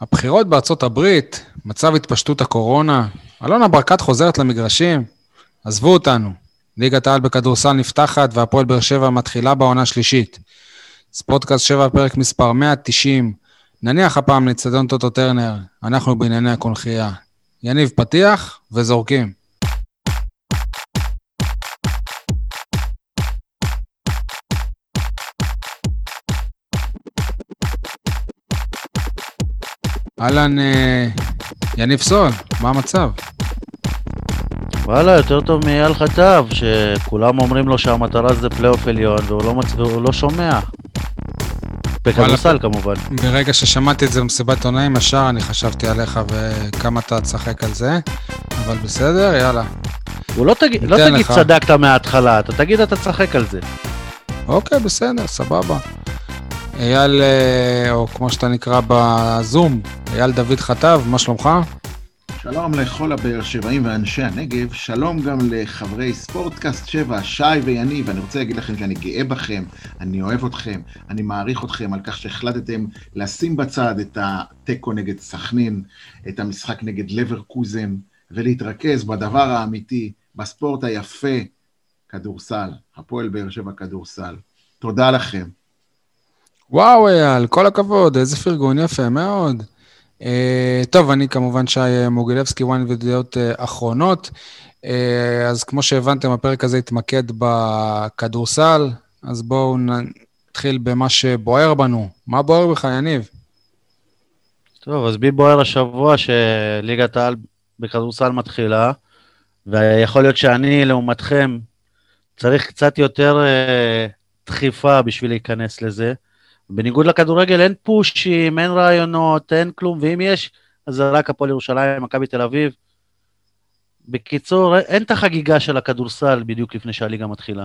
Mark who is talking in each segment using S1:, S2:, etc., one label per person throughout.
S1: הבחירות בארצות הברית, מצב התפשטות הקורונה, אלונה ברקת חוזרת למגרשים? עזבו אותנו. ליגת העל בכדורסל נפתחת והפועל באר שבע מתחילה בעונה שלישית. ספורטקאסט 7, פרק מספר 190. נניח הפעם לאצטדיון טוטו טרנר, אנחנו בענייני הקונכייה. יניב פתיח וזורקים. אהלן, אה, יניב סול, מה המצב?
S2: וואלה, יותר טוב מאייל חטב, שכולם אומרים לו שהמטרה זה פלייאוף עליון, והוא לא, מצ... והוא לא שומע. בכדורסל כמובן.
S1: ברגע ששמעתי את זה במסיבת עונאים, ישר אני חשבתי עליך וכמה אתה תשחק על זה, אבל בסדר, יאללה.
S2: הוא לא, תג... לא תגיד צדקת מההתחלה, אתה תגיד אתה תשחק על זה.
S1: אוקיי, בסדר, סבבה. אייל, אה, או כמו שאתה נקרא בזום, אייל דוד חטב, מה שלומך?
S3: שלום לכל הבאר שבעים ואנשי הנגב, שלום גם לחברי ספורטקאסט 7, שי ויניב, אני רוצה להגיד לכם שאני גאה בכם, אני אוהב אתכם, אני מעריך אתכם על כך שהחלטתם לשים בצד את התיקו נגד סכנין, את המשחק נגד לברקוזן, ולהתרכז בדבר האמיתי, בספורט היפה, כדורסל, הפועל באר שבע כדורסל. תודה לכם.
S1: וואו, אייל, כל הכבוד, איזה פרגון יפה מאוד. Uh, טוב, אני כמובן שי מוגילבסקי, וואן ודעות uh, אחרונות. Uh, אז כמו שהבנתם, הפרק הזה התמקד בכדורסל, אז בואו נתחיל במה שבוער בנו. מה בוער בך, יניב?
S2: טוב, אז בי בוער השבוע שליגת העל בכדורסל מתחילה, ויכול להיות שאני, לעומתכם, צריך קצת יותר uh, דחיפה בשביל להיכנס לזה. בניגוד לכדורגל אין פושים, אין רעיונות, אין כלום, ואם יש, אז זה רק הפועל ירושלים, מכבי תל אביב. בקיצור, אין את החגיגה של הכדורסל בדיוק לפני שהליגה מתחילה.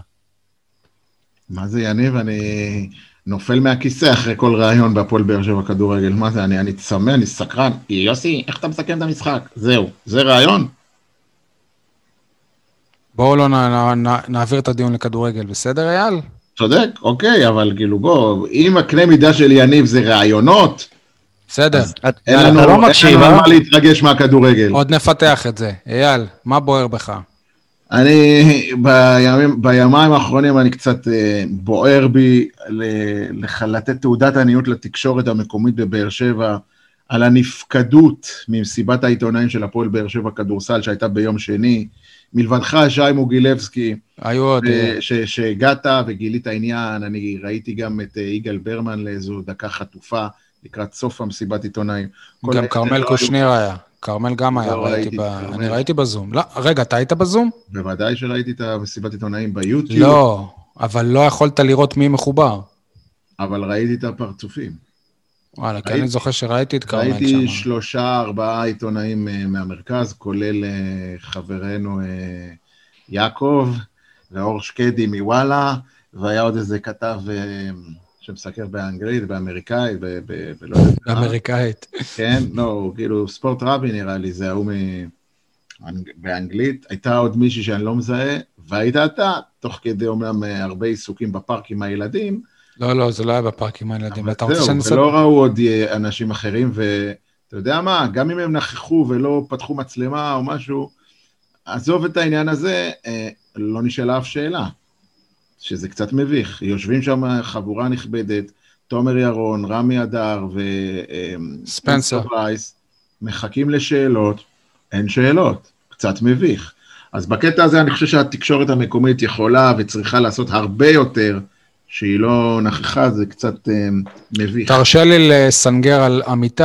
S3: מה זה יניב? אני נופל מהכיסא אחרי כל ראיון בהפועל באר שבע כדורגל. מה זה? אני, אני צמא, אני סקרן. יוסי, איך אתה מסכם את המשחק? זהו, זה ראיון?
S1: בואו לא נ, נ, נ, נעביר את הדיון לכדורגל, בסדר, אייל?
S3: צודק, אוקיי, אבל כאילו בוא, אם הקנה מידה של יניב זה רעיונות,
S1: בסדר.
S3: אין לנו לא מקשיב, אה? מה להתרגש מהכדורגל.
S1: עוד נפתח את זה. אייל, מה בוער בך?
S3: אני, בימים, בימיים האחרונים אני קצת אה, בוער בי לתת תעודת עניות לתקשורת המקומית בבאר שבע על הנפקדות ממסיבת העיתונאים של הפועל באר שבע כדורסל שהייתה ביום שני. מלבדך, שי מוגילבסקי,
S1: היו עוד... אה,
S3: שהגעת וגילית עניין, אני ראיתי גם את אה, יגאל ברמן לאיזו דקה חטופה לקראת סוף המסיבת עיתונאים.
S1: גם כרמל קושניר היה. כרמל גם היה, לא ראיתי ב... אני ראיתי בזום. לא, רגע, אתה היית בזום?
S3: בוודאי שראיתי את המסיבת עיתונאים ביוטיוב.
S1: לא, אבל לא יכולת לראות מי מחובר.
S3: אבל ראיתי את הפרצופים.
S1: וואלה, כי אני זוכר שראיתי את כרמל
S3: שם. ראיתי שלושה, ארבעה עיתונאים אה, מהמרכז, כולל אה, חברנו אה, יעקב ואור שקדי מוואלה, והיה עוד איזה כתב שמסקר באנגלית, באמריקאית, ולא יודע.
S1: באמריקאית.
S3: כן, לא, כאילו ספורט רבי נראה לי, זה ההוא באנגלית. הייתה עוד מישהי שאני לא מזהה, והיית אתה, תוך כדי אומנם הרבה עיסוקים בפארק עם הילדים,
S1: לא, לא, זה לא היה בפארק עם הילדים.
S3: אתה רוצה שאני אספר? ולא ראו עוד אה, אנשים אחרים, ואתה יודע מה, גם אם הם נכחו ולא פתחו מצלמה או משהו, עזוב את העניין הזה, אה, לא נשאלה אף שאלה, שזה קצת מביך. יושבים שם חבורה נכבדת, תומר ירון, רמי אדר
S1: וספנסר
S3: רייס, מחכים לשאלות, אין שאלות, קצת מביך. אז בקטע הזה אני חושב שהתקשורת המקומית יכולה וצריכה לעשות הרבה יותר שהיא לא נכחה, זה קצת אה, מביך.
S1: תרשה לי לסנגר על אמיתי,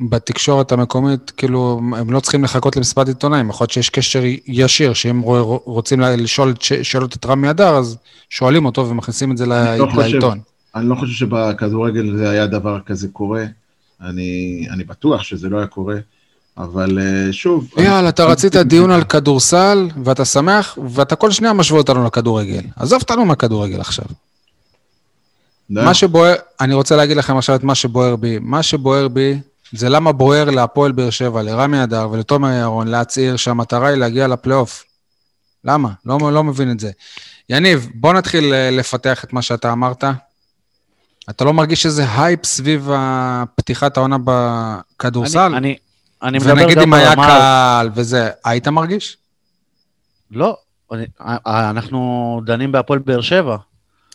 S1: בתקשורת המקומית, כאילו, הם לא צריכים לחכות למסיבת עיתונאים, יכול להיות שיש קשר ישיר, שאם רוצים לשאול שאלות את רמי אדר, אז שואלים אותו ומכניסים את זה לא לעיתון.
S3: אני לא חושב שבכדורגל זה היה דבר כזה קורה, אני, אני בטוח שזה לא היה קורה. אבל אה, שוב...
S1: יאללה, אני... אתה רצית דיון על כדורסל, ואתה שמח, ואתה כל שניה משווה אותנו לכדורגל. עזוב אותנו מהכדורגל עכשיו. מה שבוער, אני רוצה להגיד לכם עכשיו את מה שבוער בי. מה שבוער בי זה למה בוער להפועל באר שבע, לרמי אדר ולתומר ירון להצהיר שהמטרה היא להגיע לפלייאוף. למה? לא, לא מבין את זה. יניב, בוא נתחיל אה, לפתח את מה שאתה אמרת. אתה לא מרגיש איזה הייפ סביב פתיחת העונה בכדורסל?
S2: אני, אני, אני מדבר
S1: ונגיד
S2: גם
S1: אם היה
S2: ברמה-
S1: קהל וזה, היית מרגיש?
S2: לא, אני, אנחנו דנים בהפועל באר שבע.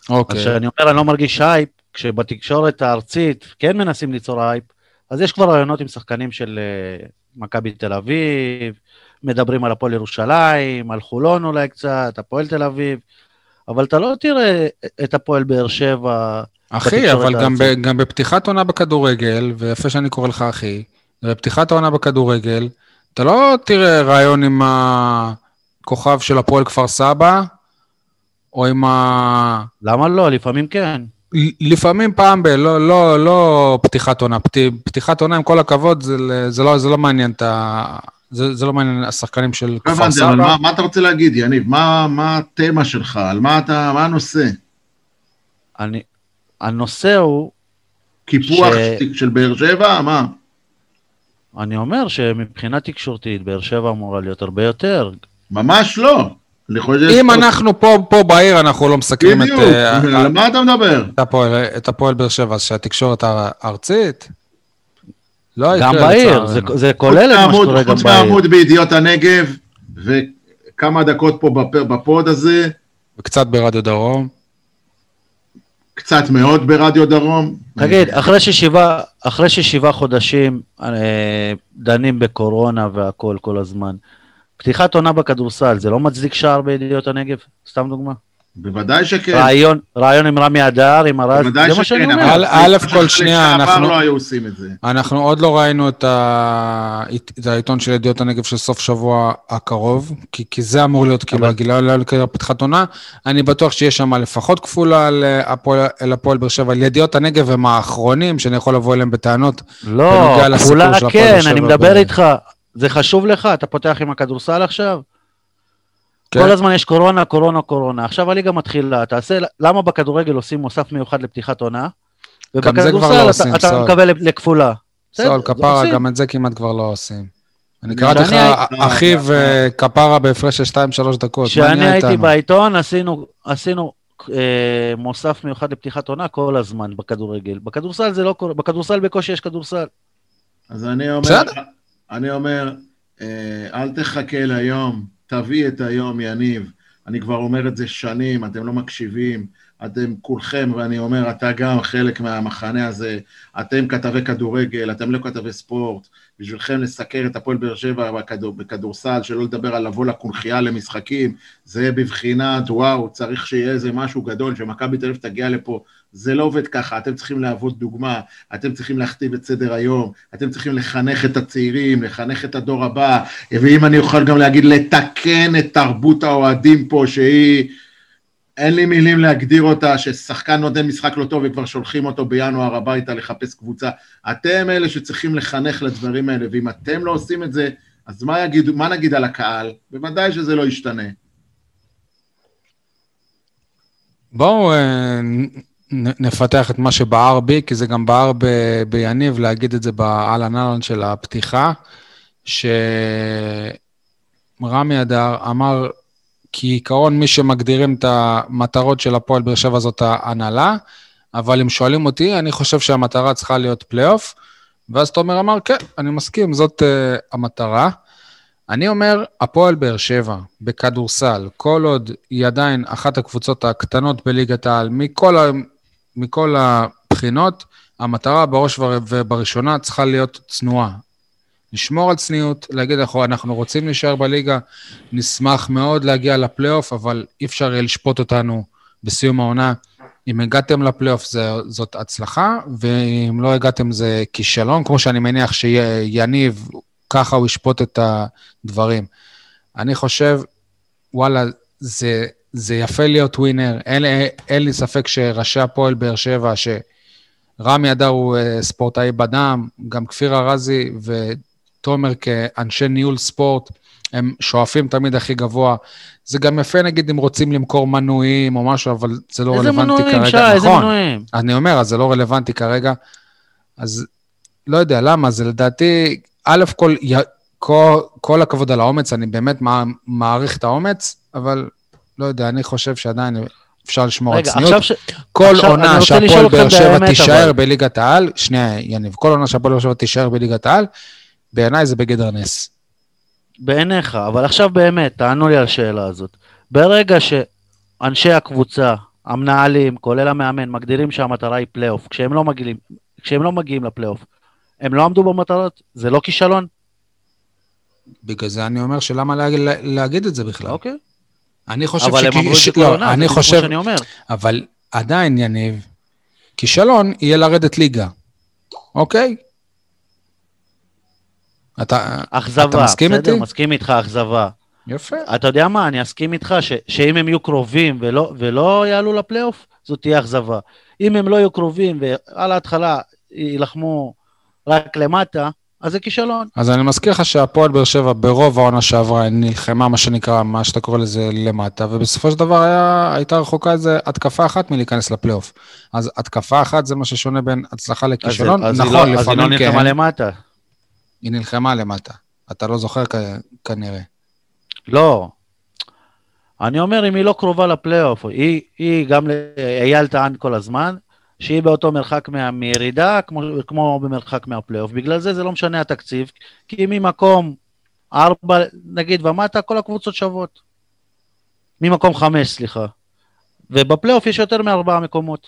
S2: אז
S1: אוקיי.
S2: כשאני אומר אני לא מרגיש הייפ, כשבתקשורת הארצית כן מנסים ליצור הייפ, אז יש כבר רעיונות עם שחקנים של אה, מכבי תל אביב, מדברים על הפועל ירושלים, על חולון אולי קצת, הפועל תל אביב, אבל אתה לא תראה את הפועל באר שבע.
S1: אחי, אבל גם, ב. גם בפתיחת עונה בכדורגל, ויפה שאני קורא לך אחי, בפתיחת העונה בכדורגל, אתה לא תראה ראיון עם הכוכב של הפועל כפר סבא, או עם ה...
S2: למה לא? לפעמים כן.
S1: לפעמים פעם ב... לא, לא, לא פתיחת עונה. פת... פתיחת עונה, עם כל הכבוד, זה, זה, לא, זה לא מעניין את ה... זה, זה לא מעניין השחקנים של
S3: לא
S1: כפר סבא.
S3: מה, מה אתה רוצה להגיד, יניב? מה, מה התמה שלך? על מה אתה, מה הנושא?
S2: אני, הנושא הוא,
S3: קיפוח
S2: ש-
S3: של באר שבע? מה?
S2: אני אומר שמבחינה תקשורתית, באר שבע אמורה להיות הרבה יותר.
S3: ממש לא. אני חושב
S1: אם אנחנו פה, פה בעיר, אנחנו לא מסכנים את,
S3: בדיוק,
S1: אה,
S3: על מה אתה מדבר?
S1: את, הפועל, את הפועל באר שבע, שהתקשורת הארצית? לא
S2: גם
S1: יקרה,
S2: בעיר, זה, כולל את מה
S3: חוץ
S2: שקורה גם
S3: חוץ
S2: בעיר.
S3: מהעמוד בידיעות הנגב, וכמה דקות פה בפ- בפוד הזה,
S1: וקצת ברדיו דרום.
S3: קצת מאוד ברדיו דרום.
S2: תגיד, אחרי ששבעה, אחרי ששבעה חודשים אה, דנים בקורונה והכל כל הזמן, פתיחת עונה בכדורסל, זה לא מצדיק שער בידיעות הנגב? סתם דוגמה.
S3: בוודאי שכן.
S2: רעיון, רעיון עם רמי אדר, עם הרז.
S3: בוודאי
S2: זה מה שאני אומר.
S1: א', כל שנייה,
S3: שלשעבר
S1: אנחנו-
S3: לא היו עושים את זה.
S1: אנחנו עוד לא ראינו את, ה... את העיתון של ידיעות הנגב של סוף שבוע הקרוב, כי, כי זה אמור להיות כאילו הגילה לקראת פתיחת עונה. אני בטוח שיש שם לפחות כפולה על אה, הפועל, אל הפועל באר שבע. ידיעות הנגב הם האחרונים שאני יכול לבוא אליהם בטענות.
S2: לא, כפולה כן, אני מדבר
S1: ב-
S2: איתך. זה חשוב לך? אתה פותח עם הכדורסל עכשיו?
S1: כן.
S2: כל הזמן יש קורונה, קורונה, קורונה. עכשיו הליגה מתחילה, תעשה, למה בכדורגל עושים מוסף מיוחד לפתיחת עונה?
S1: לא
S2: ובכדורסל
S1: עושים,
S2: אתה, אתה
S1: סול.
S2: מקבל לכפולה.
S1: סול, כפרה. גם את זה כמעט כבר לא עושים. אני
S3: אני-
S1: קראתי לך, אחיו אה, כפרה בהפרש של 2-3 דקות.
S2: כשאני הייתי? בעיתון, עשינו, עשינו אה, מוסף מיוחד לפתיחת עונה כל הזמן בכדורגל. בכדורסל זה לא קורה, בכדורסל בקושי יש כדורסל.
S3: אז אני אומר,
S1: בסדר.
S3: אני אומר, אה, אל תחכה ליום, תביא את היום, יניב. אני כבר אומר את זה שנים, אתם לא מקשיבים, אתם כולכם, ואני אומר, אתה גם חלק מהמחנה הזה, אתם כתבי כדורגל, אתם לא כתבי ספורט, בשבילכם לסקר את הפועל באר שבע בכדור, בכדורסל, שלא לדבר על לבוא לקונכייה למשחקים, זה בבחינת, וואו, צריך שיהיה איזה משהו גדול, שמכבי תל אביב תגיע לפה, זה לא עובד ככה, אתם צריכים להוות דוגמה, אתם צריכים להכתיב את סדר היום, אתם צריכים לחנך את הצעירים, לחנך את הדור הבא, ואם אני אוכל גם להגיד, לתקן את תרבות האוהדים פה, שהיא, אין לי מילים להגדיר אותה, ששחקן נותן משחק לא טוב וכבר שולחים אותו בינואר הביתה לחפש קבוצה. אתם אלה שצריכים לחנך לדברים האלה, ואם אתם לא עושים את זה, אז מה, יגידו, מה נגיד על הקהל? בוודאי שזה לא ישתנה.
S1: בואו אה, נפתח את מה שבער בי, כי זה גם בער ב- ביניב להגיד את זה באהלן אהלן של הפתיחה, שרמי אדר אמר, כעיקרון מי שמגדירים את המטרות של הפועל באר שבע זאת ההנהלה, אבל אם שואלים אותי, אני חושב שהמטרה צריכה להיות פלייאוף, ואז תומר אמר, כן, אני מסכים, זאת uh, המטרה. אני אומר, הפועל באר שבע בכדורסל, כל עוד היא עדיין אחת הקבוצות הקטנות בליגת העל, מכל, ה, מכל הבחינות, המטרה בראש ובראשונה צריכה להיות צנועה. לשמור על צניעות, להגיד, אנחנו, אנחנו רוצים להישאר בליגה, נשמח מאוד להגיע לפלייאוף, אבל אי אפשר יהיה לשפוט אותנו בסיום העונה. אם הגעתם לפלייאוף זאת הצלחה, ואם לא הגעתם זה כישלון, כמו שאני מניח שיניב, ככה הוא ישפוט את הדברים. אני חושב, וואלה, זה, זה יפה להיות ווינר. אין, אין לי ספק שראשי הפועל באר שבע, שרמי אדר הוא אה, ספורטאי בדם, גם כפיר ארזי ותומר כאנשי ניהול ספורט, הם שואפים תמיד הכי גבוה. זה גם יפה, נגיד, אם רוצים למכור מנויים או משהו, אבל זה לא
S2: איזה
S1: רלוונטי
S2: מנויים,
S1: כרגע.
S2: שי, איזה
S1: נכון,
S2: מנויים?
S1: אני אומר, אז זה לא רלוונטי כרגע. אז לא יודע למה, זה לדעתי, א' כל, כל, כל הכבוד על האומץ, אני באמת מע- מעריך את האומץ, אבל לא יודע, אני חושב שעדיין אפשר לשמור על צניעות.
S2: ש...
S1: כל
S2: עכשיו,
S1: עונה שהפועל באר שבע תישאר
S2: אבל.
S1: בליגת העל, שנייה, יניב, כל עונה שהפועל באר שבע תישאר בליגת העל, בעיניי זה בגדר נס.
S2: בעיניך, אבל עכשיו באמת, תענו לי על השאלה הזאת. ברגע שאנשי הקבוצה, המנהלים, כולל המאמן, מגדירים שהמטרה היא פלייאוף, כשהם לא מגיעים, כשהם לא מגיעים לפלייאוף, הם לא עמדו במטרות? זה לא כישלון?
S1: בגלל זה אני אומר שלמה לה, לה, להגיד את זה בכלל.
S2: אוקיי.
S1: אני חושב
S2: אבל הם אמרו את זה
S1: ש...
S2: כל
S1: לא,
S2: העונה, זה
S1: חושב,
S2: שאני אומר.
S1: אבל עדיין, יניב, כישלון יהיה לרדת ליגה, אוקיי? אתה,
S2: אכזבה,
S1: אתה מסכים
S2: בסדר?
S1: איתי?
S2: מסכים איתך, אכזבה.
S1: יפה.
S2: אתה יודע מה, אני אסכים איתך ש, שאם הם יהיו קרובים ולא, ולא יעלו לפלייאוף, זאת תהיה אכזבה. אם הם לא יהיו קרובים ועל ההתחלה יילחמו רק למטה, אז זה כישלון.
S1: אז אני מזכיר לך שהפועל באר שבע ברוב העונה שעברה נלחמה, מה שנקרא, מה שאתה קורא לזה, למטה, ובסופו של דבר היה, הייתה רחוקה איזה התקפה אחת מלהיכנס לפלייאוף. אז התקפה אחת זה מה ששונה בין הצלחה
S2: אז,
S1: לכישלון.
S2: אז
S1: נכון,
S2: היא לא, אז היא לא
S1: לפעמים כן,
S2: נלחמה למטה.
S1: היא נלחמה למטה. אתה לא זוכר כ- כנראה.
S2: לא. אני אומר, אם היא לא קרובה לפלייאוף, היא, היא גם, אייל טען כל הזמן, שהיא באותו מרחק מה, מירידה, כמו, כמו במרחק מהפלייאוף. בגלל זה זה לא משנה התקציב, כי ממקום ארבע, נגיד, ומטה, כל הקבוצות שוות. ממקום חמש, סליחה. ובפלייאוף יש יותר מארבעה מקומות.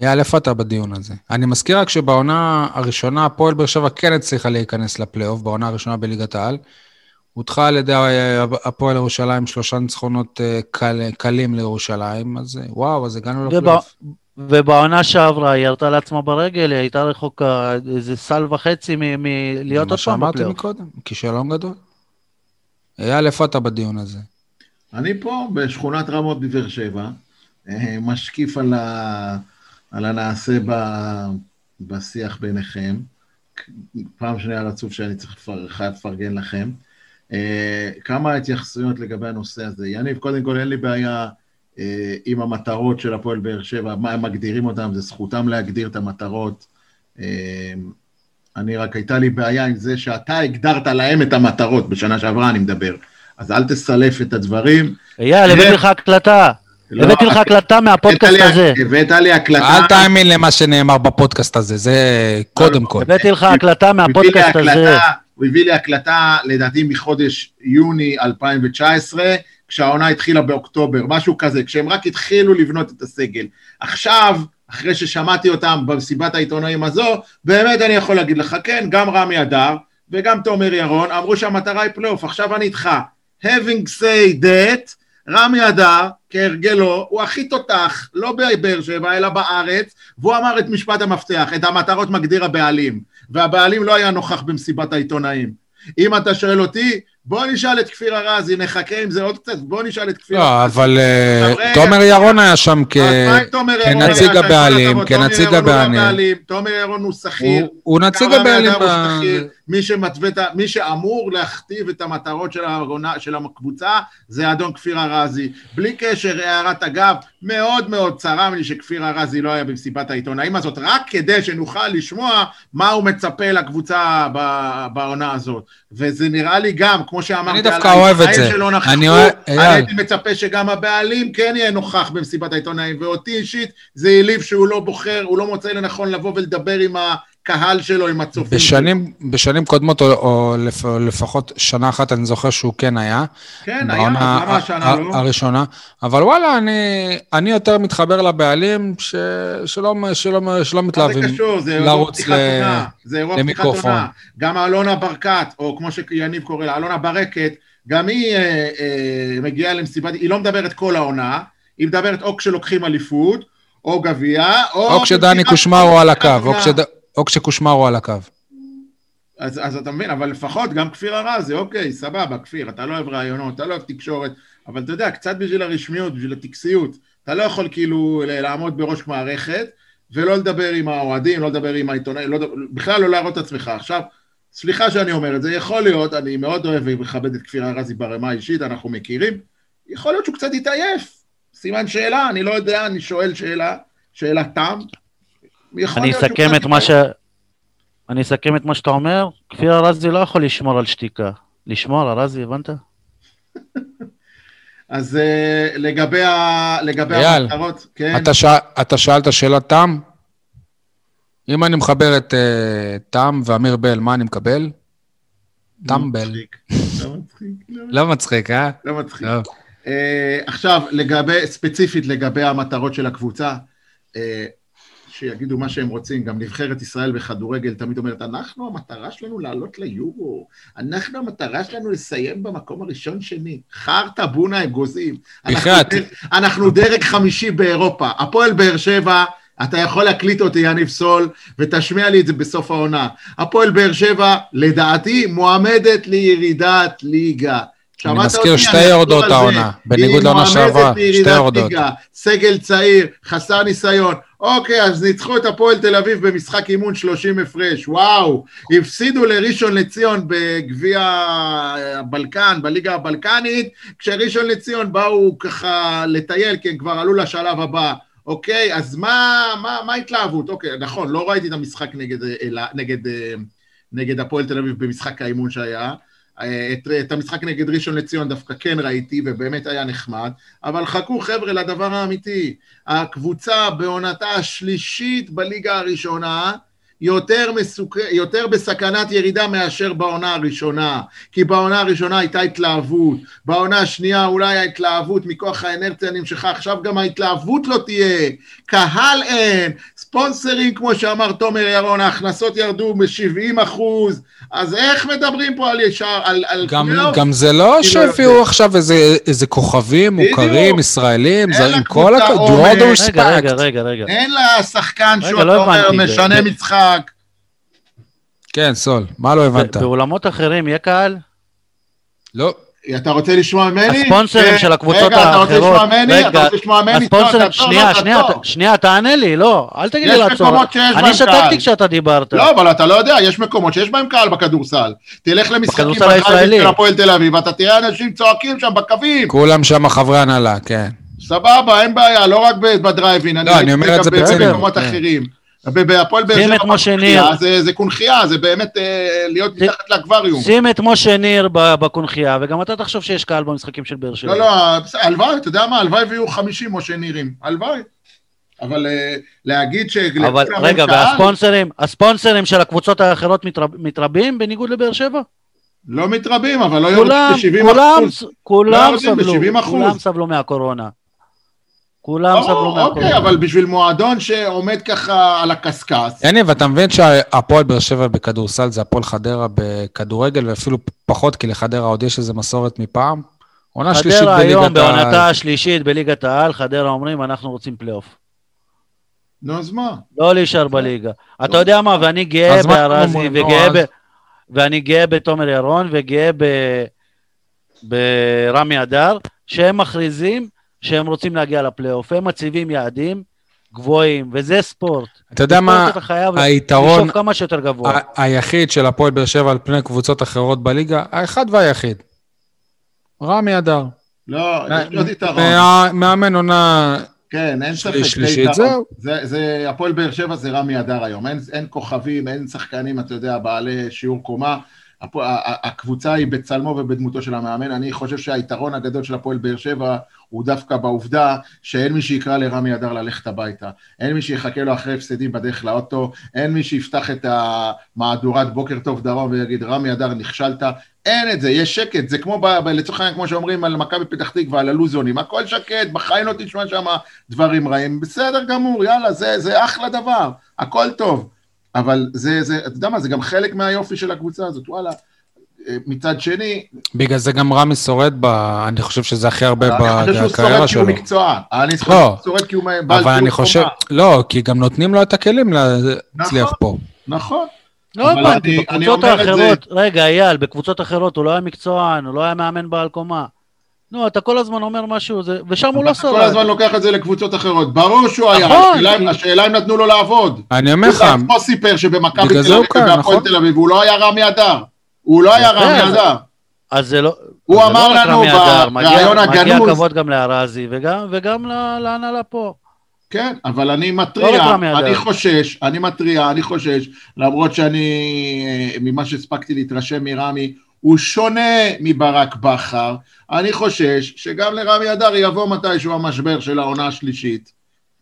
S1: יאללה, איפה אתה בדיון הזה? אני מזכיר רק שבעונה הראשונה, הפועל באר שבע כן הצליחה להיכנס לפלייאוף, בעונה הראשונה בליגת העל. הודחה על ידי הפועל ירושלים שלושה ניצחונות אה, קל, קלים לירושלים, אז אה, וואו, אז הגענו לפלייאוף.
S2: ובעונה שעברה היא ירתה לעצמה ברגל, היא הייתה רחוקה איזה סל וחצי מלהיות
S1: מה
S2: עוד פעם
S1: שאמרתי
S2: בפלייאוף.
S1: מקודם, כישלון גדול. אייל, איפה אתה בדיון הזה?
S3: אני פה בשכונת רמות בבאר שבע, אה, משקיף על, ה... על הנעשה ב... בשיח ביניכם. פעם שנייה רצוף שאני צריך לפר... חייב לפרגן לכם. אה, כמה התייחסויות לגבי הנושא הזה. יניב, קודם כל אין לי בעיה אה, עם המטרות של הפועל באר שבע, מה הם מגדירים אותם, זה זכותם להגדיר את המטרות. אה, אני רק הייתה לי בעיה עם זה שאתה הגדרת להם את המטרות, בשנה שעברה אני מדבר. אז אל תסלף את הדברים.
S2: אייל, הבאתי לך הקלטה.
S3: לא,
S2: הבאתי לך הקלטה מהפודקאסט הזה.
S3: הבאת לי הקלטה.
S1: אל תאמין למה שנאמר בפודקאסט הזה, זה קודם כל.
S2: הבאתי לך הקלטה מהפודקאסט הזה.
S3: הוא הביא לי הקלטה, לדעתי, מחודש יוני 2019, כשהעונה התחילה באוקטובר, משהו כזה, כשהם רק התחילו לבנות את הסגל. עכשיו, אחרי ששמעתי אותם במסיבת העיתונאים הזו, באמת אני יכול להגיד לך, כן, גם רמי אדר וגם תומר ירון אמרו שהמטרה היא פלייאוף, עכשיו אני איתך. having say that, רמי אדר, כהרגלו, הוא הכי תותח, לא בבאר שבע, אלא בארץ, והוא אמר את משפט המפתח, את המטרות מגדיר הבעלים, והבעלים לא היה נוכח במסיבת העיתונאים. אם אתה שואל אותי, בוא נשאל את כפיר ארזי, נחכה עם זה עוד קצת, בוא נשאל את כפיר
S1: לא, אבל אה, תומר ירון היה שם? כנציג הבעלים, כנציג
S3: לא
S1: הבעלים.
S3: תומר ירון הוא שכיר.
S1: הוא- נציג הבעלים.
S3: מי שאמור להכתיב את המטרות של הקבוצה, זה אדון כפיר ארזי. בלי קשר, הערת אגב, מאוד מאוד צרם לי שכפיר ארזי לא היה במסיבת העיתונאים הזאת, רק כדי שנוכל לשמוע מה הוא מצפה לקבוצה בעונה הזאת. וזה נראה לי גם, כמו שאמרתי,
S1: אני דווקא אוהב את זה.
S3: שלא נכחו,
S1: אני אוהב-
S3: אני. הייתי מצפה שגם הבעלים כן יהיה נוכח במסיבת העיתונאים, ואותי אישית זה העליב שהוא לא בוחר, הוא לא מוצא לנכון לבוא ולדבר עם הקהל שלו, עם הצופים.
S1: בשנים, בשנים קודמות, או, או לפ, לפחות שנה אחת, אני זוכר שהוא כן היה.
S3: כן, היה, למה השנה לא?
S1: הראשונה. אבל וואלה, אני, אני יותר מתחבר לבעלים ש, שלא, שלא, שלא מתלהבים
S3: זה קשור? זה אירוע
S1: לרוץ
S3: פתיחת
S1: ל-
S3: עונה. זה אירוע פתיחת
S1: למיקרופון.
S3: עונה. גם אלונה ברקת, או כמו שיניב קורא לה, אלונה ברקת, גם היא אה, אה, מגיעה למסיבת, היא לא מדברת כל העונה, היא מדברת או כשלוקחים אליפות, או גביע, או...
S1: או כשדני קושמרו על הקו, או. כשד, או כשקושמרו על הקו.
S3: אז, אז אתה מבין, אבל לפחות גם כפיר ארזי, אוקיי, סבבה, כפיר, אתה לא אוהב רעיונות, אתה לא אוהב תקשורת, אבל אתה יודע, קצת בשביל הרשמיות, בשביל הטקסיות, אתה לא יכול כאילו לעמוד בראש מערכת ולא לדבר עם האוהדים, לא לדבר עם העיתונאים, לא, בכלל לא להראות את עצמך. עכשיו, סליחה שאני אומר את זה, יכול להיות, אני מאוד אוהב ומכבד את כפיר ארזי ברמה האישית, אנחנו מכירים, יכול להיות שהוא קצת התעייף, סימן שאלה, אני לא יודע, אני שואל שאלה, שאלה תם.
S2: אני אסכם את מה ש... אני אסכם את מה שאתה אומר, כפיר ארזי לא יכול לשמור על שתיקה. לשמור, ארזי, הבנת?
S3: אז אה, לגבי ה- לגבי
S1: אייל,
S3: המטרות, כן,
S1: אתה, שאל, אתה שאלת שאלת תם? אם אני מחבר את uh, תם ואמיר בל, מה אני מקבל? טמבל.
S3: לא מצחיק, לא
S1: לא מצחיק, אה?
S3: לא מצחיק.
S1: לא.
S3: אה, עכשיו, לגבי, ספציפית לגבי המטרות של הקבוצה, אה, שיגידו מה שהם רוצים, גם נבחרת ישראל בכדורגל תמיד אומרת, אנחנו, המטרה שלנו לעלות ליורו, אנחנו, המטרה שלנו לסיים במקום הראשון-שני. חרטה בונה אגוזים.
S1: בחייאת.
S3: אנחנו דרג חמישי באירופה. הפועל באר שבע, אתה יכול להקליט אותי, יניב סול, ותשמיע לי את זה בסוף העונה. הפועל באר שבע, לדעתי, מועמדת לירידת ליגה. שמעת
S1: מזכיר? שתי
S3: אני
S1: יורדות. העונה, בניגוד לעונה שעברה, שתי יורדות.
S3: סגל צעיר, חסר ניסיון. אוקיי, אז ניצחו את הפועל תל אביב במשחק אימון 30 הפרש, וואו. הפסידו לראשון לציון בגביע הבלקן, בליגה הבלקנית, כשראשון לציון באו ככה לטייל, כי הם כבר עלו לשלב הבא. אוקיי, אז מה, מה, מה ההתלהבות? אוקיי, נכון, לא ראיתי את המשחק נגד, אלה- נגד, אה, נגד הפועל תל אביב במשחק האימון שהיה. אה, את, את המשחק נגד ראשון לציון דווקא כן ראיתי, ובאמת היה נחמד, אבל חכו חבר'ה לדבר האמיתי. הקבוצה בעונתה השלישית בליגה הראשונה, יותר, מסוכ... יותר בסכנת ירידה מאשר בעונה הראשונה. כי בעונה הראשונה הייתה התלהבות, בעונה השנייה אולי ההתלהבות מכוח האנרציה נמשכה, עכשיו גם ההתלהבות לא תהיה, קהל אין, ספונסרים כמו שאמר תומר ירון, ההכנסות ירדו ב-70 אחוז, אז איך מדברים פה על ישר, על, על
S1: גם? גם זה לא
S3: לא
S1: שהביאו. עכשיו איזה, איזה כוכבים
S3: בדיוק.
S1: מוכרים, ישראלים, זה עם כל הכבוד. דורדו
S2: רגע, רגע. רגע, רגע.
S3: אין לה שחקן שהוא,
S2: לא
S3: אתה אומר,
S2: הבנתי.
S3: משנה
S2: ב-
S3: משחק.
S1: כן, סול, מה לא הבנת?
S2: ב- באולמות אחרים יהיה קהל?
S1: לא.
S3: אתה רוצה לשמוע ממני?
S2: הספונסרים של הקבוצות
S3: רגע, אתה רוצה לשמוע
S2: האחרות.
S3: ממני? אתה רוצה לשמוע ממני?
S2: הספונסרים, שנייה,
S3: לא,
S2: שנייה, שנייה, תענה לי, לא, אל תגיד לי
S3: יש
S2: לעצור.
S3: מקומות שיש בהם
S2: אני שתקתי
S3: קהל.
S2: כשאתה דיברת.
S3: לא, אבל אתה לא יודע, יש מקומות שיש בהם קהל בכדורסל. תלך למשחקים
S2: בכדורסל
S3: בדרייבים
S2: הישראלי.
S3: של הפועל תל אביב, אתה תראה אנשים צועקים שם בקווים.
S1: כולם שם חברי הנהלה, כן.
S3: סבבה, אין בעיה, לא רק בדרייבין.
S1: לא, אני אומר את זה ברצינות,
S3: במקומות. אחרים. ב- בהפועל באר שבע. זה- זה קונכייה, זה באמת אה, להיות
S2: שים-
S3: מתחת לאקווריום.
S2: שים את משה ניר בקונכייה, וגם אתה תחשוב שיש קהל במשחקים של באר שבע.
S3: לא, לא, הלוואי, אתה יודע מה, הלוואי ויהיו 50 משה נירים, הלוואי. אבל אה, להגיד ש...
S2: אבל רגע, והספונסרים, הספונסרים של הקבוצות האחרות מתרב- מתרבים בניגוד לבאר שבע?
S3: לא מתרבים, אבל לא יורדים ב-70
S2: כולם,
S3: אחוז.
S2: כולם סבלו,
S3: ב-70%.
S2: כולם סבלו מהקורונה. כולם סבלו
S3: או, אוקיי. אבל בשביל מועדון שעומד ככה על הקשקש,
S1: יניב, אתה מבין שהפועל באר שבע בכדורסל זה הפועל חדרה בכדורגל, ואפילו פחות, כי לחדרה עוד יש איזה מסורת מפעם? עונה שלישית
S2: חדרה היום
S1: בליגת העל.
S2: בעונתה השלישית בליגת העל, חדרה אומרים, אנחנו רוצים פלייאוף.
S3: נו אז מה?
S2: לא להישאר בליגה. אתה יודע מה, ואני גאה בארזי. ואני גאה בתומר ירון, וגאה. ברמי אדר, שהם מכריזים שהם רוצים להגיע לפלייאוף. הם מציבים יעדים גבוהים, וזה ספורט.
S1: אתה יודע מה
S2: אתה חייב
S1: היתרון
S2: כמה שיותר גבוה.
S1: ה- היחיד של הפועל באר שבע על פני קבוצות אחרות בליגה? האחד והיחיד. רמי אדר.
S3: לא, יש לי עוד יתרון.
S1: מה- מאמן עונה...
S3: כן, אין ספק.
S1: שלישית. זהו.
S3: זה, זה, הפועל באר שבע זה רמי אדר היום. אין, אין כוכבים, אין שחקנים, אתה יודע, בעלי שיעור קומה. הקבוצה היא בצלמו ובדמותו של המאמן. אני חושב שהיתרון הגדול של הפועל באר שבע הוא דווקא בעובדה שאין מי שיקרא לרמי אדר ללכת הביתה. אין מי שיחכה לו אחרי הפסדים בדרך לאוטו, אין מי שיפתח את המהדורת בוקר טוב דרום ויגיד, רמי אדר נכשלת. אין את זה, יש שקט, זה כמו, ב- ב- לצורך העניין, כמו שאומרים על מכבי פתח תקווה, על הלוזונים, הכל שקט, בחיים לא תשמע שם דברים רעים, בסדר גמור, יאללה, זה, זה אחלה דבר, הכל טוב. אבל זה, זה, אתה יודע מה, זה גם חלק מהיופי של הקבוצה הזאת, וואלה. אה, מצד שני,
S1: בגלל זה גם רמי שורד ב... אני חושב שזה הכי הרבה
S3: אני חושב שהוא
S1: בקריירה
S3: שורד כי
S1: שלו.
S3: הוא מקצוען. אני חושב
S1: לא.
S3: שהוא שורד כי הוא בעל
S1: אבל אני חושב... לא, כי גם נותנים לו את הכלים להצליח פה.
S3: נכון.
S2: לא הבנתי, בקבוצות האחרות, רגע, אייל, בקבוצות אחרות הוא לא היה מקצוען, הוא לא היה מאמן בעל קומה. נו, אתה כל הזמן אומר משהו, זה- ושם הוא לא
S3: אתה כל. הזמן לוקח את זה לקבוצות אחרות. ברור שהוא היה,
S2: נכון,
S3: השאלה אם- נתנו לו לעבוד.
S1: אני אומר
S3: הוא
S1: לך,
S3: בעצמו סיפר שבמכבי תל
S1: זה הוא
S3: אביב
S1: כאן,
S3: ובהפועל
S1: נכון?
S3: תל אביב, הוא לא היה רמי אדר. הוא לא היה רמי
S2: אז-
S3: אדר.
S2: אז זה לא...
S3: הוא אמר
S2: לא רק
S3: לנו
S2: רמי אדר, מגיע-
S3: הגנוז-
S2: כבוד גם לארזי וגם- וגם ל- להנהלה פה.
S3: כן, אבל אני
S2: לא
S3: מתריע. אני חושש, אני מתריע, אני חושש, למרות שאני, אה, ממה שהספקתי להתרשם מרמי, הוא שונה מברק בכר. אני חושש שגם לרמי אדר יבוא מתישהו המשבר של העונה השלישית.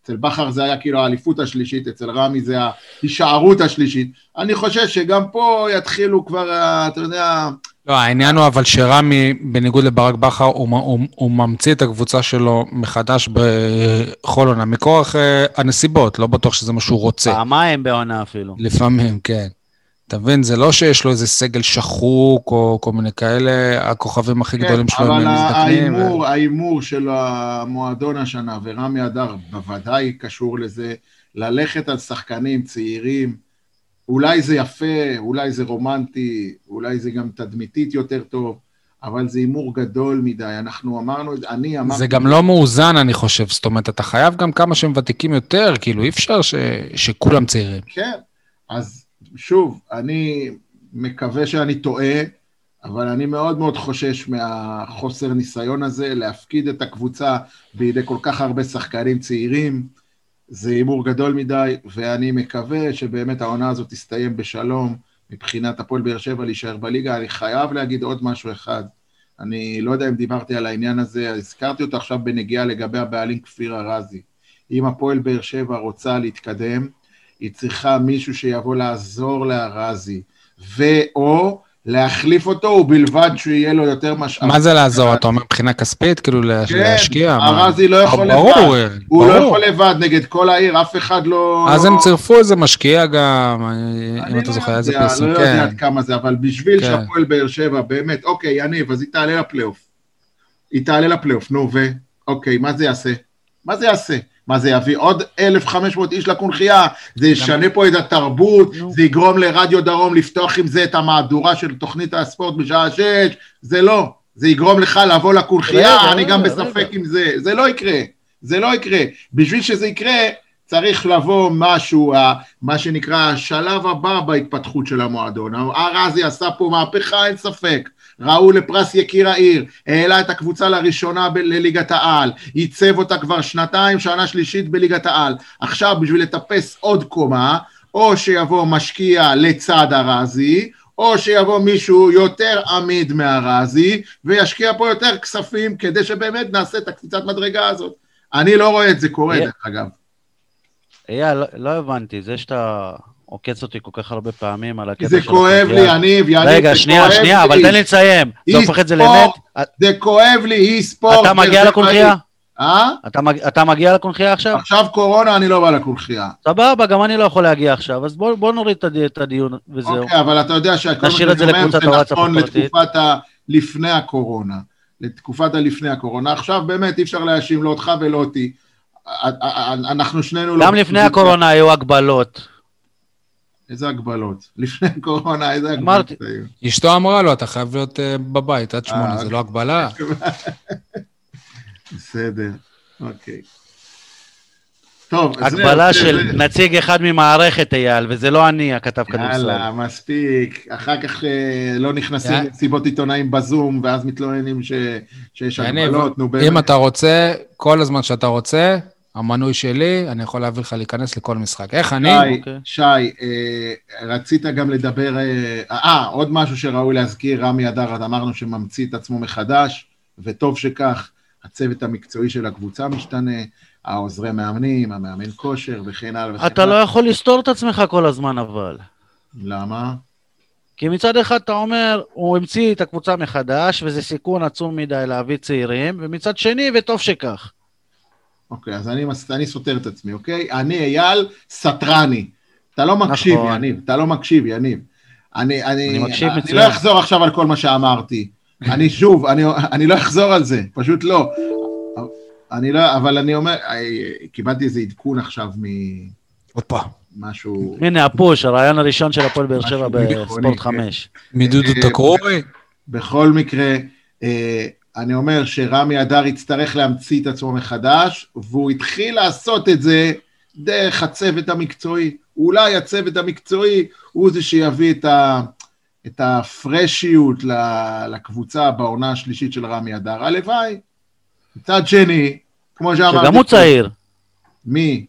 S3: אצל בכר זה היה כאילו האליפות השלישית, אצל רמי זה ההישארות השלישית. אני חושש שגם פה יתחילו כבר, אתה יודע...
S1: לא, העניין הוא אבל שרמי, בניגוד לברק בכר, הוא, הוא, הוא ממציא את הקבוצה שלו מחדש בכל עונה, מכורח אה, הנסיבות, לא בטוח שזה מה שהוא רוצה.
S2: פעמיים בעונה אפילו.
S1: לפעמים, כן. אתה מבין? זה לא שיש לו איזה סגל שחוק או כל מיני כאלה, הכוכבים הכי
S3: כן,
S1: גדולים שלו
S3: אבל
S1: הם מזדקנים.
S3: ההימור, ההימור של המועדון השנה, ורמי אדר בוודאי קשור לזה, ללכת על שחקנים צעירים, אולי זה יפה, אולי זה רומנטי, אולי זה גם תדמיתית יותר טוב, אבל זה הימור גדול מדי. אנחנו אמרנו, אני אמרתי...
S1: זה גם לא מאוזן, אני חושב. זאת אומרת, אתה חייב גם כמה שהם ותיקים יותר, כאילו, אי אפשר ש... שכולם צעירים.
S3: כן, אז שוב, אני מקווה שאני טועה, אבל אני מאוד מאוד חושש מהחוסר ניסיון הזה, להפקיד את הקבוצה בידי כל כך הרבה שחקנים צעירים. זה הימור גדול מדי, ואני מקווה שבאמת העונה הזאת תסתיים בשלום מבחינת הפועל באר שבע להישאר בליגה. אני חייב להגיד עוד משהו אחד. אני לא יודע אם דיברתי על העניין הזה, הזכרתי אותו עכשיו בנגיעה לגבי הבעלים כפיר ארזי. אם הפועל באר שבע רוצה להתקדם, היא צריכה מישהו שיבוא לעזור לארזי, ו/או להחליף אותו, ובלבד שיהיה לו יותר משאב.
S1: מה זה לעזור? אתה אומר מבחינה כספית? כאילו
S3: כן,
S1: להשקיע? מה?
S3: ארזי לא יכול
S1: ברור,
S3: לבד.
S1: אה,
S3: הוא לא
S1: ברור.
S3: יכול לבד נגד כל העיר, אף אחד לא...
S1: אז הם צירפו איזה משקיע גם, אה, אם
S3: אני
S1: אתה
S3: לא
S1: זוכר, איזה פרסום,
S3: לא יודע
S1: כן.
S3: עד כמה זה, אבל בשביל
S1: כן.
S3: שהפועל באר שבע, באמת, אוקיי, יניב, אז היא תעלה לפלייאוף. היא תעלה לפלייאוף, נו, ו... אוקיי, מה זה יעשה? מה זה יעשה? מה זה יביא עוד 1,500 איש לקונכייה? זה ישנה פה את התרבות. זה יגרום לרדיו דרום לפתוח עם זה את המהדורה של תוכנית הספורט בשעה 6, זה לא. זה יגרום לך לבוא לקונכייה, אני גם. בספק עם זה. זה לא יקרה. זה לא יקרה. בשביל שזה יקרה, צריך לבוא משהו, מה שנקרא השלב הבא בהתפתחות של המועדון. ארזי עשה פה מהפכה, אין ספק. ראו לפרס יקיר העיר, העלה את הקבוצה לראשונה ב- לליגת העל, ייצב אותה כבר שנתיים, שנה שלישית בליגת העל. עכשיו, בשביל לטפס עוד קומה, או שיבוא משקיע לצד ארזי, או שיבוא מישהו יותר עמיד מארזי, וישקיע פה יותר כספים כדי שבאמת נעשה את הקפיצת מדרגה הזאת. אני לא רואה את זה קורה, דרך אגב.
S2: אייל, לא- לא הבנתי, זה שאתה עוקץ אותי כל כך הרבה פעמים על הקטע
S3: זה
S2: של
S3: כואב
S2: הקונכייה.
S3: לי, יניב, יניב,
S2: רגע,
S3: זה
S2: שנייה,
S3: כואב
S2: שנייה, אבל. תן לי לסיים. זה הופך את זה לאמת?
S3: זה כואב לי, אי ספורט.
S2: אתה מגיע?
S3: שבעי. אה?
S2: אתה מג- אתה מגיע לקונכייה עכשיו?
S3: עכשיו קורונה, אני לא בא לקונכייה.
S2: סבבה, גם אני לא יכול להגיע עכשיו, אז בוא בוא נוריד את הדי- את הדיון וזהו.
S3: אוקיי, אבל אתה יודע שכל מה
S2: זה
S3: שאני אומר זה נכון. לתקופת ה... לפני הקורונה. לתקופת הלפני הקורונה. עכשיו באמת אי אפשר להאשים לא אותך ולא אותי. אנחנו שנינו... לא
S2: גם לפני הקורונה היו הגבלות.
S3: איזה הגבלות? לפני הקורונה, איזה הגבלות
S2: אמרתי.
S3: היו?
S1: אשתו אמרה לו, אתה חייב להיות אה, בבית עד שמונה,
S3: אה,
S1: זה לא הגבלה.
S3: בסדר, אוקיי. טוב, אז
S2: הגבלה
S3: זה-
S2: של
S3: זה-
S2: נציג אחד ממערכת אייל, וזה לא אני הכתב כדורסל.
S3: יאללה, מספיק. אחר כך אה, לא נכנסים
S1: יאללה.
S3: למסיבות עיתונאים בזום, ואז מתלוננים ש- שיש הגבלות, נו
S1: אם
S3: באמת.
S1: אתה רוצה, כל הזמן שאתה רוצה, המנוי שלי, אני יכול להביא לך להיכנס לכל משחק. איך אני?
S3: שי,
S2: אוקיי.
S3: שי, אה, רצית גם לדבר, אה, אה, עוד משהו שראוי להזכיר, רמי אדר, אז אמרנו שממציא את עצמו מחדש, וטוב שכך, הצוות המקצועי של הקבוצה משתנה, העוזרי מאמנים, המאמן כושר וכן הלאה וכן
S2: אתה לא יכול לסתור את עצמך כל הזמן אבל.
S3: למה?
S2: כי מצד אחד אתה אומר, הוא המציא את הקבוצה מחדש, וזה סיכון עצום מדי להביא צעירים, ומצד שני, וטוב שכך.
S3: אוקיי, אז אני, אני סותר את עצמי, אוקיי? אני אייל סטרני. אתה לא מקשיב,
S2: נכון.
S3: יניב, אתה לא מקשיב, יניב. אני, אני,
S2: אני מקשיב
S3: אני
S2: מצוין.
S3: לא אחזור עכשיו על כל מה שאמרתי. אני שוב, אני, אני לא אחזור על זה, פשוט לא. אני לא, אבל אני אומר, אה, קיבלתי איזה עדכון עכשיו
S1: הופה.
S3: ממשהו...
S2: הנה הפוש, הרעיון הראשון של הפועל באר שבע
S3: משהו
S2: בספורט
S3: כן.
S2: 5.
S1: מדודו
S3: אה,
S1: תקרורי?
S3: בכל מקרה, אה, אני אומר שרמי אדר יצטרך להמציא את עצמו מחדש, והוא התחיל לעשות את זה דרך הצוות המקצועי. אולי הצוות המקצועי הוא זה שיביא את, ה, את הפרשיות לקבוצה בעונה השלישית של רמי אדר. הלוואי. מצד שני, כמו שאמרתי...
S2: שגם הוא צעיר,
S3: מי?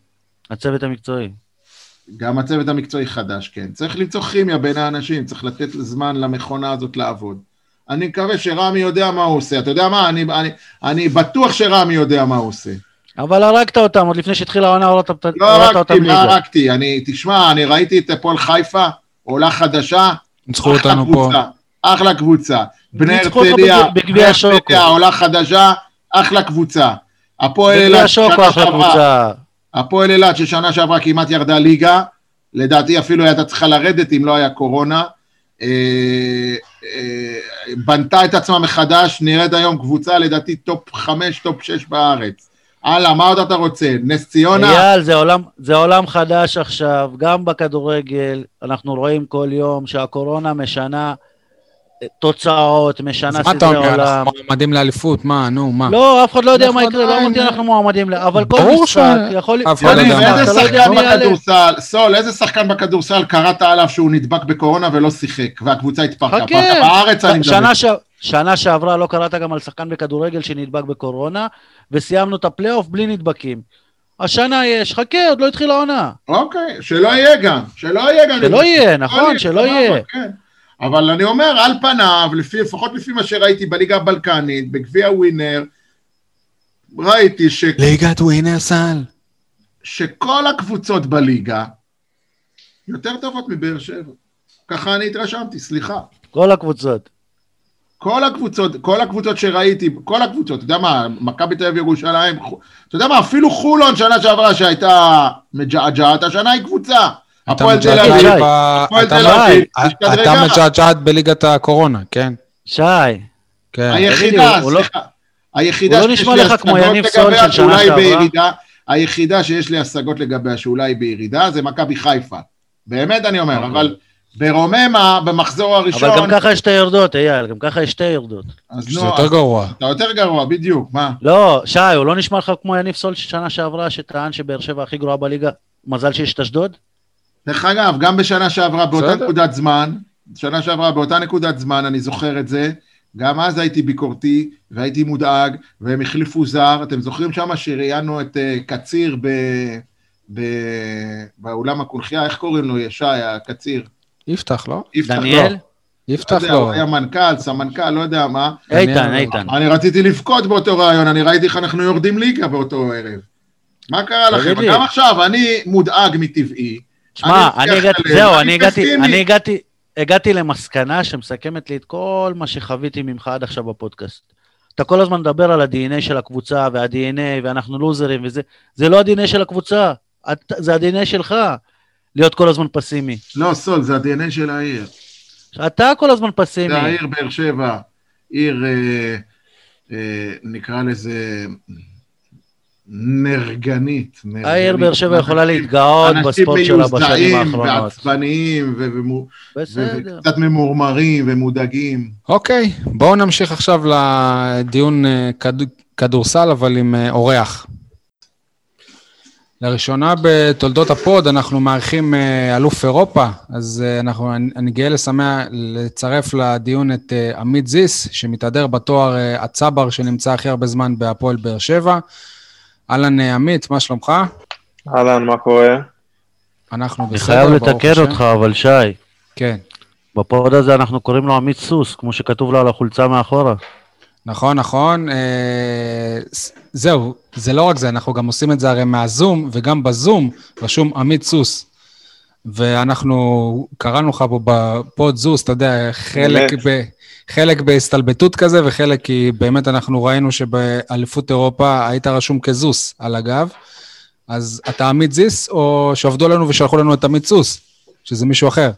S2: הצוות המקצועי.
S3: גם הצוות המקצועי חדש, כן. צריך למצוא כימיה בין האנשים, צריך לתת זמן למכונה הזאת לעבוד. אני מקווה שרמי יודע מה הוא עושה. אתה יודע מה? אני, אני, אני בטוח שרמי יודע מה הוא עושה.
S2: אבל הרגת אותם, עוד לפני שהתחילה העונה, הורדת אותם
S3: לא הרגתי, מה הרגתי? אני, תשמע, אני ראיתי את הפועל חיפה, עולה חדשה,
S1: ניצחו אותנו פה.
S3: קבוצה, אחלה קבוצה. בני הרצליה, בני
S2: השוקו.
S3: הרצליה, עולה חדשה, אחלה קבוצה. הפועל אילת, שנה שעברה. הפועל אילת ששנה שעברה כמעט ירדה ליגה, לדעתי אפילו הייתה צריכה לרדת אם לא היה קורונה. אה, אה, בנתה את עצמה מחדש, נראית היום קבוצה לדעתי טופ חמש, טופ שש בארץ. הלאה, מה עוד אתה רוצה? נס ציונה?
S2: אייל, זה עולם, זה עולם חדש עכשיו, גם בכדורגל, אנחנו רואים כל יום שהקורונה משנה תוצאות, משנה
S1: אז מה
S2: סדרי
S1: אתה אומר,
S2: עולם.
S1: אנחנו מועמדים לאליפות? מה, נו, מה?
S2: לא, אף אחד לא יודע מה יקרה, לא אמרתי אנחנו מועמדים, אבל כל משחק יכול...
S1: אף אחד לא יודע
S2: לא יודע
S3: שחקן
S2: מי יעלה.
S3: בכדורסל, סול, איזה שחקן בכדורסל קראת עליו שהוא נדבק בקורונה ולא שיחק, והקבוצה התפרקה?
S2: חכה,
S3: בארץ אני מדבר.
S2: שנה, ש... שנה שעברה לא קראת גם על שחקן בכדורגל שנדבק בקורונה, וסיימנו את הפלייאוף בלי נדבקים. השנה יש, חכה, עוד לא התחילה העונה.
S3: אוקיי, שלא יהיה גם, שלא יהיה גם.
S2: שלא יהיה, נכון, שלא יהיה.
S3: אבל אני אומר, על פניו, לפי, לפחות לפי מה שראיתי בליגה הבלקנית, בגביע ווינר, ראיתי ש,
S1: ליגת ווינר סל.
S3: שכל הקבוצות בליגה יותר טובות מבאר שבע. ככה אני התרשמתי, סליחה.
S2: כל הקבוצות.
S3: כל הקבוצות, כל הקבוצות שראיתי, כל הקבוצות, אתה יודע מה, מכבי תל אביב ירושלים, אתה יודע מה, אפילו חולון שנה שעברה שהייתה מג'עג'עת, השנה היא קבוצה.
S1: אתה
S3: הפועל תל אביב, הפועל
S1: אתה
S3: תל
S1: מ-
S3: אביב,
S1: אתה. מג'עג'עת בליגת הקורונה, כן?
S2: שי,
S1: כן.
S3: היחידה,
S2: הוא לא-
S3: סליחה, היחידה
S2: לא
S3: שיש לי השגות לגביה, שאולי? בירידה, היחידה שיש לי השגות לגביה שאולי היא בירידה, זה מכבי חיפה. באמת אני אומר, אבל ברוממה, במחזור הראשון,
S2: אבל גם ככה יש שתי יורדות, אייל, גם ככה יש שתי יורדות.
S3: אז נו,
S1: יותר גרוע.
S3: אתה יותר גרוע, בדיוק, מה?
S2: לא, שי, הוא לא נשמע לך כמו יניב סול שנה שעברה, שטען שבאר שבע הכי גרועה בליגה? מזל שיש את אשדוד?
S3: דרך אגב, גם בשנה שעברה באותה
S1: בסדר.
S3: נקודת זמן, שנה שעברה באותה נקודת זמן, אני זוכר את זה, גם אז הייתי ביקורתי והייתי מודאג, והם החליפו זר, אתם זוכרים שמה שראיינו את uh, קציר ב, ב, באולם הקונחייה, איך קוראים לו, ישי, הקציר?
S1: יפתח, לא?
S3: יפתח,
S2: דניאל?
S3: לא,
S1: יפתח
S3: לא
S1: לא.
S3: הוא היה מנכ"ל, סמנכ"ל, לא יודע מה.
S2: איתן,
S1: דניאל-
S2: איתן.
S3: אני רציתי לבכות באותו רעיון, אני ראיתי איך אנחנו יורדים ליגה באותו ערב. מה קרה לכם? גם עכשיו, אני מודאג מטבעי.
S2: שמע,
S3: אני
S2: הגעתי, זהו,
S3: אני
S2: הגעתי. אני הגעתי, הגעתי למסקנה שמסכמת לי את כל מה שחוויתי ממך עד עכשיו בפודקאסט. אתה כל הזמן מדבר על ה-DNA של הקבוצה, וה-DNA, ואנחנו לוזרים וזה, זה לא ה-DNA של הקבוצה, זה ה-DNA שלך, להיות כל הזמן פסימי.
S3: לא, סול, זה ה-DNA של העיר.
S2: אתה כל הזמן פסימי.
S3: זה העיר באר שבע, עיר, אה, אה, נקרא לזה, נרגנית. נרגנית.
S2: העיר באר שבע יכולה להתגאות בספורט שלה בשנים
S3: אנשים מיוזעים
S2: האחרונות.
S3: ועצבניים. וקצת ממורמרים ומודאגים.
S1: אוקיי, בואו נמשיך עכשיו לדיון אה, כד- כדורסל, אבל עם אה, אורח. לראשונה בתולדות הפוד אנחנו מארחים אה, אלוף אירופה, אז אנחנו, אני, גאה ושמח, לצרף לדיון את עמית זיס, שמתהדר בתואר הצבר שנמצא הכי הרבה זמן בהפועל באר שבע. אהלן אה, עמית, מה שלומך?
S4: אהלן, מה קורה?
S1: אנחנו
S2: אני
S1: בסדר,
S2: חייב
S1: ברוך
S2: לתקן
S1: השם.
S2: אותך, אבל שי,
S1: כן.
S2: בפוד הזה אנחנו קוראים לו עמית סוס, כמו שכתוב לו על החולצה מאחורה.
S1: נכון, נכון. אה, זהו, זה לא רק זה, אנחנו גם עושים את זה הרי מהזום, וגם בזום רשום עמית סוס. ואנחנו קראנו לך פה בפוד זוס, אתה יודע, חלק,
S4: באמת?
S1: ב, חלק בהסתלבטות כזה, וחלק כי באמת אנחנו ראינו שבאליפות אירופה היית רשום כזוס על הגב. אז אתה עמית זיס, או שעבדו לנו ושלחו לנו את עמית סוס, שזה מישהו אחר?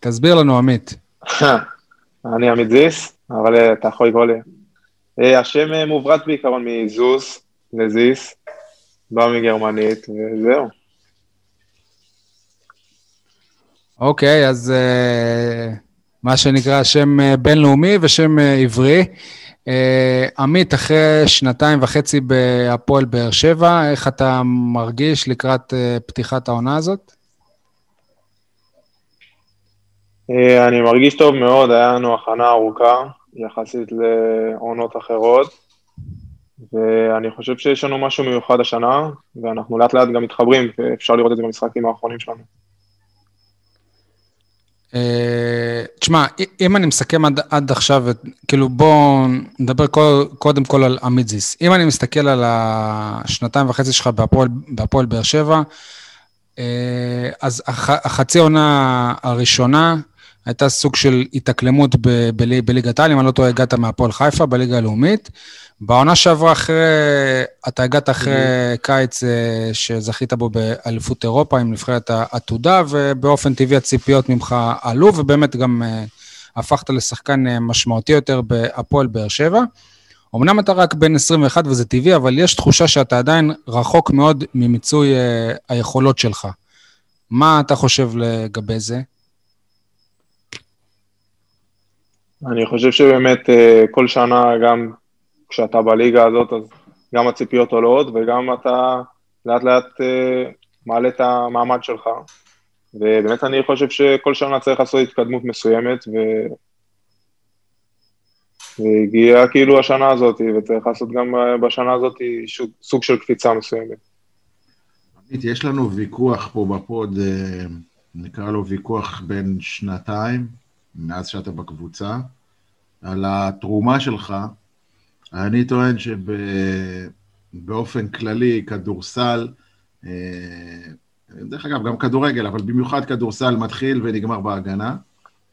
S1: תסביר לנו, עמית.
S4: אני עמית זיס, אבל אה, אתה יכול לקרוא לי. אה, השם אה, מעוברת בעיקרון מזוס לזיס, בא מגרמנית, וזהו.
S1: אוקיי, אז uh, מה שנקרא שם uh, בינלאומי ושם uh, עברי. Uh, עמית, אחרי שנתיים וחצי בהפועל באר שבע, איך אתה מרגיש לקראת uh, פתיחת העונה הזאת?
S4: אה, אני מרגיש טוב מאוד, היה לנו הכנה ארוכה, יחסית לעונות אחרות, ואני חושב שיש לנו משהו מיוחד השנה, ואנחנו לאט לאט גם מתחברים, ואפשר לראות את זה במשחקים האחרונים שלנו.
S1: אה, תשמע, אם אני מסכם עד, עד עכשיו, כאילו בואו נדבר קודם כל על אמיתזיס. אם אני מסתכל על השנתיים וחצי שלך בהפועל באר שבע, אה, אז הח, החצי עונה הראשונה הייתה סוג של התאקלמות בליגת העל, אם אני לא טועה, הגעת מהפועל חיפה בליגה הלאומית. בעונה שעברה אחרי, אתה הגעת אחרי קיץ אה, שזכית בו באליפות אירופה עם נבחרת העתודה, ובאופן טבעי הציפיות ממך עלו, ובאמת גם אה, הפכת לשחקן אה, משמעותי יותר בהפועל באר שבע. אמנם אתה רק בן 21 וזה טבעי, אבל יש תחושה שאתה עדיין רחוק מאוד ממיצוי היכולות שלך. מה אתה חושב לגבי זה?
S4: אני חושב שבאמת כל שנה גם כשאתה בליגה הזאת, אז גם הציפיות עולות וגם אתה לאט לאט uh, מעלה את המעמד שלך. ובאמת אני חושב שכל שנה צריך לעשות התקדמות מסוימת, ו... והגיעה כאילו השנה הזאת, וצריך לעשות גם בשנה הזאת סוג של קפיצה מסוימת.
S3: יש לנו ויכוח פה בפוד, אה, נקרא לו ויכוח בין שנתיים, מאז שאתה בקבוצה, על התרומה שלך אני טוען שבאופן כללי, כדורסל, אה, דרך אגב, גם כדורגל, אבל במיוחד כדורסל מתחיל ונגמר בהגנה,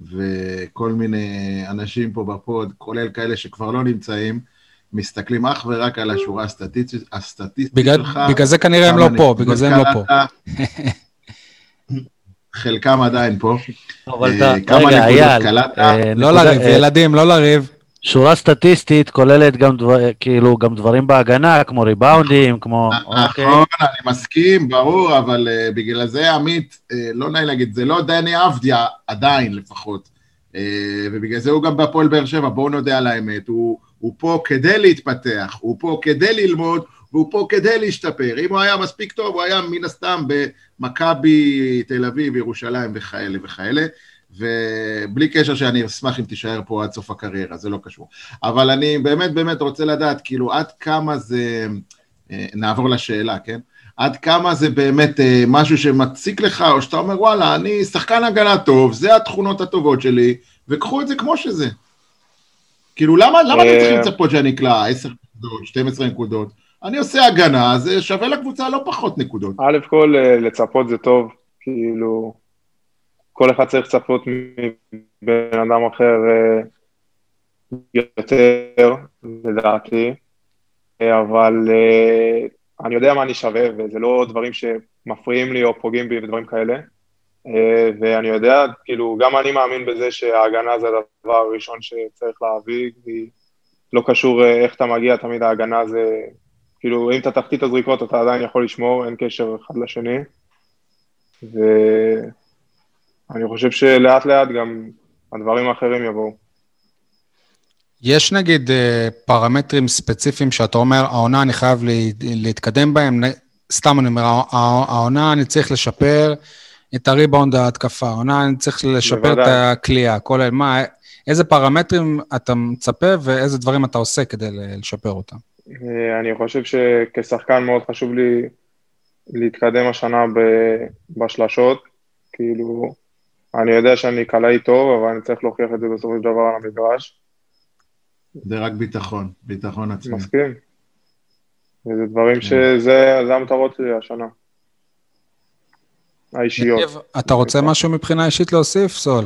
S3: וכל מיני אנשים פה בפוד, כולל כאלה שכבר לא נמצאים, מסתכלים אך ורק על השורה הסטטיסטית, הסטטיסטית
S1: בגלל,
S3: שלך.
S1: בגלל זה כנראה הם לא פה, בגלל זה הם לא פה.
S3: חלקם עדיין פה.
S2: אבל אתה, אה, רגע, אייל,
S1: אה, לא לריב, ילדים, לא לריב.
S2: שורה סטטיסטית כוללת גם, דבר, כאילו, גם דברים בהגנה, כמו ריבאונדים, כמו...
S3: נכון, אוקיי. אני מסכים, ברור, אבל uh, בגלל זה עמית, uh, לא נעים להגיד, זה לא דני אבדיה, עדיין לפחות. Uh, ובגלל זה הוא גם בהפועל באר שבע, בואו נודה על האמת. הוא, הוא פה כדי להתפתח, הוא פה כדי ללמוד, והוא פה כדי להשתפר. אם הוא היה מספיק טוב, הוא היה מן הסתם במכבי תל אביב, ירושלים וכאלה וכאלה. ובלי קשר שאני אשמח אם תישאר פה עד סוף הקריירה, זה לא קשור. אבל אני באמת באמת רוצה לדעת, כאילו, עד כמה זה... אה, נעבור לשאלה, כן? עד כמה זה באמת אה, משהו שמציק לך, או שאתה אומר, וואלה, אני שחקן הגנה טוב, זה התכונות הטובות שלי, וקחו את זה כמו שזה. כאילו, למה, למה אתם צריכים אה, לצפות שאני אקלע 10 נקודות, 12 נקודות? אני עושה הגנה, זה שווה לקבוצה לא פחות נקודות.
S4: א' כל, לצפות זה טוב, כאילו, כל אחד צריך לצפות מבן אדם אחר אה, יותר, לדעתי, אבל אה, אני יודע מה אני שווה, וזה לא דברים שמפריעים לי או פוגעים בי ודברים כאלה. אה, ואני יודע, כאילו, גם אני מאמין בזה שההגנה זה הדבר הראשון שצריך להביא, כי לא קשור איך אתה מגיע, תמיד ההגנה זה, כאילו, אם אתה תחתית הזריקות אתה עדיין יכול לשמור, אין קשר אחד לשני. ו... אני חושב שלאט לאט גם הדברים האחרים יבואו.
S1: יש נגיד אה, פרמטרים ספציפיים שאתה אומר, העונה אני חייב להתקדם בהם, סתם אני אומר, העונה אני צריך לשפר את הריבאונד ההתקפה, העונה אני צריך לשפר בוודאי. את הכלייה, כל מה, איזה פרמטרים אתה מצפה ואיזה דברים אתה עושה כדי לשפר אותם?
S4: אני חושב שכשחקן מאוד חשוב לי להתקדם השנה בשלשות, כאילו, אני יודע שאני קלעי טוב, אבל אני צריך להוכיח את זה בסופו של דבר על המגרש.
S3: זה רק ביטחון, ביטחון עצמי.
S4: מסכים. וזה דברים כן. שזה המטרות שלי השנה. האישיות.
S1: אתה רוצה משהו מבחינה אישית להוסיף, סול?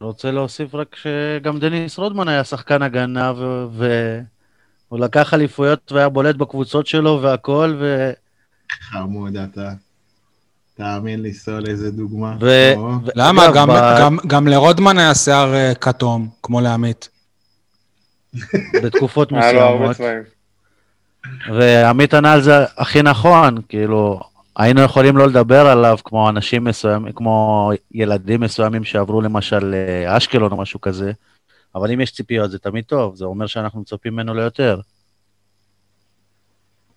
S2: רוצה להוסיף רק שגם דניס רודמן היה שחקן הגנה, והוא לקח אליפויות והיה בולט בקבוצות שלו והכל, ו...
S3: חמוד אתה. תאמין לי, סול, איזה דוגמה.
S1: ו... למה? גם, גם, גם לרודמן היה שיער אה, כתום, כמו לעמית.
S2: בתקופות מסוימות. היה לו הרבה צבעים. ועמית ענה על זה הכי נכון, כאילו, היינו יכולים לא לדבר עליו כמו אנשים מסוימים, כמו ילדים מסוימים שעברו למשל לאשקלון או משהו כזה, אבל אם יש ציפיות זה תמיד טוב, זה אומר שאנחנו מצפים ממנו ליותר.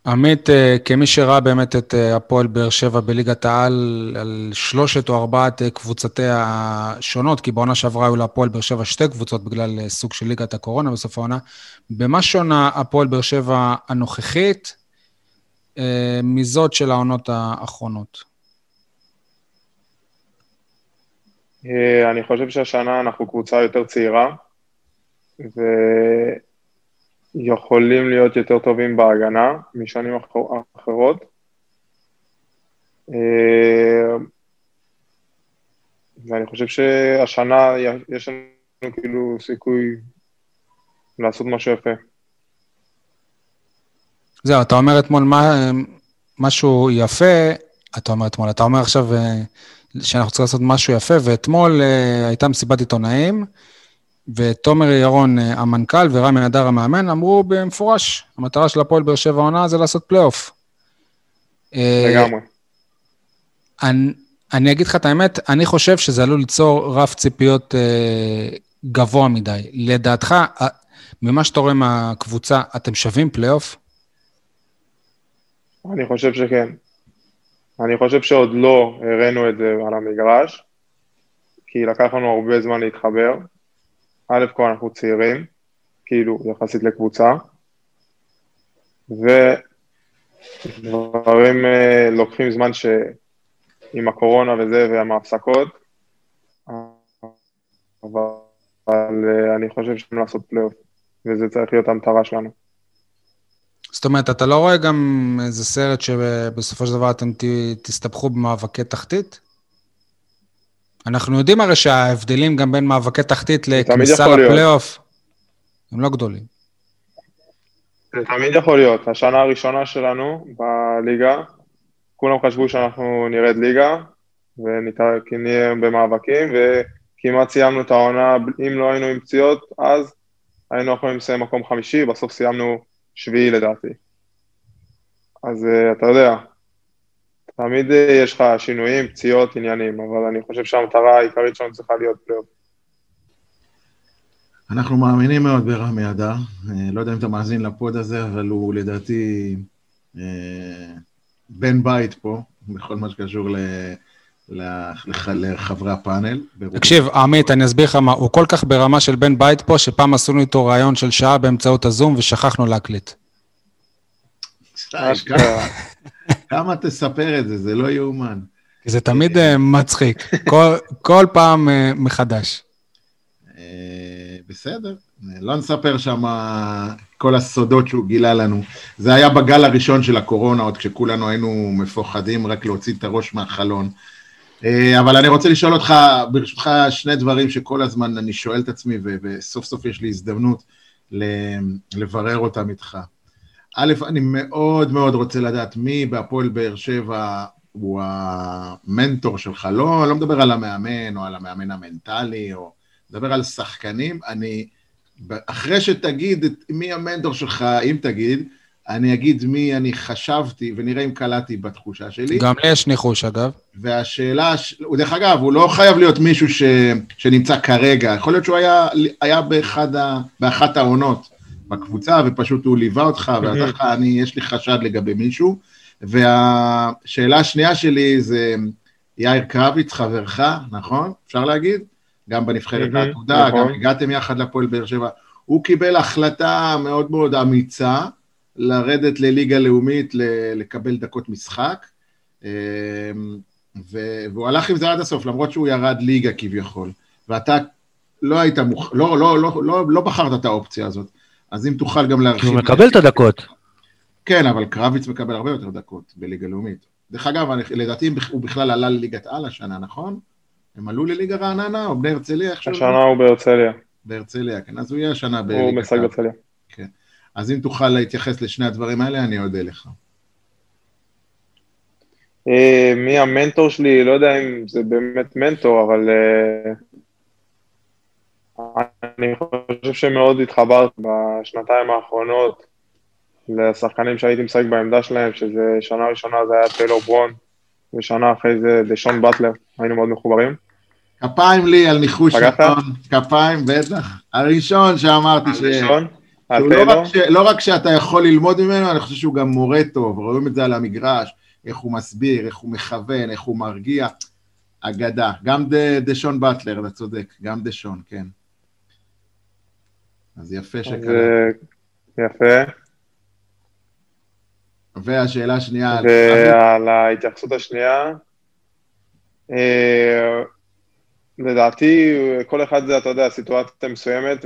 S1: עמית, אה, כמי שראה באמת את אה, הפועל באר שבע בליגת העל, על שלושת או ארבעת אה, קבוצותיה השונות, כי בעונה שעברה היו להפועל באר שבע שתי קבוצות בגלל סוג של ליגת הקורונה בסוף העונה, במה שונה הפועל באר שבע הנוכחית מזאת של העונות האחרונות?
S4: אני חושב שהשנה אנחנו קבוצה יותר צעירה, ויכולים להיות יותר טובים בהגנה משנים אחרות. אה, ואני חושב שהשנה יש לנו כאילו סיכוי לעשות משהו יפה.
S1: זהו, אתה אומר אתמול מה, משהו יפה, אתה אומר אתמול, אתה אומר עכשיו אה, שאנחנו צריכים לעשות משהו יפה, ואתמול uh, הייתה מסיבת עיתונאים, ותומר ירון, uh, המנכ"ל, ורמי אדר המאמן, אמרו במפורש, המטרה של הפועל באר שבע העונה זה לעשות פלייאוף.
S4: לגמרי.
S1: אני, אני אגיד לך את האמת, אני חושב שזה עלול ליצור רף ציפיות uh, גבוה מדי. לדעתך, ממה שאתה רואה מהקבוצה, אתם שווים פלייאוף?
S4: אני חושב שכן. אני חושב שעוד לא הראינו את זה על המגרש, כי לקח לנו הרבה זמן להתחבר. א' כל אנחנו צעירים, כאילו יחסית לקבוצה, ודברים אה, לוקחים זמן שעם הקורונה וזה ועם ההפסקות, אבל אה, אני חושב שאנחנו לעשות פלייאוף, וזה צריך להיות המטרה שלנו.
S1: זאת אומרת, אתה לא רואה גם איזה סרט שבסופו של דבר אתם תסתבכו במאבקי תחתית? אנחנו יודעים הרי שההבדלים גם בין מאבקי תחתית לכניסה לפלייאוף הם לא גדולים.
S4: זה תמיד יכול להיות. השנה הראשונה שלנו בליגה, כולם חשבו שאנחנו נרד ליגה, ונהיה במאבקים, וכמעט סיימנו את העונה, אם לא היינו עם פציעות, אז היינו יכולים לסיים מקום חמישי, בסוף סיימנו שביעי לדעתי. אז uh, אתה יודע, תמיד uh, יש לך שינויים, פציעות, עניינים, אבל אני חושב שהמטרה העיקרית שלנו צריכה להיות פלייאוף.
S3: אנחנו מאמינים מאוד ברמי אדר. אה, לא יודע אם אתה מאזין לפוד הזה, אבל הוא לדעתי בן בית פה, בכל מה שקשור ל... לחברי הפאנל.
S1: תקשיב, עמית, אני אסביר לך מה, הוא כל כך ברמה של בן בית פה, שפעם עשו לי איתו ראיון של שעה באמצעות הזום ושכחנו להקליט.
S3: כמה תספר את זה, זה לא יאומן.
S1: זה תמיד אה, מצחיק, כל פעם אה, מחדש.
S3: אה, בסדר, לא נספר שם כל הסודות שהוא גילה לנו. זה היה בגל הראשון של הקורונה, עוד כשכולנו היינו מפוחדים רק להוציא את הראש מהחלון. אבל אני רוצה לשאול אותך, ברשותך, שני דברים שכל הזמן אני שואל את עצמי, וסוף סוף יש לי הזדמנות לברר אותם איתך. א', אני מאוד מאוד רוצה לדעת מי בהפועל באר שבע הוא המנטור שלך. לא, לא מדבר על המאמן או על המאמן המנטלי, או מדבר על שחקנים. אני, אחרי שתגיד מי המנטור שלך, אם תגיד, אני אגיד מי אני חשבתי, ונראה אם קלטתי בתחושה שלי.
S1: גם לי יש ניחוש, אגב.
S3: והשאלה, הוא דרך אגב, הוא לא חייב להיות מישהו ש, שנמצא כרגע, יכול להיות שהוא היה, היה באחד ה, באחת העונות בקבוצה, ופשוט הוא ליווה אותך, ואתה לך, אני, יש לי חשד לגבי מישהו. והשאלה השנייה שלי זה יאיר קרביץ, חברך, נכון? אפשר להגיד? גם בנבחרת העתודה, גם נכון. הגעתם יחד לפועל באר שבע. הוא קיבל החלטה מאוד מאוד אמיצה, לרדת לליגה לאומית, לקבל דקות משחק, אמ, והוא הלך עם זה עד הסוף, למרות שהוא ירד ליגה כביכול, ואתה לא היית מוכ... לא, לא, לא, לא, לא בחרת את האופציה הזאת, אז אם תוכל גם להרחיב...
S2: הוא מקבל את הדקות.
S3: כן, אבל קרביץ מקבל הרבה יותר דקות בליגה לאומית. דרך אגב, לדעתי הוא בכלל עלה לליגת על השנה, נכון? הם עלו לליגה רעננה או בני הרצליה?
S4: השנה הוא בהרצליה.
S3: בהרצליה, כן, אז הוא יהיה השנה
S4: בליגת על. הוא משחק בהרצליה.
S3: כן. אז אם תוכל להתייחס לשני הדברים האלה, אני אודה לך.
S4: אה, מי המנטור שלי? לא יודע אם זה באמת מנטור, אבל אה, אני חושב שמאוד התחברת בשנתיים האחרונות לשחקנים שהייתי משחק בעמדה שלהם, שזה שנה ראשונה זה היה טיילור ברון, ושנה אחרי זה דשון באטלר, היינו מאוד מחוברים.
S3: כפיים לי על ניחוש נכון, כפיים, בטח. הראשון שאמרתי ש... הראשון? לא רק, ש, לא רק שאתה יכול ללמוד ממנו, אני חושב שהוא גם מורה טוב, רואים את זה על המגרש, איך הוא מסביר, איך הוא מכוון, איך הוא מרגיע. אגדה. גם ד, דשון באטלר, אתה צודק, גם דשון, כן. אז יפה שקרה.
S4: יפה.
S3: והשאלה השנייה...
S4: ועל ההתייחסות השנייה, אה, לדעתי, כל אחד זה, אתה יודע, סיטואציה מסוימת,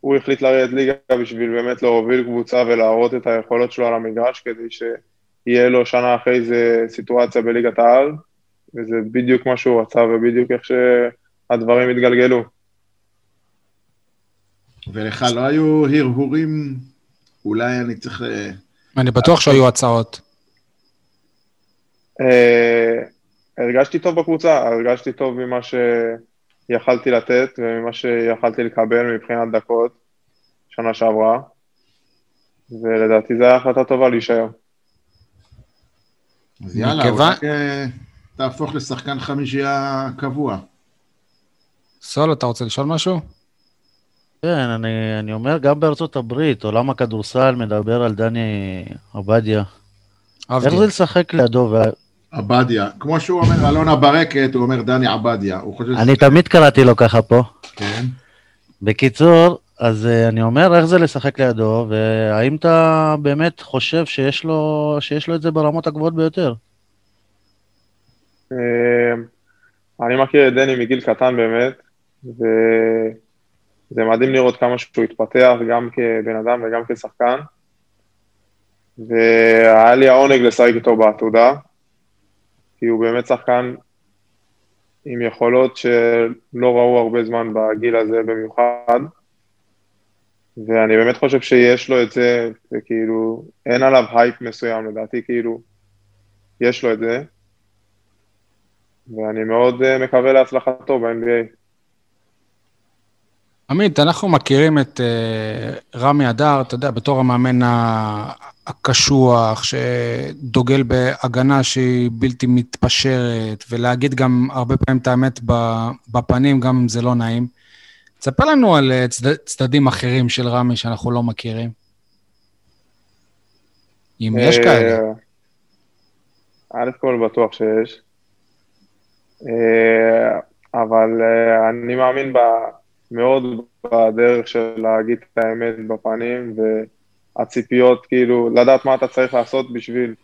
S4: והוא החליט לרדת ליגה בשביל באמת להוביל קבוצה ולהראות את היכולות שלו על המגרש, כדי שיהיה לו שנה אחרי זה סיטואציה בליגת העל, וזה בדיוק מה שהוא רצה ובדיוק איך שהדברים התגלגלו.
S3: ולך לא היו הרהורים, אולי אני צריך... אה,
S1: אני בטוח שהיו הצעות.
S4: אה, הרגשתי טוב בקבוצה, הרגשתי טוב ממה שיכלתי לתת וממה שיכלתי לקבל מבחינת דקות שנה שעברה, ולדעתי זו הייתה החלטה טובה להישאר.
S3: אז יאללה, מכיוון... אולי אה, תהפוך לשחקן חמישייה קבוע.
S1: סול, אתה רוצה לשאול משהו?
S2: כן, אני, אני אומר, גם בארצות הברית, עולם הכדורסל מדבר על דני עבדיה. איך זה לשחק לידו?
S3: עבדיה. כמו שהוא אומר אלונה ברקת, הוא אומר דני עבדיה.
S2: אני תמיד קראתי לו ככה פה. כן. בקיצור, אז uh, אני אומר, איך זה לשחק לידו, והאם אתה באמת חושב שיש לו, שיש לו את זה ברמות הגבוהות ביותר?
S4: אה, אני מכיר את דני מגיל קטן באמת, וזה מדהים לראות כמה שהוא התפתח, גם כבן אדם וגם כשחקן. והיה לי העונג לשחק איתו בעתודה, כי הוא באמת שחקן עם יכולות שלא ראו הרבה זמן בגיל הזה במיוחד, ואני באמת חושב שיש לו את זה, וכאילו, אין עליו הייפ מסוים, לדעתי כאילו, יש לו את זה, ואני מאוד אה, מקווה להצלחתו ב-NBA.
S1: עמית, אנחנו מכירים את uh, רמי אדר, אתה יודע, בתור המאמן הקשוח, שדוגל בהגנה שהיא בלתי מתפשרת, ולהגיד גם הרבה פעמים את האמת בפנים, גם אם זה לא נעים. תספר לנו על אה, צד, צדדים אחרים של רמי שאנחנו לא מכירים. אם יש אה, כאלה.
S4: א' כל בטוח שיש. אבל אני מאמין מאוד בדרך של להגיד את האמת בפנים, והציפיות, כאילו, לדעת מה אתה צריך לעשות בשביל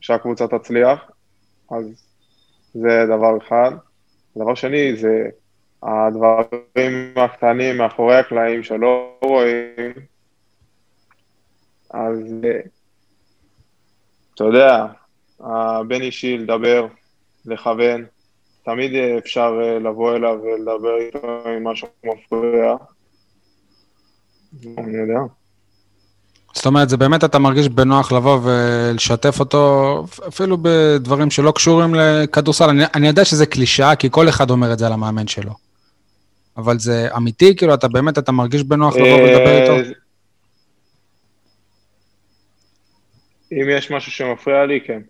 S4: שהקבוצה תצליח, אז זה דבר אחד. דבר שני, זה הדברים הקטנים מאחורי הקלעים שלא רואים, אז אתה יודע, הבין אישי לדבר, לכוון, תמיד אפשר אה, לבוא אליו ולדבר איתו עם משהו מפריע. אני יודע.
S1: זאת אומרת, זה באמת אתה מרגיש בנוח לבוא ולשתף אותו, אפילו בדברים שלא קשורים לכדורסל. אני, אני יודע שזה קלישאה, כי כל אחד אומר את זה על המאמן שלו. אבל זה אמיתי, כאילו, אתה באמת, אתה מרגיש בנוח לבוא ולדבר איתו? אה,
S4: אם יש משהו שמפריע לי, כן.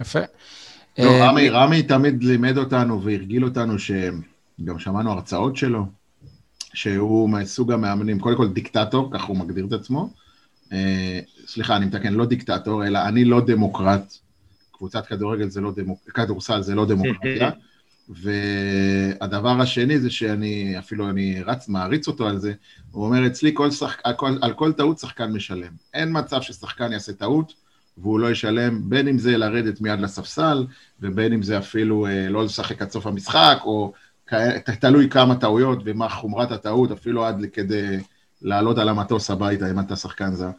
S1: יפה.
S3: לא, אה, רמי, רמי תמיד לימד אותנו והרגיל אותנו, שגם שמענו הרצאות שלו, שהוא מסוג המאמנים, קודם כל דיקטטור, כך הוא מגדיר את עצמו. אה, סליחה, אני מתקן, לא דיקטטור, אלא אני לא דמוקרט. קבוצת כדורגל זה לא דמוק... כדורסל זה לא דמוקרטיה. והדבר השני זה שאני, אפילו אני רץ, מעריץ אותו על זה, הוא אומר, אצלי כל שחק... על, כל, על כל טעות שחקן משלם. אין מצב ששחקן יעשה טעות, והוא לא ישלם, בין אם זה לרדת מיד לספסל, ובין אם זה אפילו אה, לא לשחק עד סוף המשחק, או תלוי כמה טעויות ומה חומרת הטעות, אפילו עד כדי לעלות על המטוס הביתה אם אתה שחקן זר.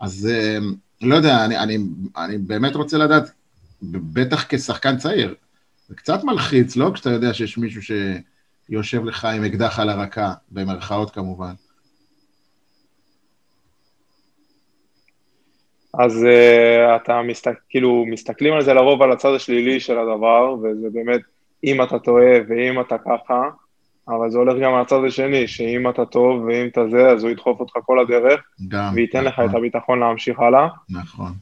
S3: אז אה, לא יודע, אני, אני, אני באמת רוצה לדעת, בטח כשחקן צעיר, זה קצת מלחיץ, לא? כשאתה יודע שיש מישהו שיושב לך עם אקדח על הרקה, במרכאות כמובן.
S4: אז uh, אתה מסתכל, כאילו, מסתכלים על זה לרוב על הצד השלילי של הדבר, וזה באמת, אם אתה טועה ואם אתה ככה, אבל זה הולך גם על הצד השני, שאם אתה טוב ואם אתה זה, אז הוא ידחוף אותך כל הדרך, גם, וייתן נכון. לך את נכון. הביטחון להמשיך הלאה.
S3: נכון.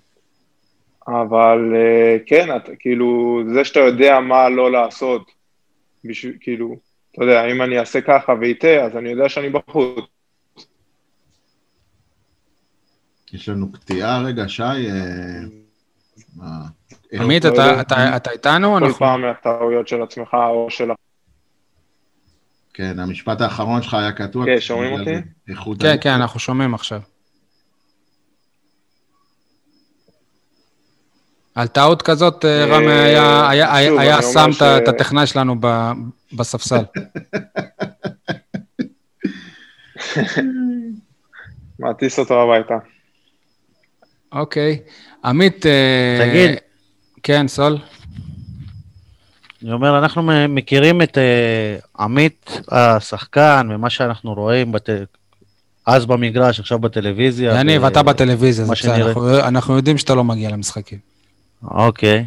S4: אבל uh, כן, את, כאילו, זה שאתה יודע מה לא לעשות, בשביל, כאילו, אתה יודע, אם אני אעשה ככה ואיתה, אז אני יודע שאני בחוץ.
S3: יש לנו קטיעה רגע, שי. אה,
S1: עמית, אתה איתנו?
S4: כל פעם מהטעויות של עצמך או של...
S3: כן, המשפט האחרון שלך היה קטוע.
S4: כן, שומעים אותי?
S1: כן, כן, אנחנו שומעים עכשיו. על טעות כזאת, אה, רמי
S4: אה,
S1: היה- שם את הטכנאי שלנו בספסל.
S4: מעטיס אותו הביתה.
S1: אוקיי. עמית... אה,
S2: תגיד.
S1: כן, סול?
S2: אני אומר, אנחנו מכירים את uh, עמית השחקן ומה שאנחנו רואים בת... אז במגרש, עכשיו בטלוויזיה.
S1: יניב,
S2: ו-
S1: אתה בטלוויזיה, זה בסדר. אנחנו- אנחנו יודעים שאתה לא מגיע למשחקים.
S2: אוקיי.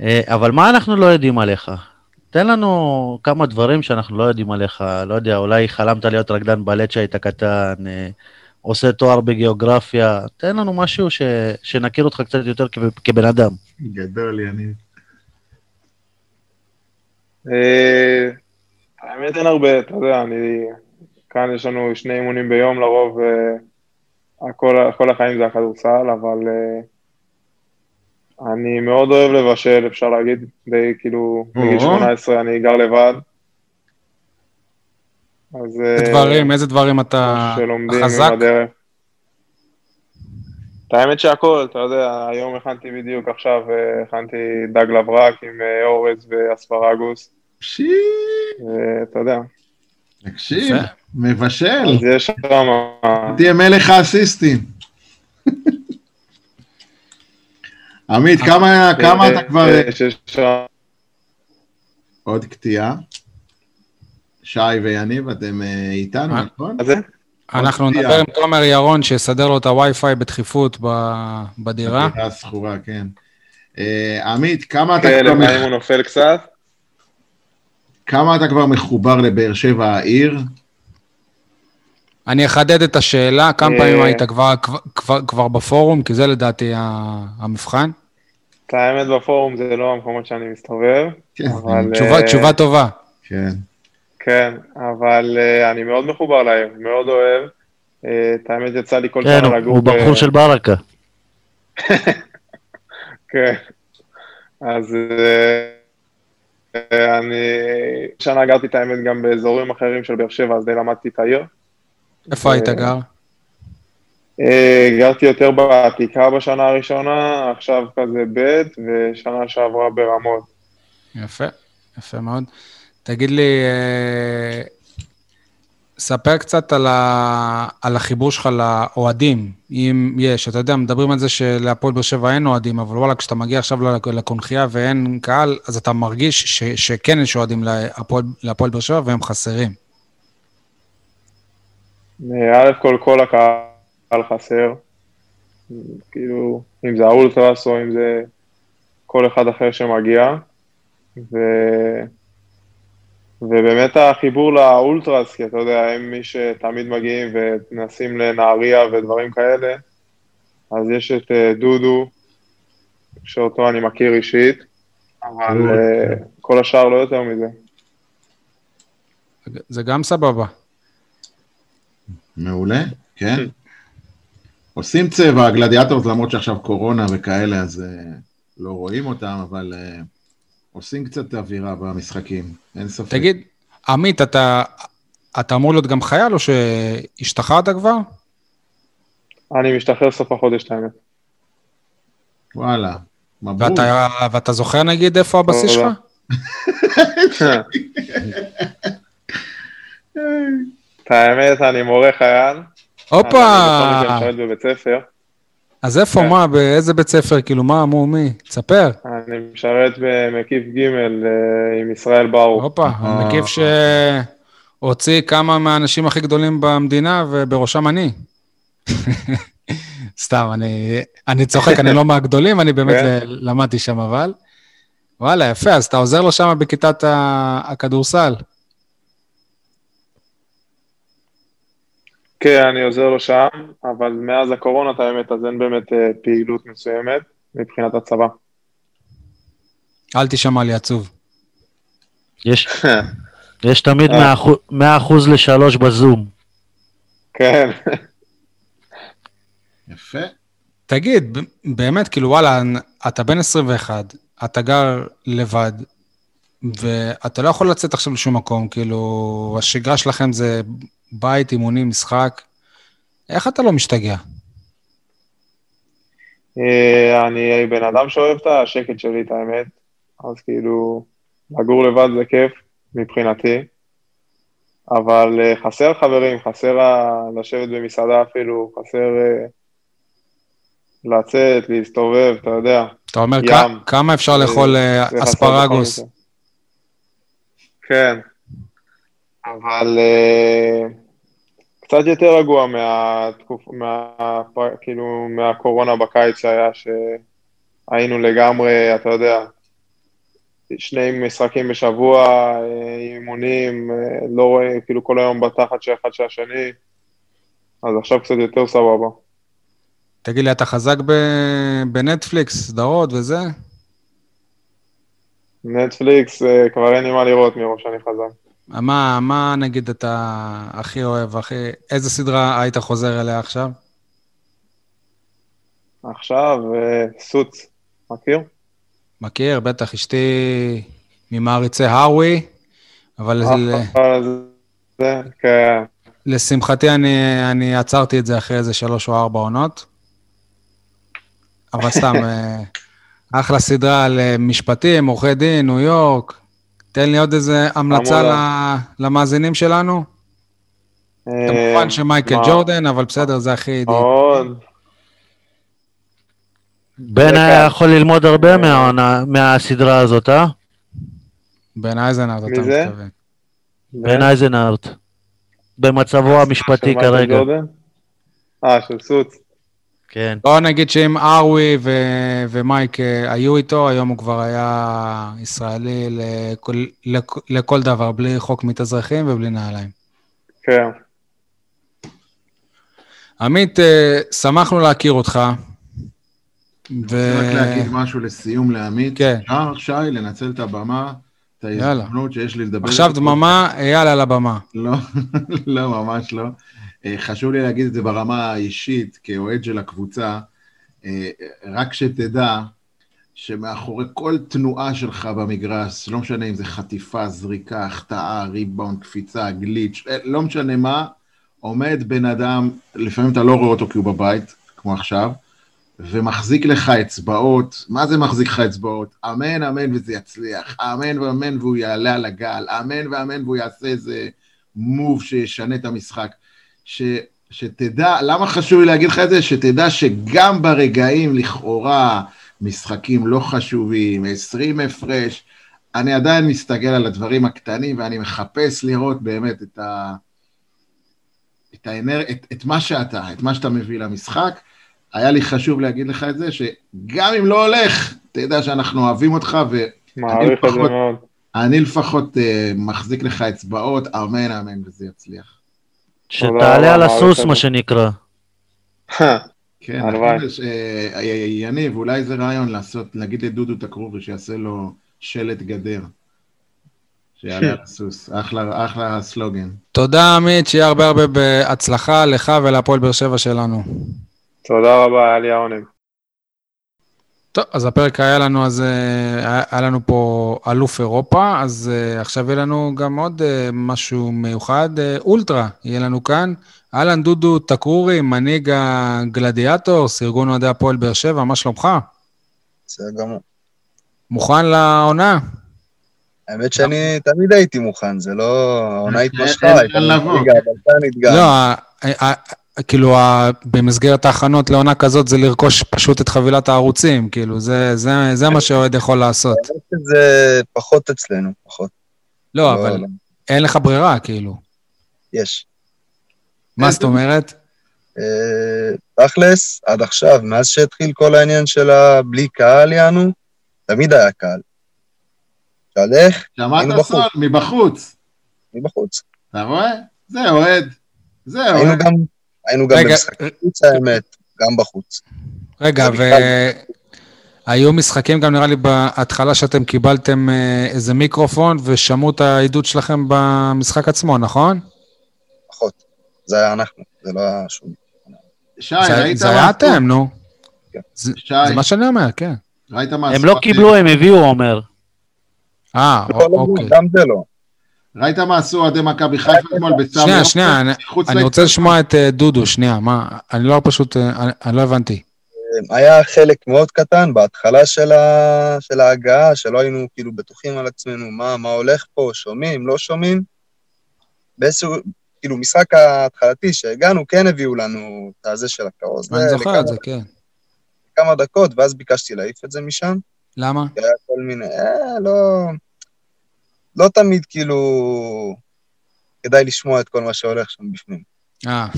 S2: אה, אבל מה אנחנו לא יודעים עליך? תן לנו כמה דברים שאנחנו לא יודעים עליך. לא יודע, אולי חלמת להיות רקדן בלט כשהיית קטן, אה, עושה תואר בגיאוגרפיה. תן לנו משהו ש... שנכיר אותך קצת יותר כ- כבן אדם.
S3: גדול, יניב.
S4: אה, האמת אין הרבה, אתה יודע, אני... כאן יש לנו שני אימונים ביום לרוב, אה, הכל, כל החיים זה הכדורסל, אבל אה, אני מאוד אוהב לבשל, אפשר להגיד, די כאילו, בגיל
S3: או.
S4: 18 אני גר לבד. אז...
S1: איזה
S4: אה,
S1: דברים, איזה דברים אתה חזק?
S4: את האמת שהכל, אתה יודע, היום הכנתי בדיוק עכשיו, אה, הכנתי דג לברק עם אה, אורז ואספרגוס,
S3: פשי,
S4: ואתה יודע,
S3: תקשיב. מבשל.
S4: אז יש שם...
S3: תהיה מלך האסיסטים. עמית, כמה כמה אתה כבר... עוד קטיעה. שי ויניב, אתם אה, איתנו,
S1: אה?
S3: נכון?
S1: אנחנו נדבר עם תומר ירון, שיסדר לו את הווי-פיי בדחיפות בדירה.
S3: הדירה השכורה, כן. אה, עמית, כמה אתה
S4: כן,
S3: כבר מח-
S4: הוא נופל קצת.
S3: כמה אתה כבר מחובר לבאר שבע העיר?
S1: אני אחדד את השאלה, כמה. פעמים היית כבר- בפורום, כי זה לדעתי המבחן.
S4: את האמת בפורום זה לא המקומות שאני מסתובב,
S3: כן,
S4: אבל...
S1: תשובה טובה.
S3: כן.
S4: כן, אבל אה, אני מאוד מחובר לעיר, מאוד אוהב. אה, את האמת יצא לי כל
S2: כן,
S4: שנה
S2: הוא-
S4: לגור...
S2: הוא
S4: ב-
S2: בחור של ברקה.
S4: כן. אז אה, אני... שנה גרתי את האמת גם באזורים אחרים של באר שבע, אז די למדתי את העיר.
S1: איפה היית גר?
S4: אה, גרתי יותר בעתיקה בשנה הראשונה, עכשיו כזה ב', ושנה שעברה ברמות.
S1: יפה, יפה מאוד. תגיד לי, אה, ספר קצת על, ה, על החיבור שלך לאוהדים, אם יש. אתה יודע, מדברים על זה שלהפועל באר שבע אין אוהדים, אבל וואלה, כשאתה מגיע עכשיו לקונכייה ואין קהל, אז אתה מרגיש ש, שכן יש אוהדים להפועל, באר שבע והם חסרים.
S4: אה, א' כל כל הקהל חסר, כאילו, אם זה האולטרס או אם זה כל אחד אחר שמגיע, ו... ובאמת החיבור לאולטרס, כי אתה יודע, הם מי שתמיד מגיעים ונוסעים לנהריה ודברים כאלה, אז יש את אה, דודו, שאותו אני מכיר אישית, אבל. אה, כל השאר לא יותר מזה.
S1: זה גם סבבה.
S3: מעולה, כן. עושים צבע, הגלדיאטורס, למרות שעכשיו קורונה וכאלה, אז אה, לא רואים אותם, אבל עושים קצת אווירה במשחקים, אין ספק.
S1: תגיד, עמית, אתה, אתה אמור להיות גם חייל או שהשתחררת כבר?
S4: אני משתחרר סוף החודש, האמת.
S3: וואלה, מברוק.
S1: ואתה, ואתה זוכר נגיד איפה הבסיס שלך?
S4: את האמת, אני מורה חייל.
S1: הופה!
S4: אני בכל מקרה משרת בבית ספר.
S1: אז איפה,
S4: כן.
S1: מה, באיזה בית ספר, כאילו, מה, מו, מי? תספר.
S4: אני משרת במקיף ג' אה, עם ישראל ברוך.
S1: הופה, המקיף שהוציא כמה מהאנשים הכי גדולים במדינה, ובראשם אני. סתם, אני, אני צוחק, אני לא מהגדולים, אני באמת
S4: כן.
S1: למדתי שם, אבל... וואלה, יפה, אז אתה עוזר לו שם בכיתת הכדורסל.
S4: כן, אני עוזר לו שם, אבל מאז הקורונה, את האמת, אז אין באמת אה, פעילות מסוימת מבחינת הצבא.
S1: אל תישמע לי עצוב.
S2: יש, יש תמיד
S4: אה.
S2: 100% 100% לשלוש בזום.
S4: כן.
S3: יפה.
S1: תגיד, באמת, כאילו, וואלה, אתה בן 21, אתה גר לבד, ואתה לא יכול לצאת עכשיו לשום מקום, כאילו, השגרה שלכם זה בית, אימונים, משחק. איך אתה לא משתגע?
S4: אה, אני בן אדם שאוהב את השקט שלי, את האמת. אז כאילו, לגור לבד זה כיף מבחינתי. אבל אה, חסר חברים, חסר לשבת במסעדה אפילו, חסר אה, לצאת, להסתובב, אתה יודע.
S1: אתה אומר,
S4: ים.
S1: כמה אפשר לאכול אספרגוס?
S4: כן, אבל אה, קצת יותר רגוע מהתקופ... מה... כאילו, מהקורונה בקיץ שהיה, שהיינו לגמרי, אתה יודע, שני משחקים בשבוע, אה, אימונים, אה, לא רואה, כאילו כל היום בתחת של אחד של השני, אז עכשיו קצת יותר סבבה.
S1: תגיד לי, אתה חזק ב- בנטפליקס, סדרות וזה?
S4: נטפליקס, אה, כבר אין לי מה לראות מראש שאני חזק.
S1: מה, מה נגיד אתה הכי אוהב, הכי... איזה סדרה היית חוזר אליה עכשיו?
S4: עכשיו, אה, סוץ, מכיר?
S1: מכיר, בטח, אשתי ממעריצי הארווי, אבל ל-
S4: אבל זה, כן.
S1: לשמחתי אני, אני עצרתי את זה אחרי איזה שלוש או ארבע עונות. אבל סתם, אה, אחלה סדרה על אה, משפטים, עורכי דין, ניו יורק. תן לי עוד איזה המלצה למאזינים שלנו. כמובן שמייקל
S4: אה?
S1: ג'ורדן, אבל בסדר, זה הכי... אידי.
S4: מאוד.
S2: בן היה. יכול ללמוד הרבה מהעונה- מהסדרה הזאת, אה?
S1: בן אייזנארט, אתה? מתכוון.
S2: בן אייזנארט. במצבו המשפטי כרגע.
S4: אה, של סוץ.
S2: כן.
S1: בוא נגיד שאם ארווי ו- ומייק אה, היו איתו, היום הוא כבר היה ישראלי לכל, לכ- לכל דבר, בלי חוק מתאזרחים ובלי נעליים.
S4: כן.
S1: עמית, אה, שמחנו להכיר אותך. ו...
S3: רק להגיד משהו לסיום לעמית.
S1: כן.
S3: אפשר, שי, לנצל את הבמה, את. ההזדמנות שיש לי לדבר.
S1: עכשיו. דממה, אייל על הבמה.
S3: לא, לא, ממש לא. אה, חשוב לי להגיד את זה ברמה האישית, כאוהד של הקבוצה. אה, רק שתדע שמאחורי כל תנועה שלך במגרש, לא משנה אם זה חטיפה, זריקה, החטאה, ריבאונד, קפיצה, גליץ', אה, לא משנה מה, עומד בן אדם, לפעמים אתה לא רואה אותו כי הוא בבית, כמו עכשיו, ומחזיק לך אצבעות, מה זה מחזיק לך אצבעות? אמן, אמן וזה יצליח, אמן ואמן והוא יעלה על הגל, אמן ואמן והוא יעשה איזה מוב שישנה את המשחק. ש, שתדע, למה חשוב לי להגיד לך את זה? שתדע שגם ברגעים לכאורה, משחקים לא חשובים, 20 הפרש, אני עדיין מסתכל על הדברים הקטנים ואני מחפש לראות באמת את ה... את, האנר... את, את מה שאתה, את מה שאתה מביא למשחק. היה לי חשוב להגיד לך את זה, שגם אם לא הולך, תדע שאנחנו אוהבים אותך,
S4: זה
S3: לפחות-. ואני לפחות uh, מחזיק לך אצבעות, אמן אמן וזה יצליח.
S2: שתעלה על הסוס,
S4: את
S2: מה. שנקרא.
S3: כן,
S4: הלוואי.
S3: נכון, ש- אה, יניב, אולי זה רעיון לעשות, להגיד לדודו תקרובי שיעשה לו שלט גדר. שיעלה על הסוס, אחלה, אחלה סלוגן.
S1: תודה, עמית, שיהיה הרבה הרבה בהצלחה לך ולהפועל באר שבע שלנו.
S4: תודה רבה, היה לי העונג.
S1: טוב, אז הפרק היה לנו, אז אה, היה- לנו פה אלוף אירופה, אז אה, עכשיו יהיה לנו גם עוד אה, משהו מיוחד, אה, אולטרה יהיה לנו כאן. אהלן דודו תקרורי, מנהיג הגלדיאטורס, ארגון אוהדי הפועל באר שבע, מה שלומך?
S5: בסדר גמור.
S1: מוכן לעונה?
S5: האמת שאני תמיד הייתי מוכן, זה לא... העונה התמשכה, הייתה. ליגה, אבל כאן נתגענו.
S1: לא, כאילו, ה- במסגרת ההכנות לעונה כזאת זה לרכוש פשוט את חבילת הערוצים, כאילו, זה- זה זה מה שאוהד יכול לעשות.
S5: שזה פחות אצלנו, פחות.
S1: לא, אבל
S5: לא.
S1: אין לך ברירה, כאילו.
S5: יש.
S1: מה זאת אומרת?
S5: אה, תכלס, עד עכשיו, מאז שהתחיל כל העניין של הבלי קהל, יענו, תמיד היה קהל. שאל איך?
S3: שמעת
S5: היינו בחוץ.
S3: סול? מבחוץ.
S5: מבחוץ.
S3: אתה רואה? זה אוהד. זה
S5: היינו
S3: אוהד.
S5: היינו גם
S1: רגע,
S5: במשחקי חוץ, האמת, גם בחוץ.
S1: רגע, ו... היו משחקים גם נראה לי בהתחלה שאתם קיבלתם אה, איזה מיקרופון ושמעו את העדות שלכם במשחק עצמו, נכון?
S5: פחות. זה היה אנחנו, זה לא היה שום...
S3: שי,
S1: זה-
S3: ראית
S1: זה היה? אתם, נו.
S5: כן.
S1: זה
S3: שי,
S1: זה מה שאני אומר, כן.
S3: ראית מה
S2: הם? לא קיבלו, הם הביאו, אומר.
S1: אה,
S5: לא,
S1: אוקיי.
S5: גם זה לא.
S3: ראית מה עשו אוהדי מכבי חיפה אתמול בצו
S1: שנייה,
S3: יום?
S1: שנייה, אני- רוצה? לשמוע את אה, דודו, שנייה, מה, אני לא פשוט, אה, אני- לא הבנתי.
S5: היה חלק מאוד קטן בהתחלה של, ה... של ההגעה, שלא היינו כאילו בטוחים על עצמנו מה, מה הולך פה, שומעים, לא שומעים. באיזשהו, כאילו, משחק ההתחלתי שהגענו, כן הביאו לנו את הזה של הכרוז.
S1: אני זוכר את זה, כן.
S5: כמה דקות, ואז ביקשתי להעיף את זה משם.
S1: למה?
S5: כי היה כל מיני, אה, לא... לא תמיד, כאילו, כדאי לשמוע את כל מה שהולך שם בפנים.
S1: אה,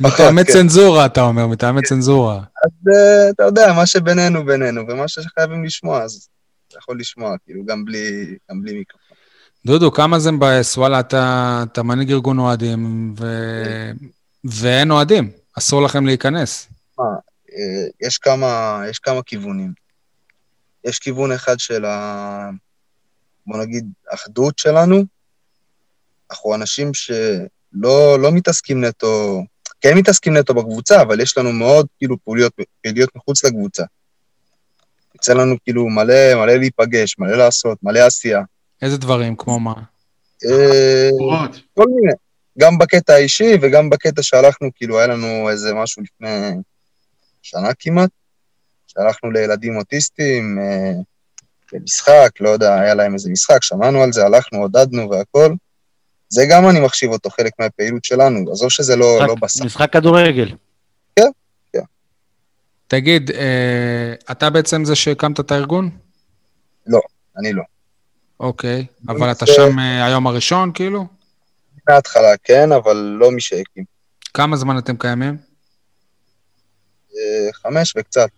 S1: מטעמי
S5: כן.
S1: צנזורה, אתה אומר, מטעמי צנזורה.
S5: אז אה, אתה יודע, מה שבינינו בינינו, ומה שחייבים לשמוע, אז אתה יכול לשמוע, כאילו, גם בלי, גם בלי מיקרופון.
S1: דודו, כמה זה מבאס? וואלה, אתה, אתה מנהיג ארגון אוהדים, ו... ואין אוהדים, אסור לכם להיכנס.
S5: אה, יש כמה, יש כמה כיוונים. יש כיוון אחד של ה... בוא נגיד, אחדות שלנו. אנחנו אנשים שלא לא מתעסקים נטו, כן מתעסקים נטו בקבוצה, אבל יש לנו מאוד כאילו פעילויות, פעילויות מחוץ לקבוצה. יוצא לנו כאילו מלא, מלא להיפגש, מלא לעשות, מלא עשייה.
S1: איזה דברים, כמו מה?
S5: אה. כל מיני. גם בקטע האישי וגם בקטע שהלכנו, כאילו, היה לנו איזה משהו לפני שנה כמעט, שהלכנו לילדים אוטיסטים, אה, למשחק, לא יודע, היה להם איזה משחק, שמענו על זה, הלכנו, עודדנו והכל. זה גם אני מחשיב אותו חלק מהפעילות שלנו, עזוב שזה לא, לא
S2: משחק-
S5: בסך.
S2: משחק כדורגל.
S1: תגיד, אה, אתה בעצם זה שהקמת את הארגון?
S5: אני לא.
S1: אוקיי, אבל אתה
S5: זה-
S1: שם אה, היום הראשון, כאילו?
S5: מההתחלה כן, אבל לא מי שהקים.
S1: כמה זמן אתם קיימים?
S5: חמש וקצת.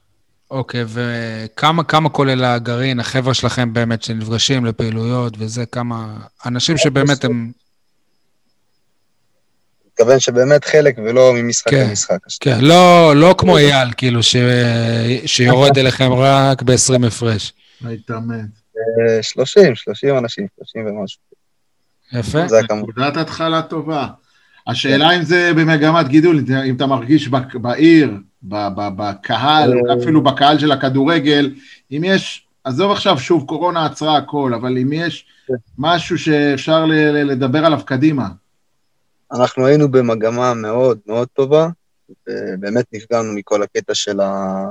S1: אוקיי, וכמה כמה כולל הגרעין, החבר'ה שלכם באמת, שנפגשים לפעילויות וזה, כמה אנשים שבאמת הם...
S5: מתכוון שבאמת חלק ולא ממשחק
S1: כן,
S5: למשחק.
S1: כן, לא, לא כמו אייל, כאילו, ש... שיורד אליכם רק ב-20 הפרש.
S3: להתאמן.
S5: אה, 30, 30 אנשים, 30 ומשהו.
S1: יפה.
S5: זה הכמות.
S3: נקודת התחלה טובה. השאלה אם זה במגמת גידול, אם אתה מרגיש בעיר, בקהל, אולי אפילו בקהל של הכדורגל, אם יש, עזוב עכשיו, שוב, קורונה עצרה הכל, אבל אם יש משהו שאפשר ל- ל- לדבר עליו קדימה.
S5: אנחנו היינו במגמה מאוד מאוד טובה, ובאמת נפגענו מכל הקטע של ה...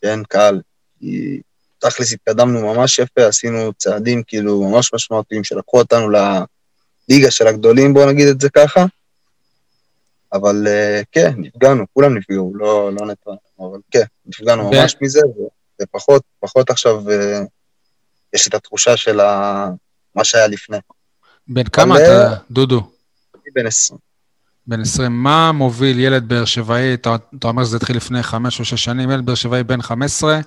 S5: שאין קהל. כי תכלס התקדמנו ממש יפה, עשינו צעדים כאילו ממש משמעותיים שלקחו אותנו לליגה של הגדולים, בואו נגיד את זה ככה. אבל אה, כן, נפגענו, כולם נפגעו, לא, לא נטרן, אבל כן, נפגענו
S1: ו-
S5: ממש מזה, ופחות, פחות עכשיו אה, יש את התחושה של ה... מה שהיה לפני.
S1: בן כמה אתה, דודו?
S5: אני בן 20.
S1: בן 20. מה מוביל ילד באר שבעי, אתה, אתה אומר שזה התחיל לפני חמש או שש שנים, ילד באר שבעי בן 15,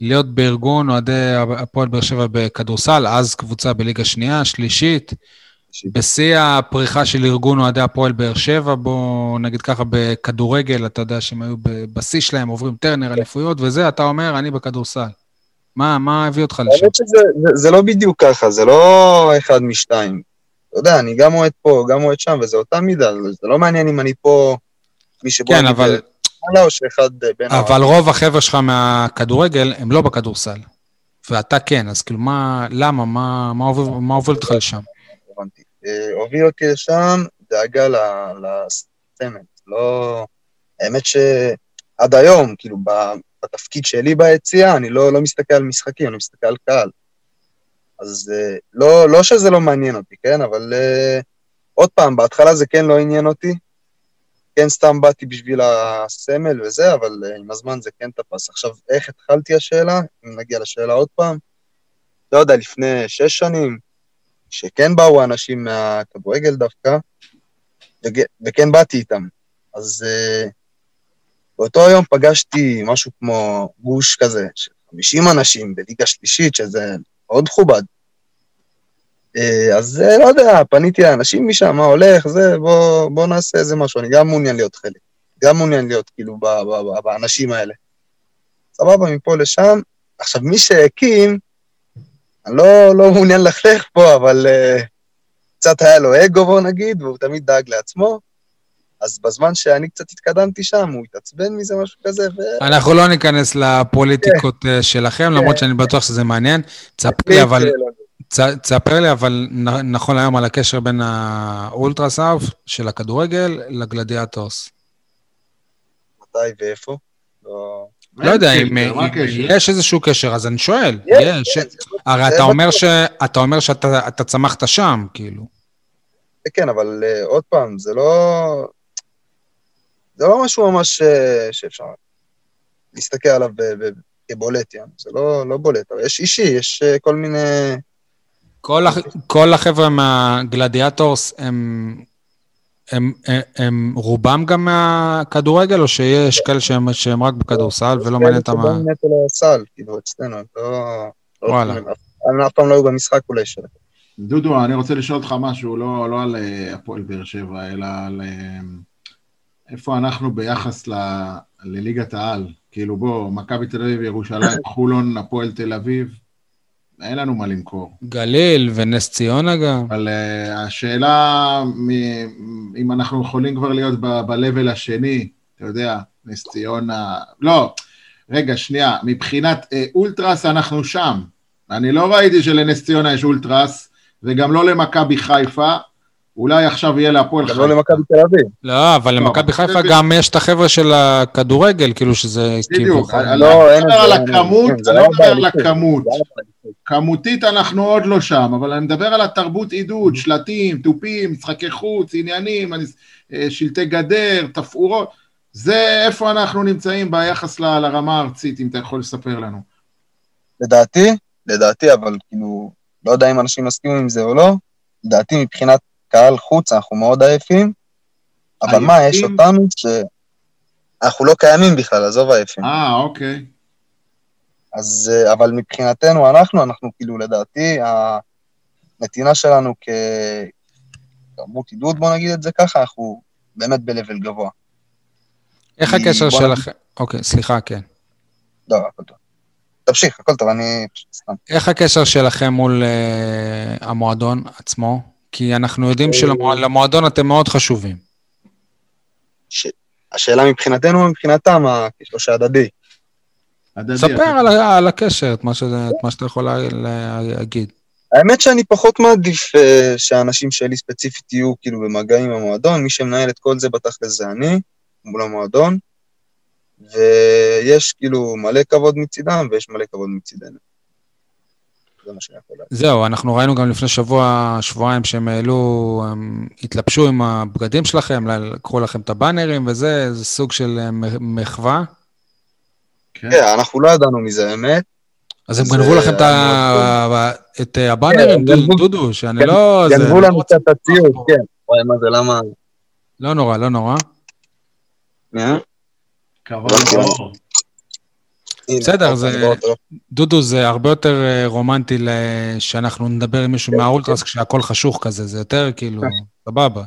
S1: להיות בארגון אוהדי הפועל באר שבע בכדורסל, אז קבוצה בליגה שנייה, שלישית, בשיא הפריחה של ארגון אוהדי הפועל באר שבע, בוא נגיד ככה, בכדורגל, אתה יודע שהם היו בשיא שלהם, עוברים טרנר, אליפויות וזה, אתה אומר, אני בכדורסל. מה, מה הביא אותך לשם?
S5: האמת שזה זה, זה לא בדיוק ככה, זה לא אחד משתיים. אתה יודע, אני גם אוהד פה, גם אוהד שם, וזה אותה מידה, זה לא מעניין אם אני פה, מי שבוא
S1: כן, אבל,
S5: או שאחד אה, בין
S1: אבל רוב החבר'ה שלך מהכדורגל הם לא בכדורסל. ואתה כן, אז כאילו, מה, למה, מה, מה, הוביל אותך לשם?
S5: הבנתי. אה, הוביל אותי לשם דאגה ל- לסמל. לא... האמת שעד היום, כאילו, בתפקיד שלי ביציאה, אני לא, לא מסתכל על משחקים, אני מסתכל על קהל. אז אה, לא, לא שזה לא מעניין אותי, כן? אבל אה, עוד פעם, בהתחלה זה כן לא עניין אותי. כן סתם באתי בשביל הסמל וזה, אבל אה, עם הזמן זה כן תפס. עכשיו, איך התחלתי השאלה? אם נגיע לשאלה עוד פעם. לא יודע, לפני שש שנים, שכן באו אנשים מהכדורגל דווקא, וכן באתי איתם. אז uh, באותו יום פגשתי משהו כמו גוש כזה, של 50 אנשים בליגה שלישית, שזה מאוד מכובד. Uh, אז uh, לא יודע, פניתי לאנשים משם, מה הולך, זה, בוא, בוא נעשה איזה משהו, אני גם מעוניין להיות חלק. גם מעוניין להיות כאילו ב- ב- ב- באנשים האלה. סבבה, מפה לשם. עכשיו, מי שהקים, אני לא, לא מעוניין ללכלך פה, אבל uh, קצת היה לו אגו, בוא נגיד, והוא תמיד דאג לעצמו. אז בזמן שאני קצת התקדמתי שם, הוא התעצבן מזה, משהו כזה, ו...
S1: אנחנו לא ניכנס לפוליטיקות אה, שלכם, למרות שאני בטוח שזה מעניין. תספר לי, אבל, צ- תספר לי, אבל נכון היום על הקשר בין האולטרסאוף של הכדורגל לגלדיאטורס.
S5: מתי ואיפה. לא...
S1: לא יודע
S3: אין
S1: אם אם
S3: הקשר?
S1: יש איזשהו קשר, אז אני שואל.
S5: יש,
S1: הרי אתה אומר
S5: בטוח.
S1: ש- אתה אומר שאתה אתה צמחת שם, כאילו.
S5: כן, אבל אה, עוד פעם, זה לא... זה לא משהו ממש אה, שאפשר להסתכל עליו ב- ב- כבולט, יענו. זה לא, לא בולט, אבל יש אישי, יש אה, כל מיני...
S1: כל החבר'ה מהגלדיאטורס הם, הם, הם, הם רובם גם מהכדורגל, או שיש כאלה שהם, שהם רק בכדורסל ולא מעניין אותם מה...
S5: כאלה שבאים נטו לסל, כאילו, אצלנו, הם לא... לא
S1: וואלה.
S5: הם אף- הם אף פעם לא היו במשחק אולי שלהם.
S3: דודו, אני רוצה לשאול אותך משהו, לא, לא על אה, הפועל באר שבע, אלא על אה, איפה אנחנו ביחס ל, לליגת העל. כאילו בוא, מכבי תל אביב, ירושלים, חולון, הפועל תל אביב, אין לנו מה למכור.
S1: גליל ונס ציונה גם.
S3: אבל uh, השאלה, מ- אם אנחנו יכולים כבר להיות ב- ב-level השני, אתה יודע, נס ציונה, לא, רגע, שנייה, מבחינת uh, אולטרס אנחנו שם. אני לא ראיתי שלנס ציונה יש אולטרס, וגם לא למכבי חיפה, אולי עכשיו יהיה להפועל
S5: גם
S3: חיפה.
S5: לא למכבי תל אביב.
S1: לא, אבל
S3: לא,
S1: למכבי חיפה גם יש את החבר'ה של הכדורגל, כאילו שזה
S3: בדיוק. אני
S5: לא,
S3: לא
S5: אין את
S3: מדבר על. הכמות, אני
S5: לא
S3: לא מדבר על. הכמות. כמותית אנחנו עוד לא שם, אבל אני מדבר על התרבות עידוד, שלטים, תופים, משחקי חוץ, עניינים, אה, שלטי גדר, תפאורות. זה איפה אנחנו נמצאים ביחס ל- לרמה הארצית, אם אתה יכול לספר לנו.
S5: לדעתי, לדעתי, אבל כאילו, לא יודע אם אנשים מסכימים עם זה או לא, לדעתי מבחינת קהל חוץ אנחנו מאוד עייפים, אבל מה, יש
S3: עייפים?
S5: אותנו שאנחנו לא קיימים בכלל, עזוב עייפים.
S3: אה, אוקיי.
S5: אז, אה, אבל מבחינתנו, אנחנו, אנחנו כאילו, לדעתי, הנתינה שלנו כתרבות עידוד, בוא נגיד את זה ככה, אנחנו באמת ב-level גבוה.
S1: איך הקשר שלכם? אוקיי, סליחה, כן.
S5: לא, הכל טוב. תמשיך, הכל טוב, אני סתם.
S1: איך הקשר שלכם מול uh, המועדון עצמו? כי אנחנו יודעים
S5: אה,
S1: שלמועדון אתם מאוד חשובים.
S5: ש... השאלה מבחינתנו או מבחינתם, הקשר שהדדי.
S3: הדדי.
S1: ספר על, על הקשר, את מה, ש, את מה שאתה יכול לה- להגיד.
S5: האמת שאני פחות מעדיף אה, שהאנשים שלי ספציפית יהיו כאילו במגע עם המועדון, מי שמנהל את כל זה בתכל'ס זה אני, מול המועדון, ויש כאילו מלא כבוד מצידם ויש מלא כבוד מצידנו. זה מה שאני יכול להגיד.
S1: זהו, אנחנו ראינו גם לפני שבוע, שבועיים שהם העלו, הם התלבשו עם הבגדים שלכם, לקחו לכם את הבאנרים וזה, זה סוג של אה, מחווה.
S3: כן.
S5: כן, אנחנו לא ידענו מזה, האמת.
S1: אז הם גנבו לכם את ה- את הבאנרים,
S5: כן,
S1: דודו, שאני
S5: גנ-
S1: לא...
S5: גנבו
S1: לא
S5: לנו קצת את הציוד, כן. וואי, מה זה, למה?
S1: לא נורא, לא נורא.
S5: אה? לא,
S1: בסדר. דודו, זה הרבה יותר אה, רומנטי שאנחנו נדבר עם מישהו מהאולטרס כשהכול חשוך כזה, זה יותר כאילו, סבבה.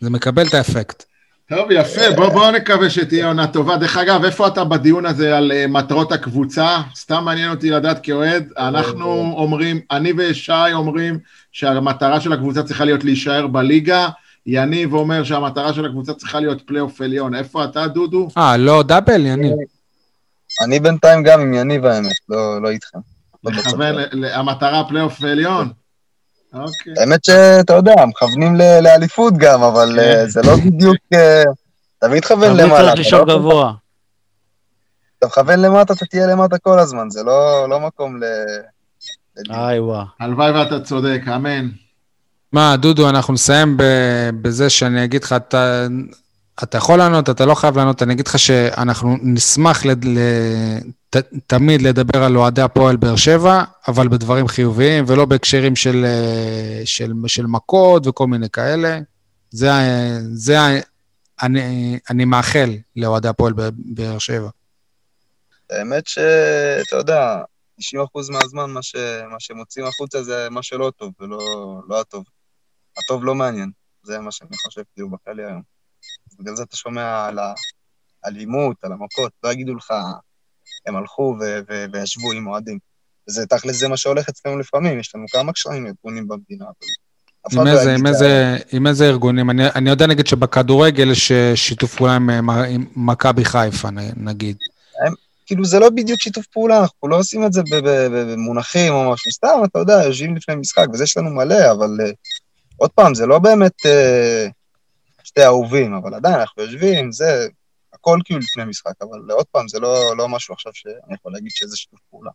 S1: זה מקבל את האפקט.
S3: טוב, יפה, בוא, בוא נקווה שתהיה עונה טובה. דרך אגב, איפה אתה בדיון הזה על uh, מטרות הקבוצה? סתם מעניין אותי לדעת כאוהד. אנחנו אומרים, אני ושי אומרים שהמטרה של הקבוצה צריכה להיות להישאר בליגה. יניב אומר שהמטרה של הקבוצה צריכה להיות פלייאוף עליון. איפה אתה, דודו?
S1: אה, לא double, יניב.
S5: אני בינתיים גם עם יניב האמת, לא לא איתכם. לא
S3: מכוון,
S5: בצד.
S3: ל- ל- המטרה פלייאוף עליון? אוקיי.
S5: האמת שאתה יודע, מכוונים לאליפות גם, אבל
S3: כן.
S5: אה, זה לא בדיוק... אה, תמיד תכוון
S2: תמיד
S5: למעלה.
S2: צריך
S5: אתה
S2: לשאול
S5: לא-
S2: גבוה.
S5: אתה מכוון למטה, אתה תהיה למטה כל הזמן, זה לא לא מקום ל...
S2: איי וואו.
S3: הלוואי ואתה צודק, אמן.
S1: מה, דודו, אנחנו נסיים בזה שאני אגיד לך, אתה, אתה יכול לענות, אתה לא חייב לענות, אני אגיד לך שאנחנו נשמח לד, ל, ת, תמיד לדבר על אוהדי הפועל באר שבע, אבל בדברים חיוביים, ולא בהקשרים של, אה, של, של מכות וכל מיני כאלה. זה, זה אני, אני מאחל לאוהדי הפועל באר שבע.
S5: האמת שאתה יודע, 90% מהזמן מה, ש... מה שמוצאים החוצה זה מה שלא טוב, ולא לא הטוב. הטוב לא מעניין, זה מה שאני חושב כאילו בכללי היום. בגלל זה אתה שומע על האלימות, על המכות, לא יגידו לך, הם הלכו ו... ו... וישבו עם אוהדים. וזה תכל'ס זה מה שהולך אצלנו לפעמים, יש לנו כמה קשרים ארגונים במדינה, אבל
S1: עם
S5: לא
S1: איזה, עם, איזה, עם איזה ארגונים? אני, אני יודע נגיד שבכדורגל יש אה, שיתוף פעולה עם, אה, עם מכבי חיפה, נגיד.
S5: כאילו זה לא בדיוק שיתוף פעולה, אנחנו לא עושים את זה במונחים או משהו, סתם, אתה יודע, יושבים לפני משחק, וזה יש לנו מלא, אבל uh, עוד פעם, זה לא באמת, uh, שתי אהובים, אבל עדיין אנחנו יושבים, זה, הכל כאילו לפני משחק, אבל עוד פעם, זה לא, לא משהו עכשיו שאני יכול להגיד שזה שיתוף פעולה.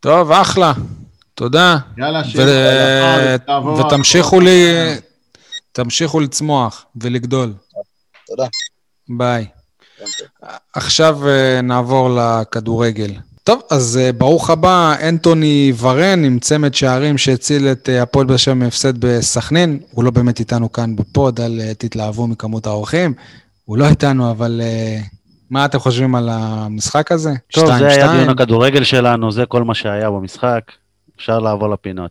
S1: טוב, אחלה. תודה.
S3: יאללה,
S1: ו-
S3: שיהיה. תעבור.
S1: ותמשיכו לי, תמשיכו לצמוח ולגדול.
S5: תודה.
S1: ביי. עכשיו אה, נעבור לכדורגל. טוב, אז אה, ברוך הבא, אנטוני ורן עם צמד שערים שהציל את אה, הפועל באר שבע מהפסד בסכנין. הוא לא באמת איתנו כאן בפוד, אל אה, תתלהבו מכמות האורחים. הוא לא איתנו, אבל מה אתם חושבים על המשחק הזה?
S2: טוב, זה היה
S1: שתיים,
S2: דיון הכדורגל שלנו, זה כל מה שהיה במשחק. אפשר לעבור לפינות.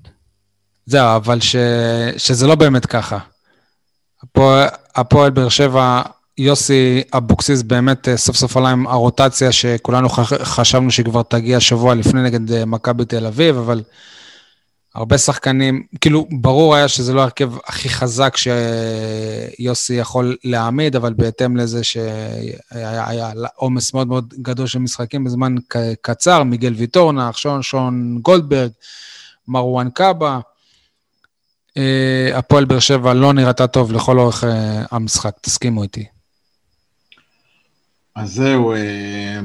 S1: זהו, אבל ש... שזה לא באמת ככה. הפועל באר שבע, יוסי אבוקסיס באמת אה, סוף סוף עלה עם הרוטציה שכולנו. חשבנו שהיא כבר תגיע שבוע לפני נגד אה, מכבי תל אביב, אבל הרבה שחקנים, כאילו, ברור היה שזה לא ההרכב הכי חזק שיוסי יכול להעמיד, אבל בהתאם לזה שהיה היה עומס מאוד מאוד גדול של משחקים בזמן קצר, מיגל ויטורנה, שון, שון גולדברג, מרואן קאבה. אה, הפועל באר שבע לא נראתה טוב לכל אורך המשחק, תסכימו איתי.
S3: אז זהו, אה,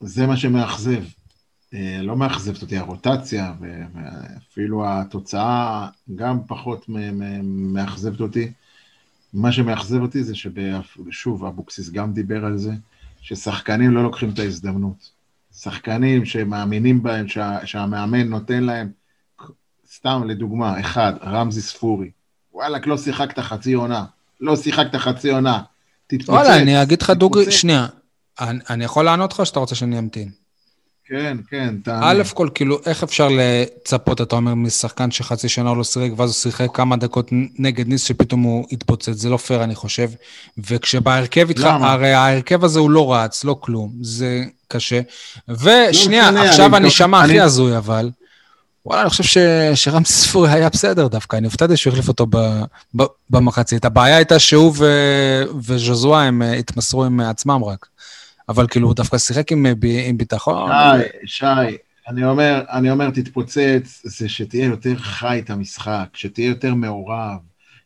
S3: זה מה שמאכזב. אה, לא מאכזבת אותי הרוטציה, ואפילו התוצאה גם פחות מאכזבת אותי. מה שמאכזב אותי זה ששוב, אבוקסיס גם דיבר על זה, ששחקנים לא לוקחים את ההזדמנות. שחקנים שמאמינים בהם, שה, שהמאמן נותן להם, סתם לדוגמה, אחד, רמזי ספורי. וואלכ, לא שיחקת חצי עונה. לא שיחקת חצי עונה. תתפוצץ.
S1: וואלה, אני אגיד לך דוגרי. שנייה, אני, אני יכול לענות לך או שאתה רוצה שאני אמתין?
S3: כן, כן, תענה.
S1: א' כל, כאילו, איך אפשר לצפות, אתה אומר, משחקן שחצי שנה הוא לא שיחק, ואז הוא שיחק כמה דקות נגד ניס, שפתאום הוא התפוצץ, זה לא פייר, אני חושב. וכשבהרכב איתך,
S3: למה?
S1: הרי ההרכב הזה הוא לא רץ, לא כלום, זה קשה. ושנייה,
S3: משנה,
S1: עכשיו
S3: אני
S1: אשמע הכי הזוי, אבל... וואלה, אני חושב ש... שרמזי ספורי היה בסדר דווקא, אני הופתעתי שהוא החליף אותו ב... ב... במחצית. הבעיה הייתה שהוא ו... וז'וזואה, הם אה, התמסרו עם עצמם רק. אבל כאילו, הוא דווקא שיחק עם, אה, ב... עם ביטחון.
S3: שי, שי, אני אומר, אני אומר, תתפוצץ, זה שתהיה יותר חי את המשחק, שתהיה יותר מעורב,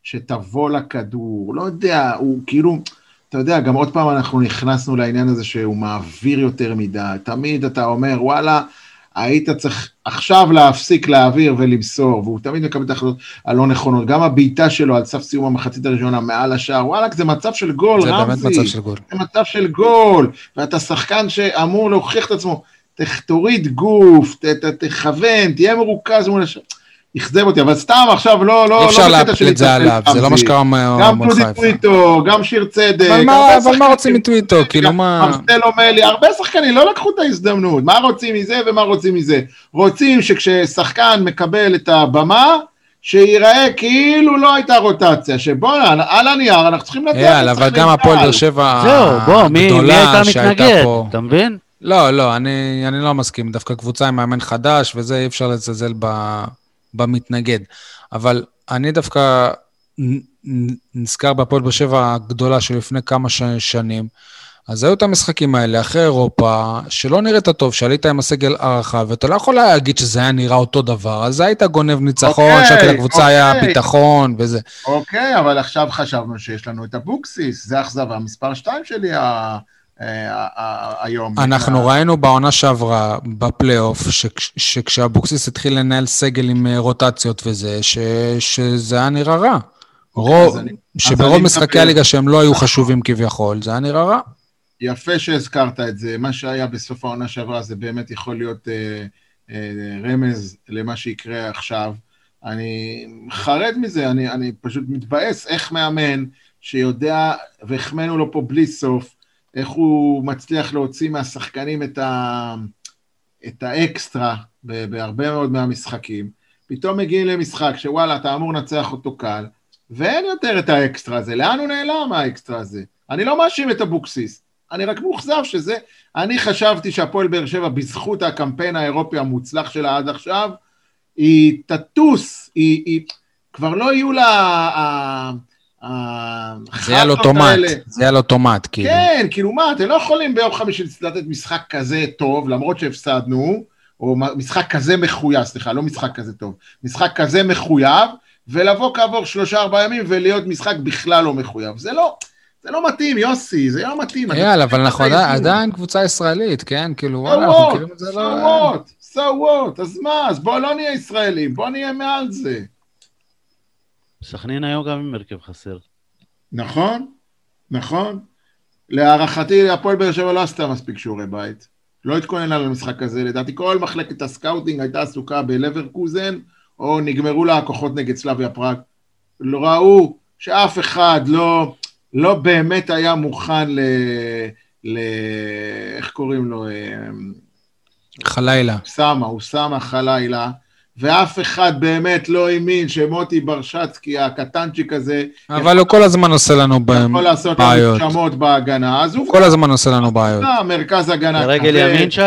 S3: שתבוא לכדור, לא יודע, הוא כאילו, אתה יודע, גם עוד פעם אנחנו נכנסנו לעניין הזה שהוא מעביר יותר מדי, תמיד אתה אומר, וואלה, היית צריך עכשיו להפסיק להעביר ולמסור, והוא תמיד מקבל את ההחלטות הלא נכונות. גם הבעיטה שלו על סף סיום המחצית הראשונה מעל השער, וואלכ, זה מצב של גול,
S1: זה
S3: רמזי.
S1: באמת מצב של גול.
S3: זה מצב של גול, ואתה שחקן שאמור להוכיח את עצמו. תוריד גוף, ת- ת- תכוון, תהיה מרוכז מול השאר. אכזב אותי, אבל סתם עכשיו לא, לא,
S1: אפשר
S3: לא בקטע
S1: להפיל את זה עליו, זה לא. מה שקרה
S3: גם
S1: מול
S3: דודי
S1: חיפה.
S3: טוויטו, גם שיר צדק.
S1: אבל מה- אבל רוצים מטוויטו? כאילו, מה-
S3: מרסלו מלי, הרבה שחקנים לא לקחו את ההזדמנות. מה רוצים מזה ומה רוצים מזה? רוצים שכששחקן מקבל את הבמה, שייראה כאילו לא הייתה רוטציה, שבואנה, על הנייר אנחנו צריכים לדעת...
S1: אייל, אבל גם הפועל באר שבע
S2: זהו, בוא, מי מי
S1: הגדולה
S2: הייתה
S1: שהייתה
S2: מתנגד?
S1: פה...
S2: אתה מבין?
S1: לא, לא, אני, אני לא מסכים. דווקא קבוצה עם מאמן חדש, וזה אי אפשר לזלזל ב, במתנגד. אבל אני דווקא נזכר בהפועל באר שבע הגדולה של לפני כמה ש, שנים. אז היו את המשחקים האלה, אחרי אירופה, שלא נראית טוב, שעלית עם הסגל הרחב, ואתה לא יכול להגיד שזה היה נראה אותו דבר, אז היית גונב ניצחון,
S3: אוקיי,
S1: שקל לקבוצה היה
S3: אוקיי.
S1: ביטחון וזה.
S3: אוקיי, אבל עכשיו חשבנו שיש לנו את אבוקסיס, זה אכזבה מספר 2 שלי ה- היום.
S1: אנחנו ראינו בעונה שעברה, בפלייאוף, שכש- שכשאבוקסיס התחיל לנהל סגל עם אה, רוטציות וזה, שזה היה נראה רע. שברוב משחקי הליגה שהם לא היו חשובים כביכול, זה היה נראה רע.
S3: יפה שהזכרת את זה, מה שהיה בסוף העונה שעברה זה באמת יכול להיות אה, אה, רמז למה שיקרה עכשיו. אני חרד מזה, אני, אני פשוט מתבאס איך מאמן שיודע, והחמאנו לו פה בלי סוף, איך הוא מצליח להוציא מהשחקנים את, ה, את האקסטרה בהרבה מאוד מהמשחקים. פתאום מגיעים למשחק שוואלה, אתה אמור לנצח אותו קל, ואין יותר את האקסטרה הזה. לאן הוא נעלם האקסטרה הזה? אני לא מאשים את אבוקסיס, אני רק מאוכזב שזה... אני חשבתי שהפועל באר שבע, בזכות הקמפיין האירופי המוצלח שלה עד עכשיו, היא תטוס, היא, היא כבר לא יהיו לה... ה- ה-
S1: זה על אוטומט. זה על אוטומט, כאילו.
S3: כן, כאילו מה, אתם לא יכולים ביום חמישי לתת משחק כזה טוב, למרות שהפסדנו, או משחק כזה מחויב, סליחה, לא משחק כזה טוב, משחק כזה מחויב, ולבוא כעבור שלושה ארבעה ימים ולהיות משחק בכלל לא מחויב. זה לא, זה לא מתאים, יוסי, זה לא מתאים.
S1: אייל, אבל אנחנו עדיין, קבוצה ישראלית, כן? כאילו,
S3: So
S1: וואלה, אנחנו? מכירים את זה
S3: so
S1: לא...
S3: what? so what? אז מה? אז בואו לא נהיה ישראלים, בואו נהיה מעל זה.
S2: סכנין היום גם עם הרכב חסר.
S3: נכון, נכון. להערכתי, הפועל באר שבע לא עשתה מספיק שיעורי בית. לא התכוננה למשחק הזה, לדעתי כל מחלקת ה scouting הייתה עסוקה בלברקוזן, או נגמרו לה הכוחות נגד סלאביה פראג. לא ראו שאף אחד לא, לא באמת היה מוכן ל... ל... איך קוראים לו? אה,
S1: חלאילה.
S3: אוסאמה, אוסאמה חלאילה, ואף אחד באמת לא האמין שמוטי ברשצקי הקטנצ'יק הזה
S1: אבל הוא כל הזמן עושה לנו ב-
S3: יכול לעשות לנו
S1: בעיות.
S3: שמות בהגנה, אז הוא
S1: כל הזמן עושה לנו בעיות.
S3: מרכז הגנה. כבד.
S2: ימין, שי?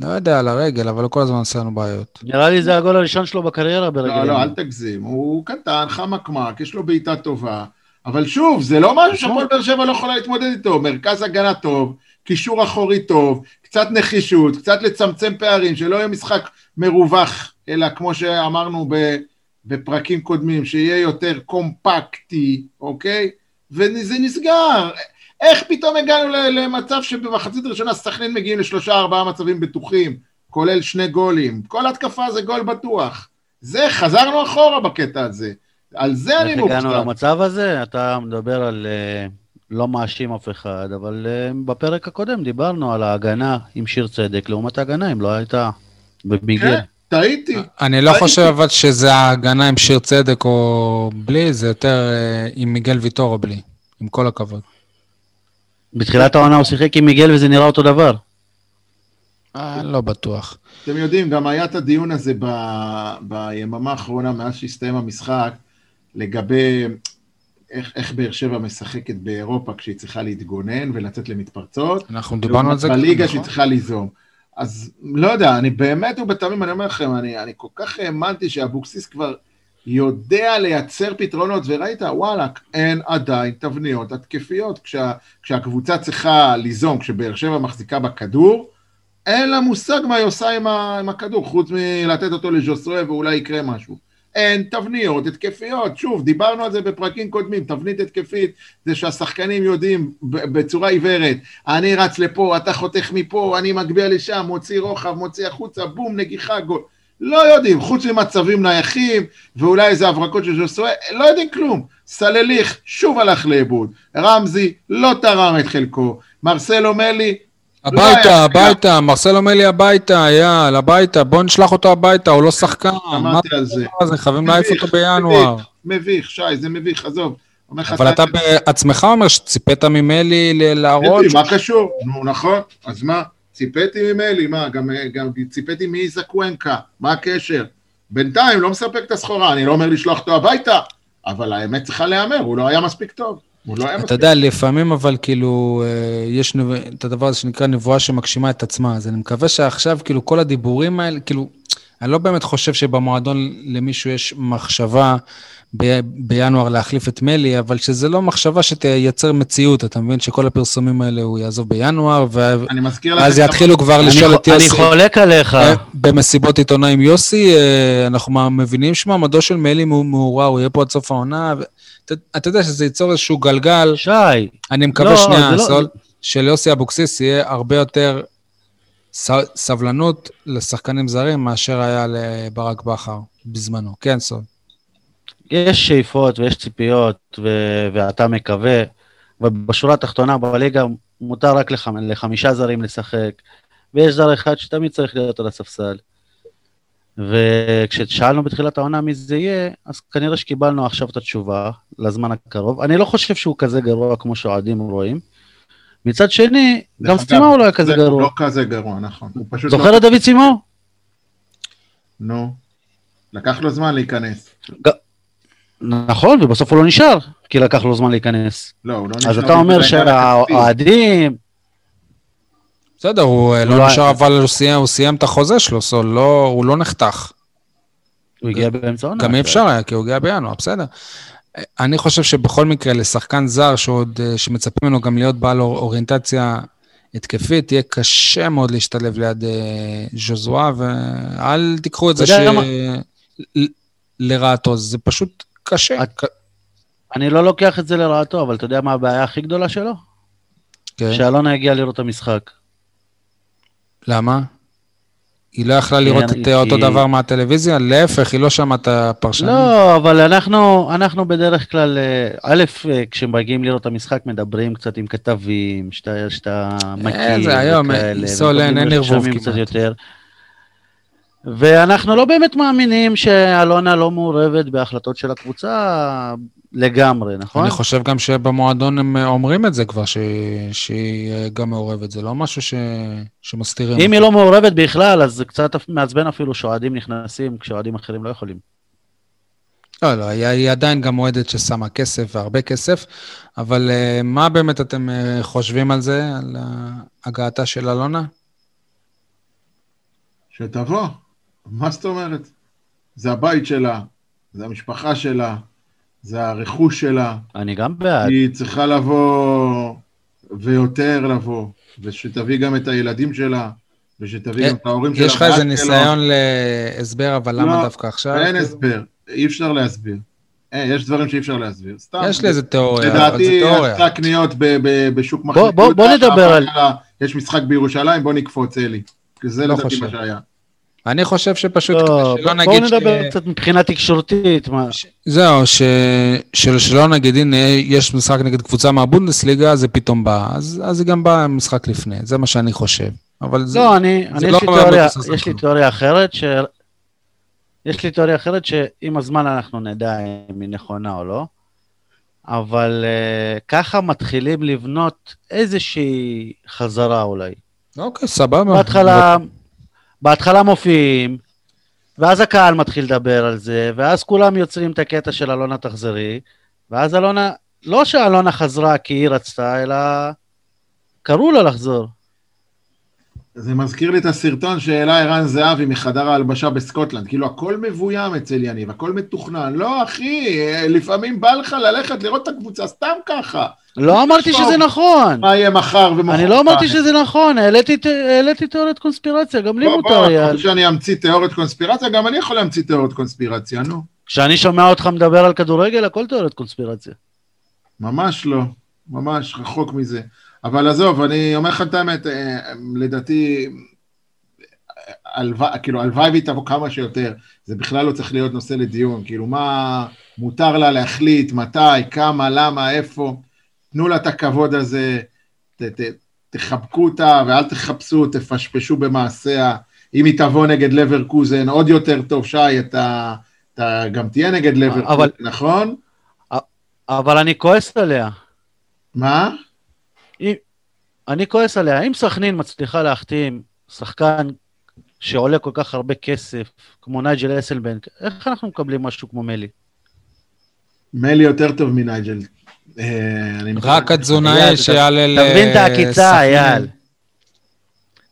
S1: לא יודע על הרגל, אבל הוא כל הזמן עושה לנו בעיות.
S2: נראה לי זה הגול הראשון שלו בקריירה ברגל
S3: לא, לא, אל
S2: ימין.
S3: תגזים, הוא קטן, חמקמק, יש לו בעיטה טובה, אבל שוב, זה לא משהו שהפועל באר שבע לא יכולה להתמודד איתו, מרכז הגנה טוב, קישור אחורי טוב, קצת נחישות, קצת לצמצם פערים, שלא יהיה משחק מרווח, אלא כמו שאמרנו בפרקים קודמים, שיהיה יותר קומפקטי, אוקיי? וזה נסגר. איך פתאום הגענו למצב שבמחצית הראשונה סכנין מגיעים לשלושה ארבעה מצבים בטוחים, כולל שני גולים. כל התקפה זה גול בטוח. זה, חזרנו אחורה בקטע הזה. על זה אני
S2: איך
S3: מופתע.
S2: הגענו למצב הזה? אתה מדבר על... אה, לא מאשים אף אחד, אבל אה, בפרק הקודם דיברנו על ההגנה עם שיר צדק לעומת ההגנה אם לא הייתה בביגל.
S3: כן, טעיתי.
S1: אני לא. חושב אבל שזה ההגנה עם שיר צדק או בלי, זה יותר אה, עם מיגל ויטור או בלי, עם כל הכבוד.
S2: בתחילת העונה הוא שיחק עם מיגל וזה נראה אותו דבר.
S1: אה, לא בטוח.
S3: אתם יודעים, גם היה את הדיון הזה ב... ביממה האחרונה, מאז שהסתיים המשחק, לגבי איך, איך באר שבע משחקת באירופה כשהיא צריכה להתגונן ולצאת למתפרצות.
S1: אנחנו דיברנו על זה.
S3: בליגה
S1: נכון?
S3: שהיא צריכה ליזום. אז לא יודע, אני באמת ובתמים, אני אומר לכם, אני, אני כל כך האמנתי שאבוקסיס כבר יודע לייצר פתרונות, וראית, וואלכ, אין עדיין תבניות התקפיות. כשה, כשהקבוצה צריכה ליזום, כשבאר שבע מחזיקה בכדור, אין לה מושג מה היא עושה עם, ה, עם הכדור, חוץ מלתת אותו לז'וסוי ואולי יקרה משהו. אין תבניות התקפיות. שוב, דיברנו על זה בפרקים קודמים, תבנית התקפית זה שהשחקנים יודעים בצורה עיוורת, אני רץ לפה, אתה חותך מפה, אני מגביה לשם, מוציא רוחב, מוציא החוצה, בום, נגיחה, גול. לא יודעים, חוץ ממצבים נייחים, ואולי איזה הברקות של ז'וסוי, לא יודעים כלום. סלליך שוב הלך לאיבוד, רמזי לא תרם את חלקו, מרסלו מלי לא היה-
S1: הביתה, הביתה, מרסלו מלי הביתה, יאללה, הביתה, בוא נשלח אותו הביתה, הוא לא שחקן. מה
S3: שמעתי על זה.
S1: זה, חייבים להעיף אותו בינואר.
S3: מביך, שי, זה מביך, עזוב. אומר
S1: אבל אתה בעצמך אומר שציפית ממלי להראות...
S3: מה קשור? נו, נכון, אז מה? ציפיתי ממלי, מה? גם ציפיתי מאיזה קוונקה, מה הקשר? בינתיים לא מספק את הסחורה, אני לא אומר לשלוח אותו הביתה, אבל האמת צריכה להיאמר, הוא לא היה מספיק טוב. הוא לא היה
S1: אתה יודע, לפעמים אבל כאילו, אה, יש נב- את הדבר הזה שנקרא נבואה שמגשימה את עצמה, אז אני מקווה שעכשיו, כאילו, כל הדיבורים האלה, כאילו, אני לא באמת חושב שבמועדון למישהו יש מחשבה ב- בינואר להחליף את מלי, אבל שזה לא מחשבה שתייצר מציאות, אתה מבין שכל הפרסומים האלה הוא יעזוב בינואר,
S3: אני.
S1: ואז יתחילו כבר
S2: אני
S1: לשאול
S2: חו-
S1: את
S2: אני
S1: יוסי.
S2: חולק עליך.
S1: אה, במסיבות עיתונאים יוסי, אה, אנחנו מבינים שמעמדו של מלי מו- מעורער, הוא יהיה פה עד סוף העונה. ו- אתה- אתה יודע שזה ייצור איזשהו גלגל,
S2: שי,
S1: אני מקווה
S2: לא,
S1: שנייה,
S2: לא-
S1: סול, שליוסי אבוקסיס יהיה הרבה יותר סבלנות לשחקנים זרים מאשר היה לברק בכר בזמנו. כן, סול.
S2: יש שאיפות ויש ציפיות, ו- ואתה מקווה, ובשורה התחתונה בליגה מותר רק לחמ- לחמישה זרים לשחק, ויש זר אחד שתמיד צריך להיות על הספסל. וכששאלנו בתחילת העונה מי זה יהיה, אז כנראה שקיבלנו עכשיו את התשובה לזמן הקרוב. אני לא חושב שהוא כזה גרוע כמו שאוהדים רואים. מצד שני, גם סטימאו לא היה כזה
S3: זה
S2: גרוע.
S3: לא כזה גרוע, נכון. הוא פשוט
S2: זוכר
S3: לא...
S2: את דוד סימאו?
S3: נו. לקח לו זמן להיכנס.
S2: נכון, ובסוף הוא לא נשאר, כי לקח לו זמן להיכנס.
S3: לא, הוא לא
S2: אז
S3: נשאר
S2: אתה אומר. שהאוהדים,
S1: בסדר, הוא אה,
S2: לא
S1: לא נשאר, אבל הוא סיים- הוא סיים את החוזה שלו, סול, לא- הוא לא נחתך.
S2: הוא הגיע באמצע העונה.
S1: גם אי אפשר היה, כי הוא הגיע בינואר, בסדר. אני חושב שבכל מקרה, לשחקן זר שעוד, אה, שמצפים ממנו גם להיות בעל אור- אוריינטציה התקפית, יהיה קשה מאוד להשתלב ליד אה, ז'וזואה, ואל תיקחו את זה ש... לרעתו, זה פשוט קשה.
S2: את- אני לא לוקח את זה לרעתו, אבל אתה יודע מה הבעיה הכי גדולה שלו?
S1: כן.
S2: שאלונה הגיעה לראות את המשחק.
S1: למה? היא לא יכלה לראות את
S2: היא-
S1: אותו דבר מהטלוויזיה? להפך, היא לא שמעה את הפרשנים.
S2: לא, אבל אנחנו, אנחנו בדרך כלל, אה, א', אה, כשמגיעים לראות את המשחק, מדברים קצת עם כתבים, שאתה, שאתה מכיר,
S1: זה היום,
S2: וכאלה,
S1: סול, אין- ערבוב כמעט.
S2: יותר. ואנחנו לא באמת מאמינים שאלונה לא מעורבת בהחלטות של הקבוצה לגמרי, נכון?
S1: אני חושב גם שבמועדון הם אומרים את זה כבר, ש... שהיא גם מעורבת. זה לא משהו ש... שמסתירים.
S2: אם היא לא מעורבת בכלל, אז זה קצת מעצבן אפילו שאוהדים נכנסים כשאוהדים אחרים לא יכולים.
S1: לא, לא, היא, היא עדיין גם אוהדת ששמה כסף, והרבה כסף, אבל uh, מה באמת אתם uh, חושבים על זה, על הגעתה של אלונה?
S3: שתבוא, מה זאת אומרת? זה הבית שלה, זה המשפחה שלה, זה הרכוש שלה.
S2: אני גם בעד.
S3: היא צריכה לבוא, ויותר לבוא, ושתביא גם את הילדים שלה, ושתביא
S1: אה,
S3: גם את ההורים שלה.
S1: יש לך איזה. ניסיון להסבר, אבל למה
S3: לא,
S1: דווקא עכשיו?
S3: אין הסבר, אי אפשר להסביר. אה, יש דברים שאי אפשר להסביר, סתם.
S1: יש לי איזה תיאוריה, אבל זה
S3: לדעתי,
S1: תיאוריה.
S3: עשתה קניות בשוק מחנה
S2: בוא- נדבר על-
S3: יש משחק בירושלים, בוא נקפוץ, אלי. כי זה
S1: לא
S3: לדעתי. מה שהיה.
S1: אני חושב שפשוט,
S2: לא,
S1: שלא
S2: בוא-
S1: נגיד
S2: בואו נדבר קצת מבחינה תקשורתית. מה-
S1: זהו, ש... של... שלא נגיד, הנה, יש משחק נגד קבוצה מהבונדסליגה, זה פתאום בא. אז, אז היא גם באה משחק לפני, זה מה שאני חושב. אבל זה...
S2: לא, אני, אני
S1: לא
S2: יש, לי תיאוריה, יש לי. תיאוריה אחרת, ש... יש לי תיאוריה אחרת שעם הזמן אנחנו נדע אם היא נכונה או לא, אבל uh, ככה מתחילים לבנות איזושהי חזרה אולי.
S1: אוקיי, סבבה.
S2: בהתחלה, בהתחלה מופיעים, ואז הקהל מתחיל לדבר על זה, ואז כולם יוצרים את הקטע של אלונה תחזרי, ואז אלונה, לא שאלונה חזרה כי היא רצתה, אלא קראו לה לחזור.
S3: זה מזכיר לי את הסרטון שהעלה ערן זהבי מחדר ההלבשה בסקוטלנד. כאילו, הכל מבוים אצל יניב, הכל מתוכנן. לא, אחי, לפעמים בא לך ללכת לראות את הקבוצה סתם ככה.
S2: לא אמרתי. שזה נכון.
S3: מה יהיה מחר ומחר?
S2: אני לא אמרתי שזה נכון, העליתי תיאוריית קונספירציה, גם לי
S3: בוא,
S2: מותר
S3: בוא,
S2: היה.
S3: אתה רוצה שאני אמציא תיאוריות קונספירציה? גם אני יכול להמציא תיאוריות קונספירציה, נו.
S2: כשאני שומע אותך מדבר על כדורגל, הכל תיאוריית קונספירציה.
S3: ממש לא, ממש רחוק מזה. אבל עזוב, אני אומר לך את האמת, אה, לדעתי, הלוואי, כאילו, הלוואי והיא תבוא כמה שיותר, זה בכלל לא צריך להיות נושא לדיון, כאילו, מה מותר לה להחליט, מתי, כמה, למה, איפה, תנו לה את הכבוד הזה, ת, ת, תחבקו אותה ואל תחפשו, תפשפשו במעשיה. אם היא תבוא נגד לברקוזן, עוד יותר טוב, שי, אתה, אתה גם תהיה נגד לברקוזן,
S2: אבל-
S3: נכון?
S2: אבל אני כועס עליה.
S3: מה?
S2: אני כועס עליה. אם סכנין מצליחה להחתים שחקן שעולה כל כך הרבה כסף, כמו נייג'ל אסלבנק, איך אנחנו מקבלים משהו כמו מלי?
S3: מלי יותר טוב מנייג'ל. אה,
S1: רק התזונאי שיעלה ל...
S2: תבין את העקיצה. אייל.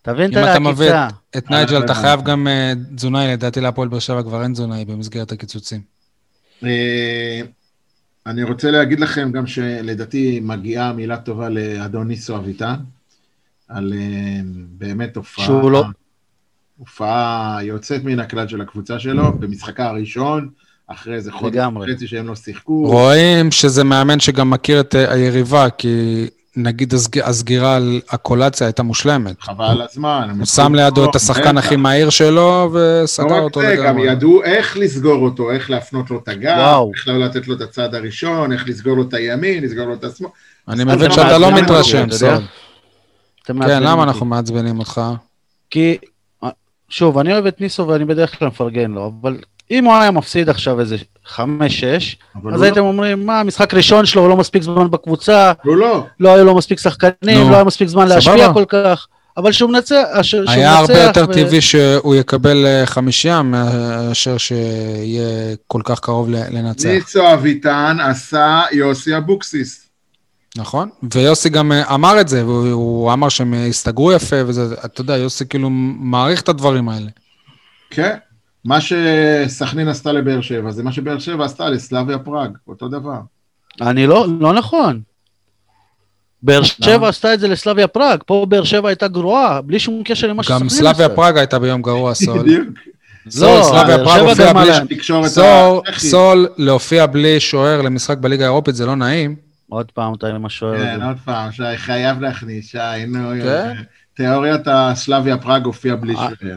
S2: תבין את
S1: אם אתה מביא
S2: העקיצה.
S1: את נייג'ל, אתה
S3: אה,
S1: חייב גם אה, תזונאי, לדעתי להפועל באר שבע כבר אין תזונאי במסגרת הקיצוצים.
S3: אני רוצה להגיד לכם גם שלדעתי מגיעה מילה טובה לאדון ניסו אביטן, על אה, באמת הופעה,
S2: שהוא לא-
S3: הופעה יוצאת מן הכלל של הקבוצה שלו, במשחקה הראשון, אחרי איזה חודש. וחצי שהם לא שיחקו.
S1: רואים שזה מאמן שגם מכיר את אה, היריבה, כי נגיד הסג- הסגירה על הקולציה הייתה מושלמת.
S3: חבל על הזמן.
S1: הוא שם לידו את השחקן. הכי מהיר שלו,
S3: לא
S1: וסגר
S3: רק
S1: אותו
S3: זה, גם
S1: לגמרי.
S3: ידעו איך לסגור אותו, איך להפנות לו את הגב. איך לא לתת לו את הצד הראשון, איך לסגור לו את הימין, לסגור לו את השמאל.
S1: אני מבין
S3: אתה
S1: שאתה לא מתרשם.
S2: אתם
S1: כן, למה. אנחנו מעצבנים אותך?
S2: כי, שוב, אני אוהב את ניסו ואני בדרך כלל מפרגן לו, אבל אם הוא היה מפסיד עכשיו איזה חמש-שש,
S3: אבל
S2: אז
S3: הוא
S2: הייתם אומרים, מה, משחק ראשון שלו, הוא לא מספיק זמן בקבוצה,
S3: לא, הוא לא.
S2: לא היו לו מספיק שחקנים,
S1: נו,
S2: לא היה מספיק זמן
S1: סבבה.
S2: להשפיע כל כך, אבל שהוא מנצח, שהוא מנצח...
S1: היה הרבה יותר
S2: ו-
S1: טבעי שהוא יקבל אה, חמישייה מאשר שיהיה כל כך קרוב לנצח.
S3: ניצו אביטן עשה יוסי אבוקסיס.
S1: נכון? ויוסי גם אה, אמר את זה, והוא הוא אמר שהם הסתגרו יפה, וזה, אתה יודע, יוסי כאילו מעריך את הדברים האלה.
S3: כן. מה שסכנין עשתה לבאר שבע, זה מה שבאר שבע עשתה לסלאביה פראג, אותו דבר.
S2: אני לא, לא נכון. באר שבע עשתה את זה לסלאביה פראג, פה באר שבע הייתה גרועה, בלי שום קשר למה
S1: גם
S2: שסכנין
S1: סלאביה
S2: עשתה.
S1: פראג הייתה ביום גרוע, סול.
S3: בדיוק.
S1: סול, סלאביה פראג הופיע בלי...
S3: תקשורת
S1: סול, להופיע בלי שוער למשחק בליגה האירופית זה לא נעים.
S2: עוד פעם אתה עם השוער
S3: כן,
S2: הזה.
S3: עוד פעם, שי, חייב להכניס, שי, נו,
S1: כן?
S3: תיאוריית הסלאביה פראג הופיע בלי
S2: אה.
S3: שוער.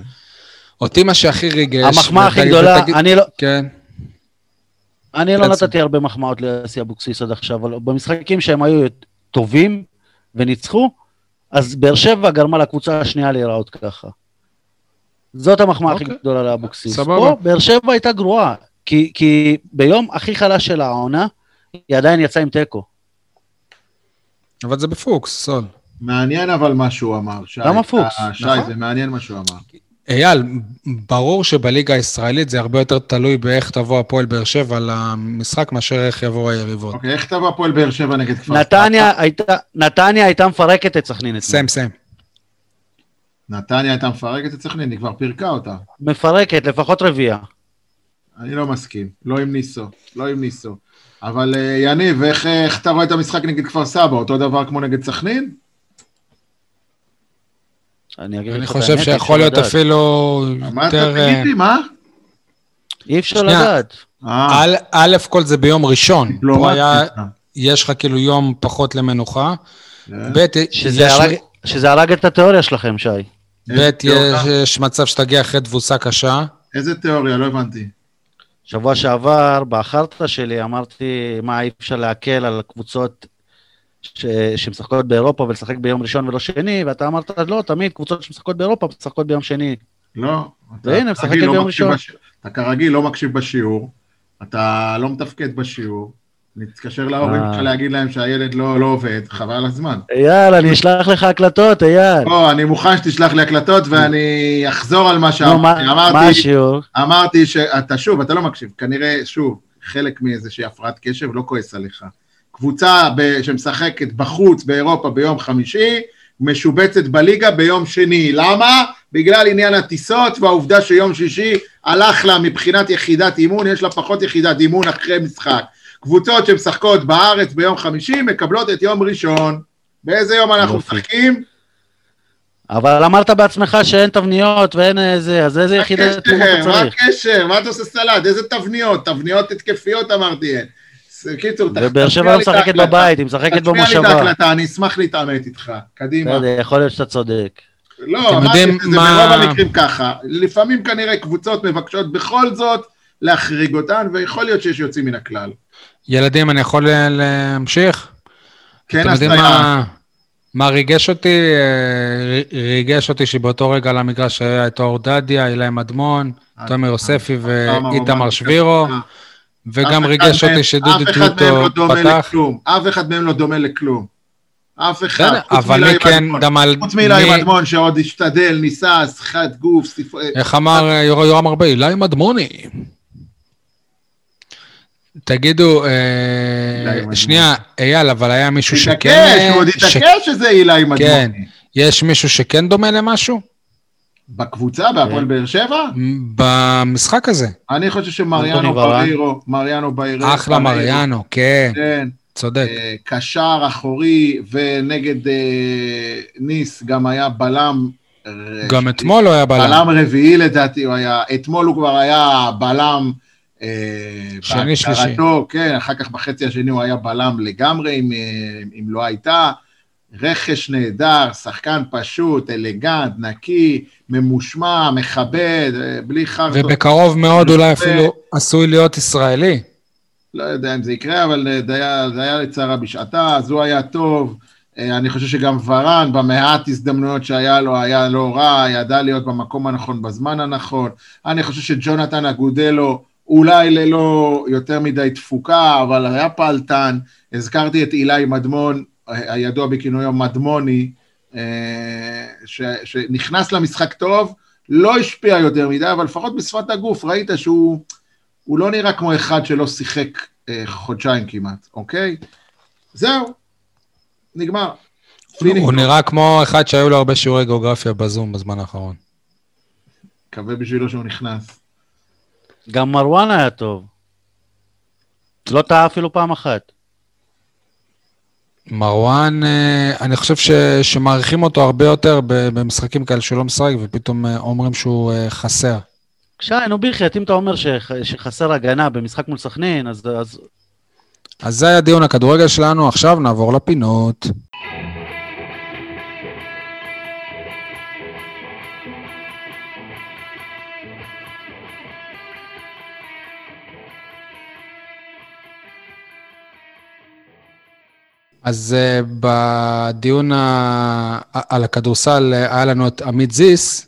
S1: אותי מה שהכי ריגש...
S2: המחמאה הכי גדולה,
S1: ותגיד-
S2: אני לא-
S1: כן.
S2: אני לא. נתתי הרבה מחמאות לאסי אבוקסיס עד עכשיו, אבל במשחקים שהם היו טובים וניצחו, אז באר שבע גרמה לקבוצה השנייה להיראות ככה. זאת המחמאה הכי
S1: אוקיי.
S2: גדולה לאבוקסיס.
S1: סבבה.
S2: פה באר שבע הייתה גרועה, כי, כי ביום הכי חלש של העונה, היא עדיין יצאה עם תיקו.
S1: אבל זה בפוקס, סול.
S3: מעניין אבל מה שהוא אמר, שי.
S2: למה פוקס?
S3: אה, שי,
S2: נכון.
S3: זה מעניין מה שהוא אמר.
S1: אייל, ברור שבליגה הישראלית זה הרבה יותר תלוי באיך תבוא הפועל באר שבע למשחק מאשר איך יבואו היריבות.
S3: אוקיי, איך תבוא הפועל באר שבע נגד כפר
S2: נתניה הייתה, נתניה הייתה מפרקת את סכנין אתמול.
S1: סם, סם.
S3: נתניה הייתה מפרקת את סכנין, היא כבר פירקה אותה.
S2: מפרקת, לפחות רביעייה.
S3: אני לא מסכים, לא עם ניסו, לא עם ניסו. אבל אה, יניב, איך, איך אתה רואה את המשחק נגד כפר סבא? אותו דבר כמו נגד סכנין?
S2: אני אגיד
S1: אני
S2: לך את
S1: חושב שיכול להיות. אפילו יותר...
S3: לי, מה?
S2: אי אפשר. לדעת.
S3: אה,
S1: א', כל זה ביום ראשון. יש לך כאילו יום פחות למנוחה.
S3: כן.
S1: ב',
S2: שזה הרג, את התיאוריה שלכם, שי.
S1: ב', יש מצב שתגיע אחרי תבוסה קשה.
S3: איזה תיאוריה? לא הבנתי.
S2: שבוע שעבר, בחרטא שלי, אמרתי, מה, אי אפשר להקל על קבוצות ש... שמשחקות באירופה ולשחק ביום ראשון ולא שני, ואתה אמרת, לא, תמיד קבוצות שמשחקות באירופה משחקות ביום שני.
S3: לא.
S2: והנה, משחק
S3: כרגיל לא
S2: ביום ראשון.
S3: בש- אתה כרגיל לא מקשיב בשיעור, אתה לא מתפקד בשיעור, נתקשר להורים
S2: אה.
S3: שלך להגיד להם שהילד לא לא עובד, חבל על הזמן.
S2: אייל, אני אשלח לך הקלטות, אייל.
S3: לא, אני מוכן שתשלח לי הקלטות ואני אחזור על מה שאמרתי.
S2: מה השיעור?
S3: אמרתי שאתה שוב, אתה לא מקשיב, כנראה, שוב, חלק מאיזושהי הפרעת קשב, לא כועס עליך. קבוצה ב- שמשחקת בחוץ באירופה ביום חמישי, משובצת בליגה ביום שני. למה? בגלל עניין הטיסות והעובדה שיום שישי הלך לה מבחינת יחידת אימון, יש לה פחות יחידת אימון אחרי משחק. קבוצות שמשחקות בארץ ביום חמישי מקבלות את יום ראשון. באיזה יום אנחנו. משחקים?
S2: אבל אמרת בעצמך שאין תבניות ואין איזה, אז איזה יחידת? תיאום אתה
S3: מה
S2: צריך?
S3: הקשר? מה אתה עושה סלט? איזה תבניות? תבניות התקפיות אמרתי. אין. קיצור, תח-
S2: ובאר שבע
S3: תצביע
S2: לא
S3: לי את
S2: משחקת
S3: ההקלטה.
S2: בבית, היא משחקת
S3: תצביע לי את
S2: במושבה.
S3: ההקלטה, אני אשמח להתעמת איתך. קדימה.
S2: בסדר, יכול להיות שאתה צודק.
S3: לא, אמרתי שזה
S1: מה-
S3: ברוב המקרים ככה. לפעמים כנראה קבוצות מבקשות בכל זאת להחריג אותן, ויכול להיות שיש יוצאים מן הכלל.
S1: ילדים, אני יכול להמשיך?
S3: כן, אז
S1: מה, מה ריגש אותי? אה, ריגש אותי שבאותו רגע על המגרש היה את אור דדיה, אילי מדמון,
S3: אה,
S1: תומר יוספי ואיתמר. שבירו, וגם ריגש אותי שדודי
S3: אף אחד מהם לא
S1: טוטו
S3: דומה
S1: פתח.
S3: לכלום. אף אחד מהם לא דומה לכלום. אף אחד. חוץ
S1: אבל מי כן,
S3: מדמון.
S1: גם על...
S3: חוץ
S1: מי-
S3: מדמון שעוד השתדל, ניסה, שיחת גוף, ספר...
S1: איך אמר אה, יור- יורם ארבעי? אילי מדמוני. תגידו, אה. שנייה, אייל, אבל היה מישהו שכן...
S3: הוא עוד התעקש שזה אילי מדמוני.
S1: כן. יש מישהו שכן דומה למשהו?
S3: בקבוצה, בהפועל באר שבע?
S1: במשחק הזה.
S3: אני חושב שמריאנו. בריירו, מריאנו בריירו.
S1: אחלה מריאנו, כן,
S3: כן,
S1: צודק.
S3: אה, קשר אחורי, ונגד אה, ניס גם היה בלם.
S1: גם אתמול לא היה בלם.
S3: בלם רביעי לדעתי הוא היה, אתמול הוא כבר היה בלם. אה,
S1: שני, שלישי.
S3: כן, אחר כך בחצי השני הוא היה בלם לגמרי, אם, אם לא הייתה. רכש נהדר, שחקן פשוט, אלגנט, נקי, ממושמע, מכבד, אה, בלי חרטות.
S1: ובקרוב מאוד אולי אפילו עשוי להיות ישראלי.
S3: לא יודע אם זה יקרה, אבל אה, זה היה, זה היה לצערה בשעתה, אז הוא היה טוב. אה, אני חושב שגם ורן, במעט הזדמנויות שהיה לו, היה לא רע, ידע להיות במקום הנכון בזמן הנכון. אני חושב שג'ונתן אגודלו, אולי ללא יותר מדי תפוקה, אבל היה פעלתן. הזכרתי את אילי מדמון, הידוע בכינויו מדמוני, אה, ש, שנכנס למשחק טוב, לא השפיע יותר מדי, אבל לפחות בשפת הגוף ראית שהוא... הוא לא נראה כמו אחד שלא שיחק אה, חודשיים כמעט, אוקיי? זהו, נגמר.
S1: הוא נראה כמו אחד שהיו לו הרבה שיעורי גיאוגרפיה בזום בזמן האחרון.
S3: מקווה בשבילו שהוא נכנס.
S2: גם מרואן היה טוב. לא טעה אפילו פעם אחת.
S1: מרואן, אה, אני חושב ש, שמעריכים אותו הרבה יותר במשחקים כאלה שהוא לא משחק, ופתאום אה, אומרים שהוא אה, חסר.
S2: שי, נו בחייאת, אם אתה אומר שח- שחסר הגנה במשחק מול סכנין, אז, אז
S1: אז זה היה דיון הכדורגל שלנו, עכשיו נעבור לפינות. אז uh, בדיון. על הכדורסל uh, היה לנו את עמית זיס,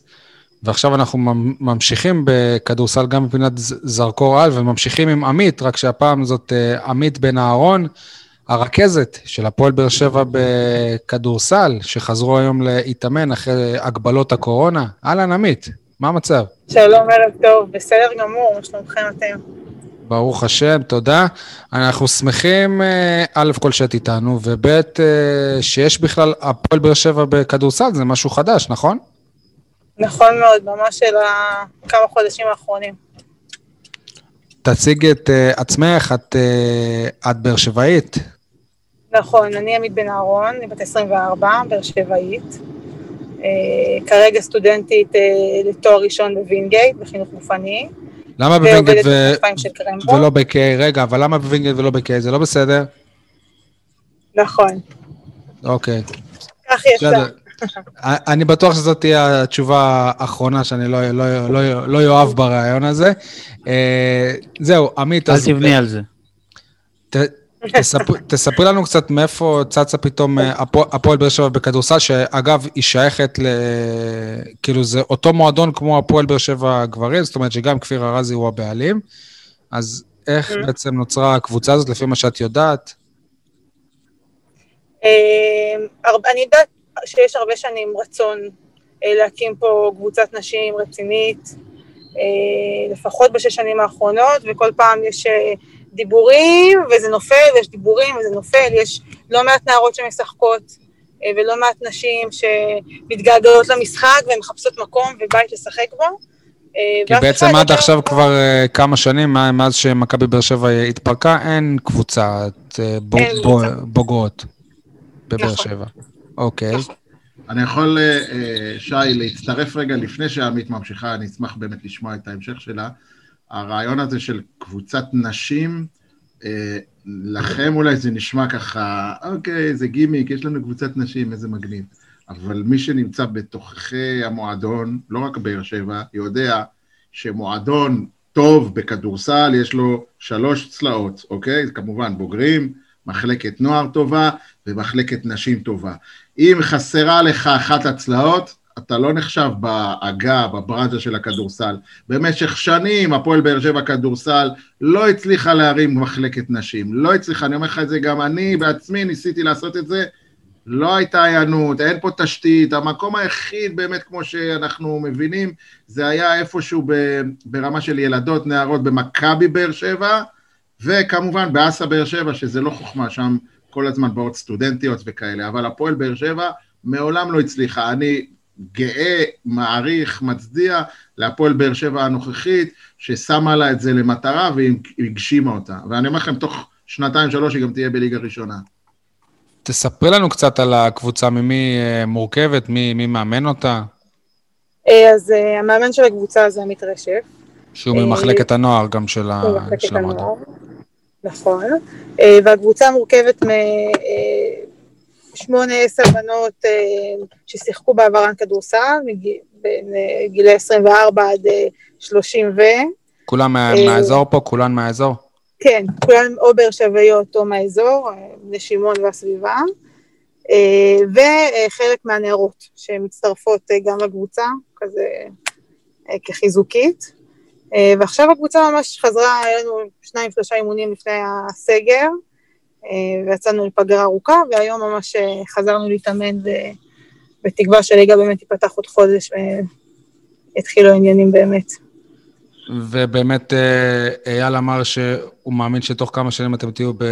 S1: ועכשיו אנחנו ממ- ממשיכים בכדורסל גם בפינת ז- זרקור על, וממשיכים עם עמית, רק שהפעם זאת uh, עמית בן אהרון, הרכזת של הפועל באר שבע בכדורסל, שחזרו היום להתאמן אחרי הגבלות הקורונה. אהלן עמית, מה המצב?
S6: שלום, ערב טוב, בסדר גמור, מה שלומכם אתם?
S1: ברוך השם, תודה. אנחנו שמחים, אה, א' כל שאת איתנו, וב' אה, שיש בכלל הפועל באר שבע בכדורסל, זה משהו חדש, נכון?
S6: נכון מאוד, ממש של כמה חודשים האחרונים.
S1: תציג את אה, עצמך, את, אה, את באר שבעית.
S6: נכון, אני עמית בן אהרון, אני בת 24, באר שבעית. אה, כרגע סטודנטית אה, לתואר ראשון בווינגייט, בחינוך גופני.
S1: למה בווינגייט ו... ולא בקיי? רגע, אבל למה בווינגייט ולא בקיי? זה לא בסדר?
S6: נכון,
S1: אוקיי,
S6: כך יצא.
S1: אני בטוח שזאת תהיה התשובה האחרונה שאני לא, לא, לא, לא יאהב ברעיון הזה. אה, זהו, עמית,
S2: אל
S1: אז
S2: תבני על זה.
S1: תספרי לנו קצת מאיפה צצה פתאום אה, הפוע- הפועל באר שבע בכדורסל, שאגב, היא שייכת ל... כאילו, זה אותו מועדון כמו הפועל באר שבע הגברים, זאת אומרת שגם כפיר ארזי הוא הבעלים. אז איך
S6: Mhm.
S1: בעצם נוצרה הקבוצה הזאת, לפי מה שאת יודעת?
S6: הרבה- אני יודעת שיש הרבה שנים רצון אה, להקים פה קבוצת נשים רצינית, אה, לפחות בשש שנים האחרונות, וכל פעם יש דיבורים וזה נופל, ויש דיבורים וזה נופל, יש לא מעט נערות שמשחקות אה, ולא מעט נשים שמתגעגעות למשחק ומחפשות מקום ובית לשחק בו. אה,
S1: כי בעצם עד
S6: לא-
S1: עכשיו כבר אה, כמה שנים, מה- מאז שמכבי באר שבע התפרקה, אין קבוצת. בוגרות בבאר
S6: נכון.
S1: שבע. אוקיי.
S3: אני יכול, שי, להצטרף רגע לפני שעמית ממשיכה, אני אשמח באמת לשמוע את ההמשך שלה. הרעיון הזה של קבוצת נשים, אה, לכם אולי זה נשמע ככה, אוקיי, זה גימיק, יש לנו קבוצת נשים, איזה מגניב. אבל מי שנמצא בתוככי המועדון, לא רק באר שבע, יודע שמועדון טוב בכדורסל, יש לו שלוש צלעות, אוקיי? כמובן בוגרים, מחלקת נוער טובה ומחלקת נשים טובה. אם חסרה לך אחת הצלעות, אתה לא נחשב בעגה, בברנז'ה של הכדורסל. במשך שנים הפועל באר שבע כדורסל לא הצליחה להרים מחלקת נשים. לא הצליחה, אני אומר לך את זה גם אני בעצמי, ניסיתי לעשות את זה. לא הייתה היענות, אין פה תשתית, המקום היחיד באמת, כמו שאנחנו מבינים, זה היה איפשהו ב- ברמה של ילדות, נערות במכבי באר שבע, וכמובן באסה באר שבע, שזה לא חוכמה, שם כל הזמן באות סטודנטיות וכאלה, אבל הפועל באר שבע מעולם לא הצליחה. אני גאה, מעריך, מצדיע להפועל באר שבע הנוכחית, ששמה לה את זה למטרה והגשימה אותה. ואני אומר לכם, תוך שנתיים, שלוש, היא גם תהיה בליגה ראשונה.
S1: תספרי לנו קצת על הקבוצה, ממי אה, מורכבת, מי, מי מאמן אותה,
S6: אה, אז אה, המאמן של הקבוצה זה עמית רשף.
S1: שהוא ממחלקת הנוער גם של, המועדון.
S6: נכון. והקבוצה מורכבת משמונה, עשר בנות אה, ששיחקו בעברן כדורסל, בין אה, גילי 24 עד אה, 30 ו...
S1: כולם מה,
S6: אה,
S1: מהאזור פה? כולן מהאזור?
S6: כן, כולן או באר שבעיות או מהאזור, אה, בני שמעון והסביבה. אה, וחלק מהנערות שמצטרפות אה, גם לקבוצה, כזה אה, כחיזוקית. אה, ועכשיו הקבוצה ממש חזרה, היה לנו שניים, שלושה אימונים לפני הסגר, אה, ויצאנו לפגרה ארוכה, והיום ממש אה, חזרנו להתאמן, ו- בתקווה שהליגה באמת תיפתח עוד חודש ויתחילו העניינים באמת.
S1: ובאמת אה, אייל אמר שהוא מאמין שתוך כמה שנים אתם תהיו ב,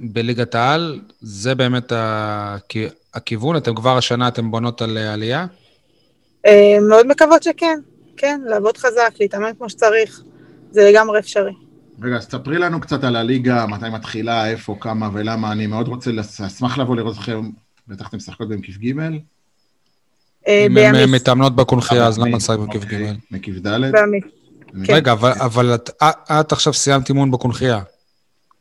S1: בליגת העל, זה באמת הכ- הכיוון, אתם כבר השנה אתם בונות על אה, עלייה?
S6: אה, מאוד מקוות שכן, כן, לעבוד חזק, להתאמן כמו שצריך, זה לגמרי אפשרי.
S3: רגע, אז ספרי לנו קצת על הליגה, מתי מתחילה, איפה, כמה ולמה. אני מאוד רוצה, אשמח לבוא לראות אתכם, בטח אתם משחקות במקיף ג'.
S6: אה,
S1: אם הן אה, מתאמנות בקונחייה, אז למה
S3: אוקיי,
S1: לשחק בכיף ג'?
S3: מקיף ד'.
S6: בימית, כן.
S1: רגע, אבל- את- עכשיו סיימת אימון בקונכייה.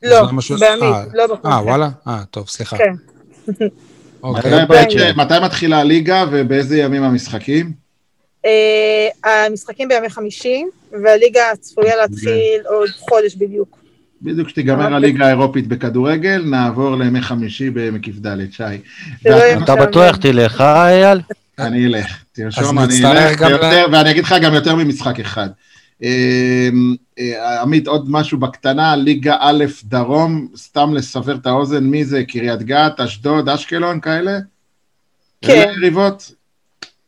S6: לא, בעמית,
S1: אה,
S6: לא
S1: אה,
S6: בקונכייה.
S1: וואלה? אה, טוב, סליחה.
S6: כן.
S1: אוקיי.
S3: מתי מתחילה הליגה ובאיזה ימים המשחקים?
S6: אה, המשחקים בימי חמישי, והליגה צפויה להתחיל עוד חודש בדיוק.
S3: בדיוק כשתיגמר
S6: אוקיי.
S3: הליגה האירופית בכדורגל, נעבור לימי חמישי במקיף ד', שי.
S6: לא
S2: אתה. בטוח תלך, אה, אייל?
S3: אני אלך, תרשום, אני אלך, ואני אגיד לך גם יותר ממשחק אחד. אה, אה, עמית, עוד משהו בקטנה, ליגה א' דרום, סתם לסבר את האוזן, מי זה? קריית גת, אשדוד, אשקלון, כאלה?
S6: כן.
S3: אלה יריבות?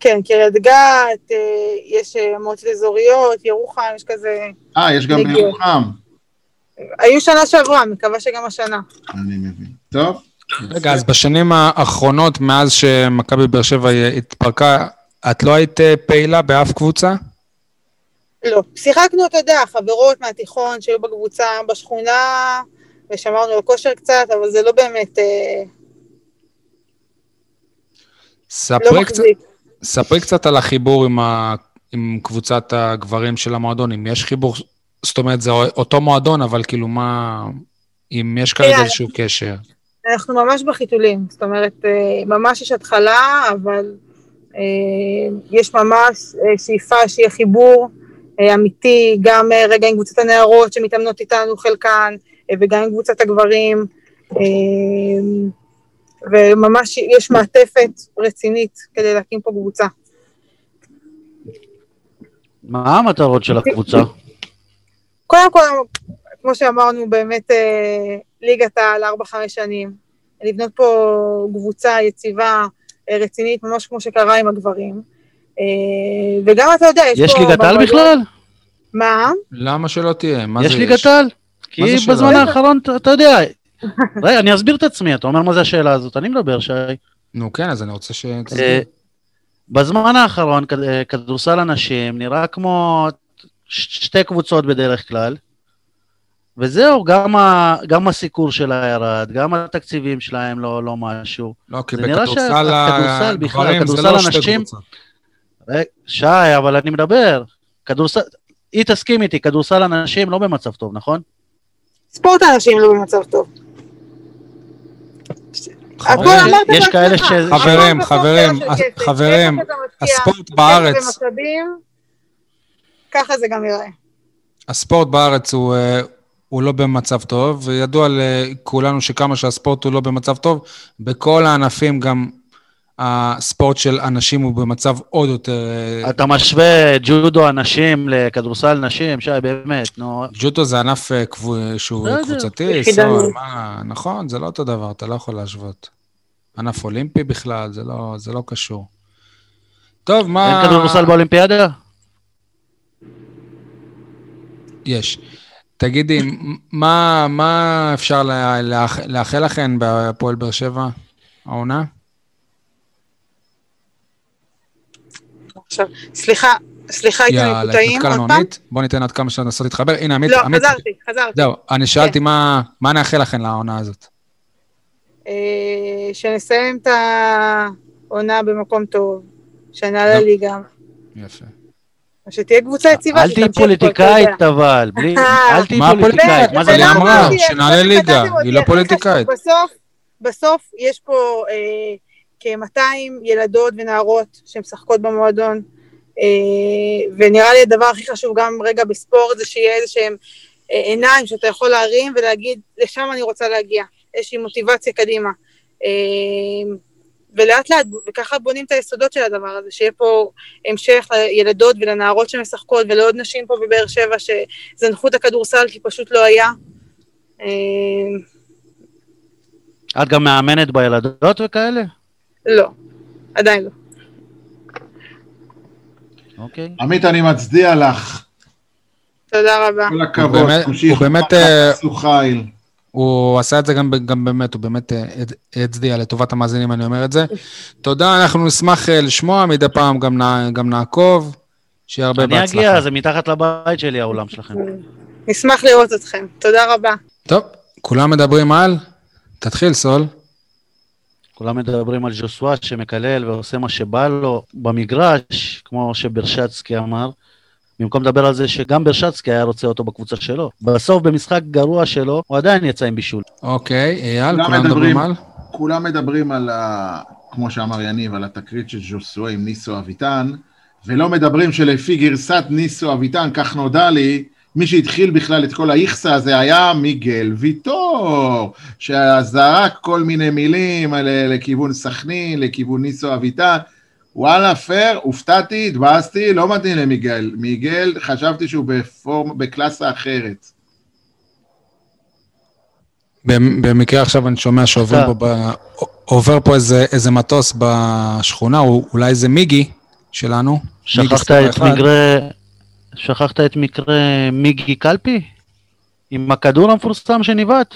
S6: כן, קריית גת, אה, יש אה, מועצות אזוריות, ירוחם, יש כזה...
S3: אה, יש גם. בירוחם.
S6: היו שנה שעברה, מקווה שגם השנה.
S3: אני מבין. טוב.
S1: רגע, אז בשנים האחרונות, מאז שמכבי באר שבע התפרקה, את לא היית אה, פעילה באף קבוצה?
S6: לא. שיחקנו, אתה יודע, חברות מהתיכון שהיו בקבוצה בשכונה, ושמרנו על כושר קצת, אבל זה לא באמת... אה, לא
S1: ספרי קצת,
S6: מחזיק.
S1: ספרי קצת על החיבור עם, ה... עם קבוצת הגברים של המועדון, אם יש חיבור, זאת אומרת, זה אותו מועדון, אבל כאילו מה, אם יש כרגע
S6: תראה,
S1: איזשהו קשר.
S6: אנחנו ממש בחיתולים, זאת אומרת, אה, ממש יש התחלה, אבל אה, יש ממש אה, שאיפה שיהיה חיבור אמיתי, גם רגע עם קבוצת הנערות שמתאמנות איתנו חלקן, וגם עם קבוצת הגברים, וממש יש מעטפת רצינית כדי להקים פה קבוצה.
S2: מה המטרות של הקבוצה?
S6: קודם כל, כמו שאמרנו, באמת אה, ליגת העל 4-5 שנים. לבנות פה קבוצה יציבה, אה, רצינית, ממש כמו שקרה עם הגברים. אה, וגם, אתה יודע, יש,
S2: יש
S6: פה...
S2: ליגת על
S6: במועדון-
S2: בכלל?
S6: מה?
S1: למה שלא תהיה? מה
S2: יש
S1: זה
S2: ליגת על? כי
S1: זה?
S2: בזמן האחרון, אתה יודע... רגע, אני אסביר את עצמי, אתה אומר מה זה השאלה הזאת, אני מדבר, שי.
S1: נו כן, אז אני רוצה ש...
S2: אה, בזמן האחרון אה, כדורסל הנשים נראה כמו ש- שתי קבוצות בדרך כלל, וזהו, גם, ה, גם הסיקור שלה ירד, גם התקציבים שלהם לא, לא משהו.
S1: לא, כי בכדורסל
S2: שהכדורסל בכלל,
S1: הגברים זה
S2: כדורסל
S1: לא שתי
S2: הנשים-
S1: קבוצות.
S2: שי, אבל אני מדבר, כדורסל, היא תסכים איתי, כדורסל הנשים לא במצב טוב, נכון?
S6: ספורט הנשים לא במצב טוב. הכל
S2: יש-. כאלה ש-
S1: חברים, חברים. חברים, הספורט בארץ,
S6: ככה זה גם ייראה.
S1: הספורט בארץ הוא, אה, הוא לא במצב טוב, וידוע לכולנו שכמה שהספורט הוא לא במצב טוב, בכל הענפים גם הספורט של אנשים הוא במצב עוד יותר... אה,
S2: אתה משווה ג'ודו הנשים לכדורסל נשים, שי, באמת, נו.
S1: ג'וטו זה ענף אה, שהוא
S2: בסדר.
S1: קבוצתי, נכון, זה לא אותו דבר, אתה לא יכול להשוות. ענף אולימפי בכלל, זה לא, זה לא קשור. טוב, מה...
S2: אין כדורסל באולימפיאדה?
S1: יש. תגידי, מה, מה אפשר לאחל לכן בהפועל באר שבע, העונה?
S6: עכשיו, סליחה, סליחה, הייתם
S1: יאללה,
S6: מקוטעים
S1: התנתקה
S6: עוד
S1: לנו
S6: פעם?
S1: עמית. בוא ניתן עוד כמה שעות לנסות להתחבר. הנה, עמית,
S6: לא,
S1: עמית.
S6: חזרתי, חזרתי.
S1: זהו, אני שאלתי מה, מה נאחל לכן לעונה הזאת.
S6: אה, שנסיים את העונה במקום טוב, שנעלה
S1: לא.
S6: ליגה,
S1: יפה.
S6: שתהיה קבוצה יציבה.
S2: אל תהיי. פוליטיקאית אבל, בלי-
S6: אה.
S2: אל תהיי
S1: מה
S2: פוליטיקאית, מה זה אני
S1: אמרה,
S2: אמרה?
S1: שנעלה ליגה, היא לא פוליטיקאית.
S6: בסוף, בסוף יש פה אה, כ-200 ילדות ונערות שמשחקות במועדון, אה, ונראה לי הדבר הכי חשוב גם רגע בספורט זה שיהיה איזה שהם אה, עיניים שאתה יכול להרים ולהגיד, לשם אני רוצה להגיע, איזושהי מוטיבציה קדימה. אה, ולאט לאט, וככה בונים את היסודות של הדבר הזה, שיהיה פה המשך לילדות ולנערות שמשחקות ולעוד נשים פה בבאר שבע שזנחו את הכדורסל כי פשוט לא היה.
S2: את גם מאמנת בילדות וכאלה?
S6: לא, עדיין לא.
S2: אוקיי.
S3: עמית, אני מצדיע לך.
S6: תודה רבה.
S3: כל הכבוד. תמשיכו,
S1: הוא באמת, אה. הוא עשה את זה גם, גם באמת, הוא באמת אה, הצ- הצדיע לטובת המאזינים, אני אומר את זה. תודה, אנחנו נשמח אה, לשמוע, מדי פעם גם, נע, גם נעקוב, שיהיה הרבה
S2: אני
S1: בהצלחה.
S2: אגיע, זה מתחת לבית שלי האולם שלכם.
S6: נשמח לראות אתכם. תודה רבה.
S1: טוב, כולם מדברים על... תתחיל, סול.
S2: כולם מדברים על ז'וסווה שמקלל ועושה מה שבא לו במגרש, כמו שברשצקי אמר. במקום לדבר על זה שגם ברשצקי היה רוצה אותו בקבוצה שלו. בסוף, במשחק גרוע שלו, הוא עדיין יצא עם בישול.
S1: אוקיי, אייל,
S3: כולם
S1: מדברים על?
S3: כולם מדברים על, ה... כמו שאמר יניב, על התקרית של ז'וסואה עם ניסו אביטן, ולא מדברים שלפי גרסת ניסו אביטן, כך נודע לי, מי שהתחיל בכלל את כל האיכסה הזה היה מיגל ויטור, שזרק כל מיני מילים על- לכיוון סכנין, לכיוון ניסו אביטן. וואלה, פייר, הופתעתי, התבאסתי, לא מתאים למיגל. מיגל, חשבתי שהוא בפורם, בקלאסה אחרת.
S1: במ- במקרה עכשיו אני שומע שעובר פה, ב... עובר פה איזה, איזה מטוס בשכונה, או אולי זה מיגי שלנו. מיגי
S2: שכחת
S1: ספר
S2: את
S1: אחד.
S2: שכחת את מקרה מיגי קלפי? עם הכדור המפורסם שניווט?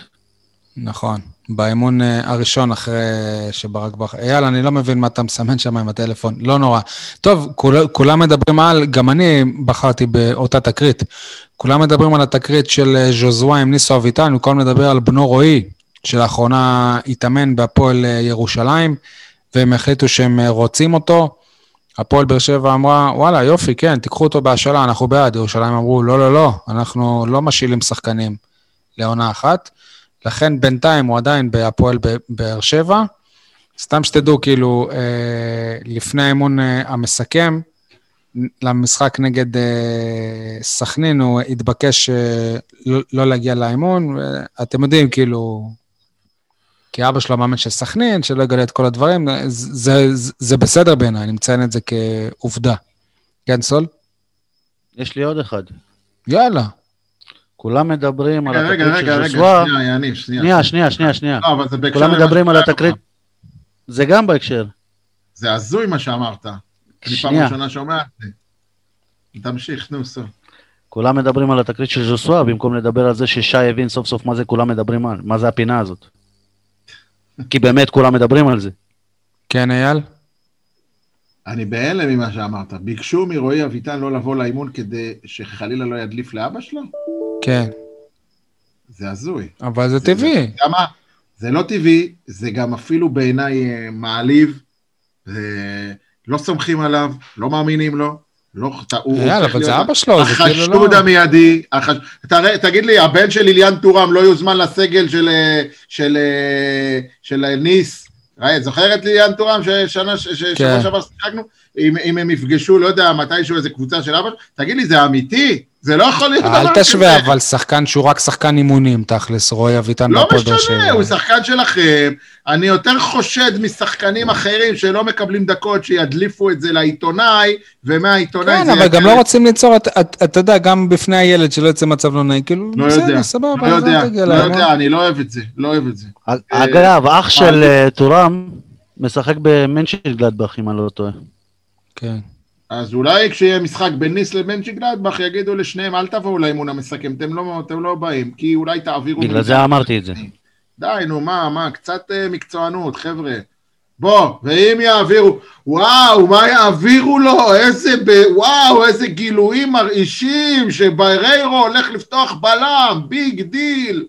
S1: נכון, באימון אה, הראשון אחרי שברק בכר. אייל, אני לא מבין מה אתה מסמן שם עם הטלפון, לא נורא. טוב, כול, כולם מדברים על, גם אני בחרתי באותה תקרית. כולם מדברים על התקרית של אה, ז'וזווה עם ניסו אביטן, במקום לדבר על בנו רועי, שלאחרונה התאמן בהפועל אה, ירושלים, והם החליטו שהם רוצים אותו. הפועל באר שבע אמרה, וואלה, יופי, כן, תיקחו אותו בהשאלה, אנחנו בעד. ירושלים אמרו, לא, לא, לא, אנחנו לא משאילים שחקנים לעונה אחת. לכן בינתיים הוא עדיין בהפועל באר שבע. סתם שתדעו, כאילו, אה, לפני האימון אה, המסכם, למשחק נגד אה, סכנין, הוא התבקש אה, לא, לא להגיע לאימון. אתם יודעים, כאילו, כי אבא שלו מאמן של סכנין, שלא יגלה את כל הדברים, זה, זה, זה בסדר בעיניי, אני מציין את זה כעובדה. כן, סול?
S2: יש לי עוד אחד.
S1: יאללה.
S2: כולם מדברים על
S3: רגע, רגע,
S2: התקרית
S3: רגע,
S2: של
S3: רגע,
S2: ז'וסווה.
S3: שנייה, יניב, שנייה.
S2: שנייה, שנייה, שנייה.
S3: לא, אבל זה בהקשר
S2: כולם מדברים על התקרית. זה גם בהקשר.
S3: זה הזוי מה שאמרת. אני פעם
S2: שנייה.
S3: ראשונה שומע את זה. תמשיך, נו, סוף.
S2: כולם מדברים על התקרית של ז'וסווה, במקום לדבר על זה ששי הבין סוף סוף מה זה כולם מדברים על, מה זה הפינה הזאת. כי באמת כולם מדברים על זה.
S1: כן, אייל?
S3: אני בהלם ממה שאמרת. ביקשו מרועי אביטן לא לבוא לאימון כדי שחלילה לא ידליף לאבא שלו?
S1: כן.
S3: זה הזוי.
S1: אבל זה
S3: זה-
S1: טבעי.
S3: מה? זה לא טבעי, זה גם אפילו בעיניי אה, מעליב. זה... לא סומכים עליו, לא מאמינים לו. לא, אתה- הוא הופך
S1: אבל זה אבא שלו, זה כאילו
S3: החשוד
S1: לא...
S3: המיידי, החש... תראה, תגיד לי, הבן של ליליאן טורם לא יוזמן לסגל של, אה, של, אה, של ניס? ראי, זוכר את ליליאן טורם ששנה ש- ש-
S1: כן.
S3: שעבר שיחקנו? אם, אם הם יפגשו, לא יודע, מתישהו איזה קבוצה של אבא? תגיד לי, זה אמיתי? זה לא יכול להיות דבר
S1: אל
S3: כזה.
S1: תשווה, אבל שחקן שהוא רק שחקן אימונים, תכלס, רועי אביטן
S3: לא משנה,
S1: שבע.
S3: הוא שחקן שלכם. אני יותר חושד משחקנים אחרים שלא מקבלים דקות, שידליפו את זה לעיתונאי, ומהעיתונאי
S1: כן,
S3: זה
S1: אבל גם לא רוצים ליצור, את- את- אתה יודע, גם בפני הילד שלא יוצא מצב לא נעים, כאילו,
S3: לא יודע,
S1: בסדר, סבבה,
S3: לא יודע,
S1: אל
S3: לא. יודע, אני לא אוהב את זה, לא אוהב את זה.
S2: אגב, אח של אה, טורם משחק במנצ'גלדבך, אם אני לא טועה.
S1: כן.
S3: אז אולי כשיהיה משחק בין ניס למנשנגלדבך, יגידו לשניהם, אל תבואו לאימון המסכם, אתם לא, אתם לא באים, כי אולי תעבירו...
S2: בגלל. זה אמרתי את זה.
S3: די, נו, מה, מה, קצת אה, מקצוענות, חבר'ה. בוא, ואם יעבירו, וואו, מה יעבירו לו? איזה, ב... וואו, איזה גילויים מרעישים, שבריירו הולך לפתוח בלם, big deal.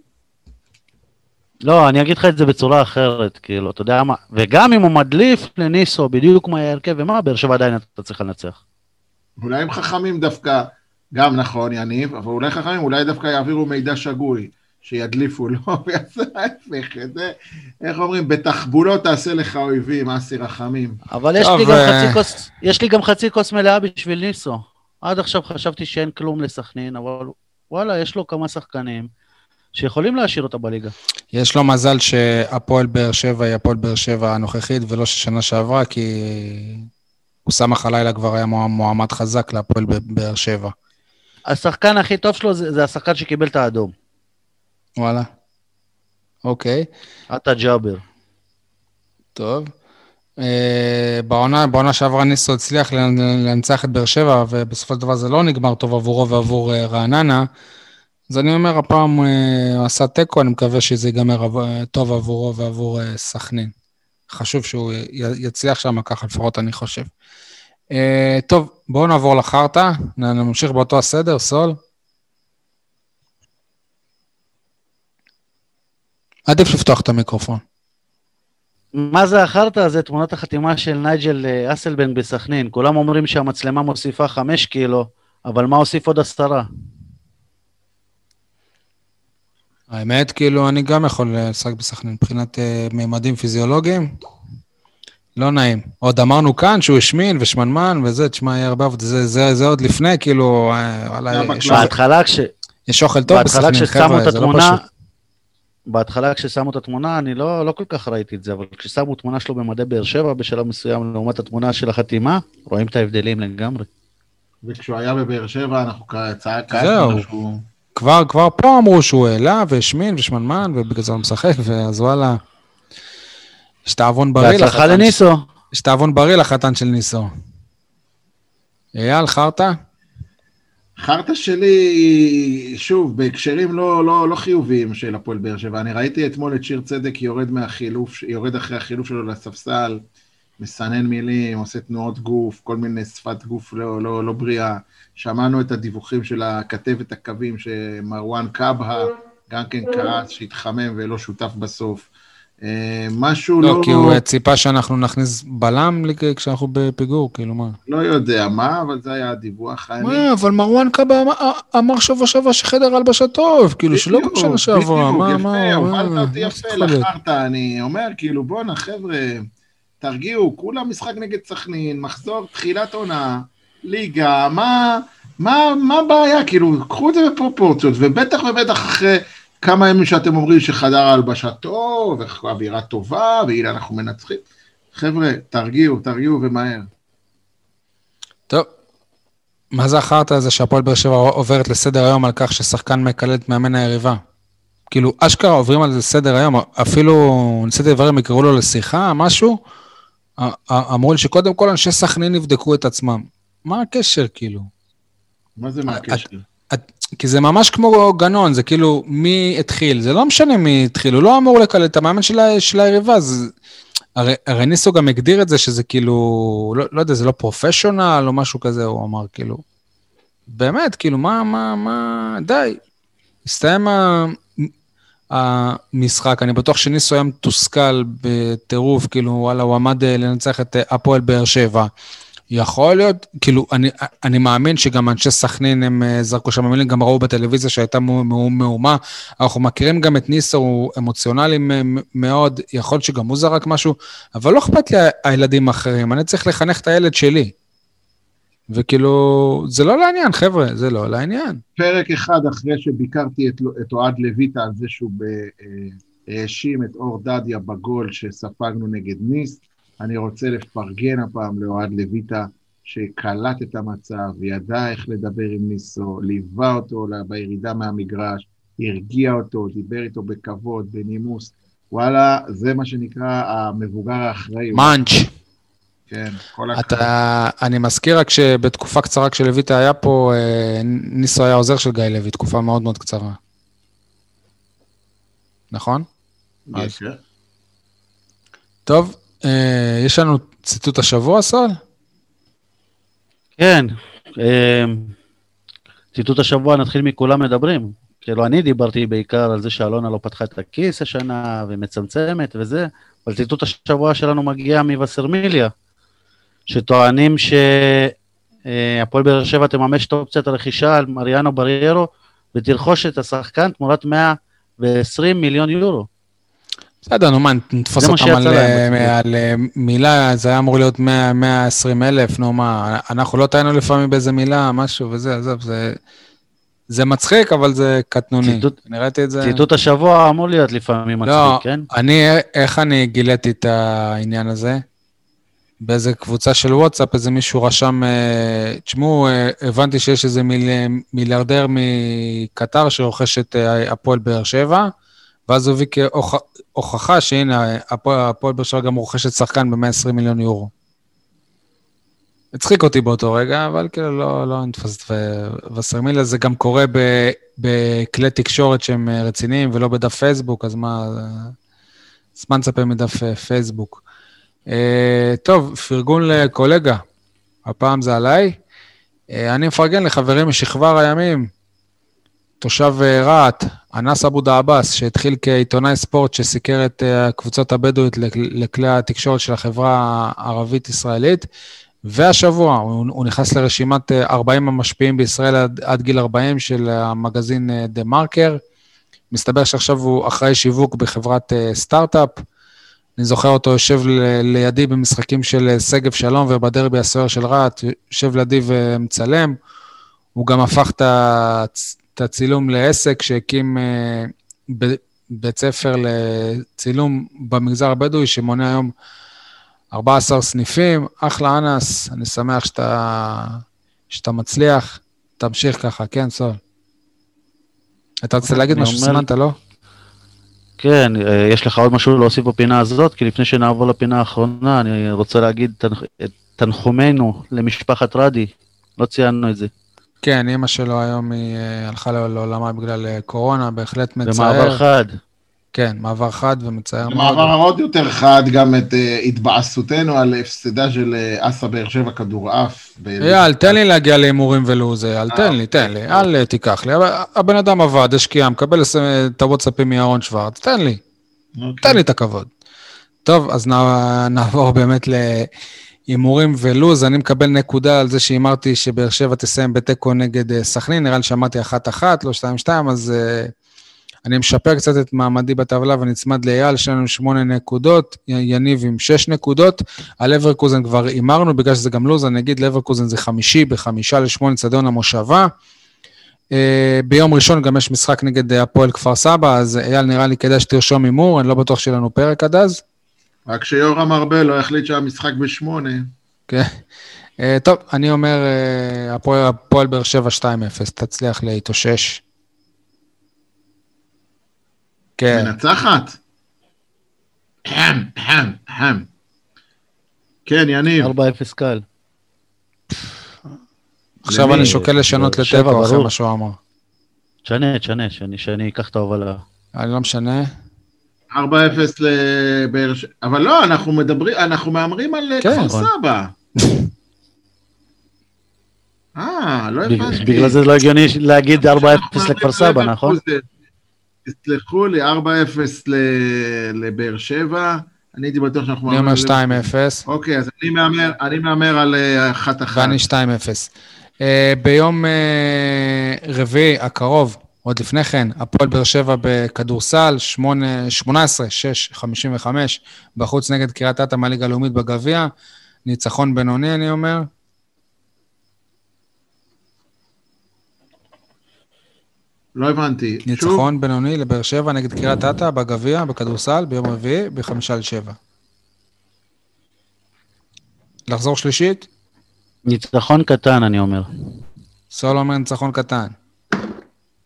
S2: לא, אני אגיד לך את זה בצורה אחרת, כאילו, אתה יודע מה, וגם אם הוא מדליף לניסו בדיוק מה ההרכב ומה, באר שבע עדיין אתה צריך לנצח.
S3: אולי הם חכמים דווקא, גם נכון, יניב, אבל אולי חכמים, אולי דווקא יעבירו מידע שגוי, שידליפו לו, ויעשה ההפך, זה, איך אומרים, בתחבולות תעשה לך אויבים, אסי רחמים.
S2: אבל יש
S1: טוב,
S2: לי גם
S1: אה,
S2: חצי כוס, יש לי גם חצי כוס מלאה בשביל ניסו. עד עכשיו חשבתי שאין כלום לסכנין, אבל וואלה, יש לו כמה שחקנים שיכולים להשאיר אותה בליגה.
S1: יש לו מזל שהפועל באר שבע היא הפועל באר שבע הנוכחית, ולא של שנה שעברה, כי אוסאמה חלילה כבר היה מוע- מועמד חזק להפועל באר שבע.
S2: השחקן הכי טוב שלו זה, זה השחקן שקיבל את האדום,
S1: וואלה. אוקיי,
S2: עטה ג'אבר.
S1: טוב. אה, בעונה, בעונה שעברה ניסו הצליח לנ- לנצח את באר שבע, ובסופו של דבר זה לא נגמר טוב עבורו ועבור אה, רעננה. אז אני אומר, הפעם אה, הוא עשה תיקו, אני מקווה שזה ייגמר אה, טוב עבורו ועבור אה, סכנין. חשוב שהוא יצליח שם, ככה לפחות אני חושב. אה, טוב, בואו נעבור לחרטא, נמשיך באותו הסדר, סול. עדיף לפתוח את המיקרופון.
S2: מה זה החרטא? זה תמונת החתימה של נייג'ל אה, אסלבנג בסכנין. כולם אומרים שהמצלמה מוסיפה חמש קילו, אבל מה הוסיף עוד עשרה?
S1: האמת, כאילו, אני גם יכול לשחק בסכנין מבחינת uh, מימדים פיזיולוגיים. לא נעים. עוד אמרנו כאן שהוא השמין ושמנמן וזה, תשמע, יהיה הרבה עבודה. זה, זה, זה עוד לפני, כאילו, אה, וואלה, יש,
S2: בהתחלה כש...
S1: יש אוכל טוב בסכנין, חבר'ה, זה לא פשוט.
S2: בהתחלה כששמו את התמונה, אני לא, לא כל כך ראיתי את זה, אבל כששמו תמונה שלו במדי באר שבע בשלב מסוים לעומת התמונה של החתימה, רואים את ההבדלים לגמרי.
S3: וכשהוא היה בבאר שבע, אנחנו צעק,
S1: זהו.
S3: צעקנו שהוא...
S1: כבר, כבר פה אמרו שהוא העלה והשמין ושמנמן, ובגלל זה הוא משחק, ואז וואלה. יש תאבון בריא
S2: בהצלחה
S1: לחתן.
S2: לניסו.
S1: יש תאבון בריא לחתן של ניסו. אייל, חרטא?
S3: חרטא שלי, שוב, בהקשרים לא, לא, לא חיוביים של הפועל באר שבע. אני ראיתי אתמול את שיר צדק יורד מהחילוף, יורד אחרי החילוף שלו לספסל, מסנן מילים, עושה תנועות גוף, כל מיני שפת גוף לא, לא, לא בריאה. שמענו את הדיווחים של הכתבת הקווים שמרואן קבהה גם כן כעס, שהתחמם ולא שותף בסוף. אה, משהו לא...
S1: לא, כי הוא ציפה שאנחנו נכניס בלם כשאנחנו בפיגור, כאילו מה?
S3: לא יודע מה, אבל זה היה הדיווח.
S1: מה, אבל מרואן קאבה אמר- אמר שבוע שעבר שחדר הלבשה טוב, כאילו שלא כמו שנה שעברה, מה,
S3: בדיוק,
S1: מה,
S3: יפה,
S1: מה,
S3: הובלת אותי
S1: מה
S3: יפה? לחרת, אני אומר, כאילו, בואנה, חבר'ה, תרגיעו, כולה משחק נגד סכנין, מחזור תחילת עונה, ליגה, מה, מה, מה הבעיה? כאילו, קחו את זה בפרופורציות, ובטח ובטח אחרי כמה ימים שאתם אומרים שחדר ההלבשה טוב, ואווירה טובה, והנה אנחנו מנצחים. חבר'ה, תרגיעו, תרגיעו ומהר.
S1: טוב, מה זה החרטא הזה שהפועל באר שבע עוברת לסדר היום על כך ששחקן מקלל את מאמן היריבה? כאילו, אשכרה עוברים על זה סדר היום, אפילו ניסיתי לברר אם יקראו לו לשיחה, משהו, אמרו לי שקודם כל אנשי סכנין יבדקו את עצמם. מה הקשר, כאילו?
S3: מה זה מה הקשר?
S1: את- כי זה ממש כמו גנון, זה כאילו מי התחיל, זה לא משנה מי התחיל, הוא לא אמור לקלל את המאמן של, של היריבה, זה... הרי, הרי ניסו גם הגדיר את זה שזה כאילו, לא, לא יודע, זה לא פרופשיונל או משהו כזה, הוא אמר, כאילו. באמת, כאילו, מה, מה, מה, די. הסתיים המשחק, אני בטוח שניסו היה מתוסכל בטירוף, כאילו, וואלה, הוא עמד אה, לנצח את אה, הפועל באר שבע. יכול להיות, כאילו, אני, אני מאמין שגם אנשי סכנין הם אה, זרקו שם מילים, גם ראו בטלוויזיה שהייתה מהומה. אנחנו מכירים גם את ניסו, הוא אמוציונלי מאוד, יכול להיות שגם הוא זרק משהו, אבל לא אכפת לי הילדים האחרים, אני צריך לחנך את הילד שלי. וכאילו, זה לא לעניין, חבר'ה, זה לא לעניין.
S3: פרק אחד אחרי שביקרתי את, את אוהד לויטה על זה שהוא ב- אה, האשים את אור דדיה בגול שספגנו נגד ניס, אני רוצה לפרגן הפעם לאוהד לויטה, שקלט את המצב, ידע איך לדבר עם ניסו, ליווה אותו בירידה מהמגרש, הרגיע אותו, דיבר איתו בכבוד, בנימוס. וואלה, זה מה שנקרא המבוגר האחראי.
S1: מאנץ'.
S3: כן, כל הכבוד.
S1: אתה, אני מזכיר רק שבתקופה קצרה כשלויטה היה פה, אה, ניסו היה עוזר של גיא לוי, תקופה מאוד מאוד קצרה. נכון? אז-
S3: כן.
S1: טוב, אה, יש לנו ציטוט השבוע, סול?
S2: כן, אה, ציטוט השבוע נתחיל מכולם מדברים. כאילו, אני דיברתי בעיקר על זה שאלונה לא פתחה את הכיס השנה ומצמצמת וזה, אבל ציטוט השבוע שלנו מגיע מווסרמיליה, שטוענים שהפועל באר שבע תממש את אופציית הרכישה על מריאנו בריירו ותרכוש את השחקן תמורת 120 מיליון יורו.
S1: בסדר, נו מה, נתפוס אותם על, אה, על אה, מילה, זה היה אמור להיות 100 120 אלף, נו מה, אנחנו לא טעינו לפעמים באיזה מילה, משהו וזה, עזוב, זה... זה מצחיק, אבל זה קטנוני.
S2: ציטוט-
S1: אני ראיתי את זה...
S2: ציטוט השבוע אמור להיות לפעמים
S1: לא,
S2: מצחיק, כן?
S1: אני, איך אני גיליתי את העניין הזה? באיזה קבוצה של וואטסאפ, איזה מישהו רשם, אה, תשמעו, אה, הבנתי שיש איזה מיל, מיליארדר מקטר שרוכש את אה, הפועל באר שבע, ואז הוא הביא כהוכחה שהנה, הפועל באר שבע גם רוכשת שחקן ב-120 מיליון יורו. הצחיק אותי באותו רגע, אבל כאילו לא, לא נתפס את ו- וסרמיליה, זה גם קורה ב- בכלי תקשורת שהם רציניים ולא בדף פייסבוק, אז מה, אז מה נצפה מדף פייסבוק? אה, טוב, פרגון לקולגה, הפעם זה עליי. אה, אני מפרגן לחברים משכבר הימים, תושב אה, רהט, אנס אבו דעבאס, שהתחיל כעיתונאי ספורט שסיקר את הקבוצות הבדואית לכ- לכלי התקשורת של החברה הערבית-ישראלית, והשבוע הוא, הוא נכנס לרשימת אה, 40 המשפיעים בישראל עד, עד גיל 40 של המגזין דה מרקר. מסתבר שעכשיו הוא אחראי שיווק בחברת סטארט-אפ. אני זוכר אותו יושב ל- לידי במשחקים של אה, שגב שלום ובדרבי הסוער של רהט, יושב לידי ומצלם. הוא גם הפך את הצ- את הצילום לעסק שהקים אה, ב- בית ספר לצילום במגזר הבדואי, שמונה היום 14 סניפים. אחלה אנס, אני שמח שאתה, שאתה מצליח. תמשיך ככה, כן, סול. אתה רוצה להגיד
S2: אני
S1: משהו, סימנת, לא?
S2: כן, אה, יש לך עוד משהו להוסיף בפינה הזאת? כי לפני שנעבור לפינה האחרונה, אני רוצה להגיד את תנחומינו למשפחת רדי. לא ציינו את זה.
S1: כן, אימא שלו היום היא אה, הלכה לעולמה בגלל אה, קורונה, בהחלט מצער.
S2: במעבר חד.
S1: כן, מעבר חד ומצער מאוד.
S3: במעבר עוד יותר חד גם את אה, התבאסותנו על הפסדה של אה, אסה באר שבע כדורעף.
S1: אייל, תן לי להגיע להימורים ולוז, אייל, תן לי, תן לי, אל אה, תיקח לי. הבן אדם עבד, השקיע, מקבל לס- את הוואטסאפים מאהרון שוורץ, תן לי,
S3: אוקיי.
S1: תן לי את הכבוד. טוב, אז נע- נעבור באמת להימורים ולוז. אני מקבל נקודה על זה שהימרתי שבאר שבע תסיים בתיקו נגד אה, סכנין, נראה לי שאמרתי אחת-אחת, לא שתיים-שתיים, אז אה, אני משפר קצת את מעמדי בטבלה ונצמד לאייל, יש לנו שמונה נקודות, יניב עם שש נקודות. על אברקוזן כבר הימרנו, בגלל שזה גם לוז, אני אגיד לאברקוזן זה חמישי, בחמישה לשמונה צדיון המושבה. אה, ביום ראשון גם יש משחק נגד אה, הפועל כפר סבא, אז אייל, נראה לי כדאי שתרשום הימור, אני לא בטוח שיהיה לנו פרק עד אז.
S3: רק שיורם ארבל לא החליט שהמשחק בשמונה.
S1: כן. אה, טוב, אני אומר, הפועל באר שבע 2-0, תצליח להתאושש. כן,
S3: מנצחת? אהם, אהם, אהם. כן, יניב.
S2: 4-0 קל.
S1: עכשיו? אני שוקל לשנות לתיקו אחרי. מה שהוא אמר.
S2: תשנה, תשנה, שאני- שאני אקח את ההובלה.
S1: אני לא משנה.
S3: 4-0 לבאר שבע. אבל לא, אנחנו מדברים, אנחנו מהמרים על אה,
S1: כן,
S3: כפר
S2: נכון.
S3: סבא. אה, לא הבנתי.
S2: בגלל זה לא הגיוני להגיד 4-0
S3: אנחנו
S2: לכפר סבא, נכון?
S3: תסלחו לי, 4-0 ל- לבאר שבע. אני הייתי בטוח שאנחנו
S1: אני אומר
S3: מהמרים
S1: 2-0.
S3: אוקיי, אז אני מהמר, אני מהמר על אה, אחת-אחת.
S1: ואני 2-0. אה, ביום אה, רביעי הקרוב, עוד לפני כן, הפועל באר שבע בכדורסל, 18, 6, 55, בחוץ נגד קריית אתא מהליגה הלאומית בגביע. ניצחון בינוני, אני אומר.
S3: לא הבנתי. שוב,
S1: ניצחון בינוני לבאר שבע נגד קריית אתא בגביע, בכדורסל, ביום רביעי, בחמישה לשבע. לחזור שלישית?
S2: ניצחון קטן, אני אומר.
S1: סול אומר ניצחון קטן.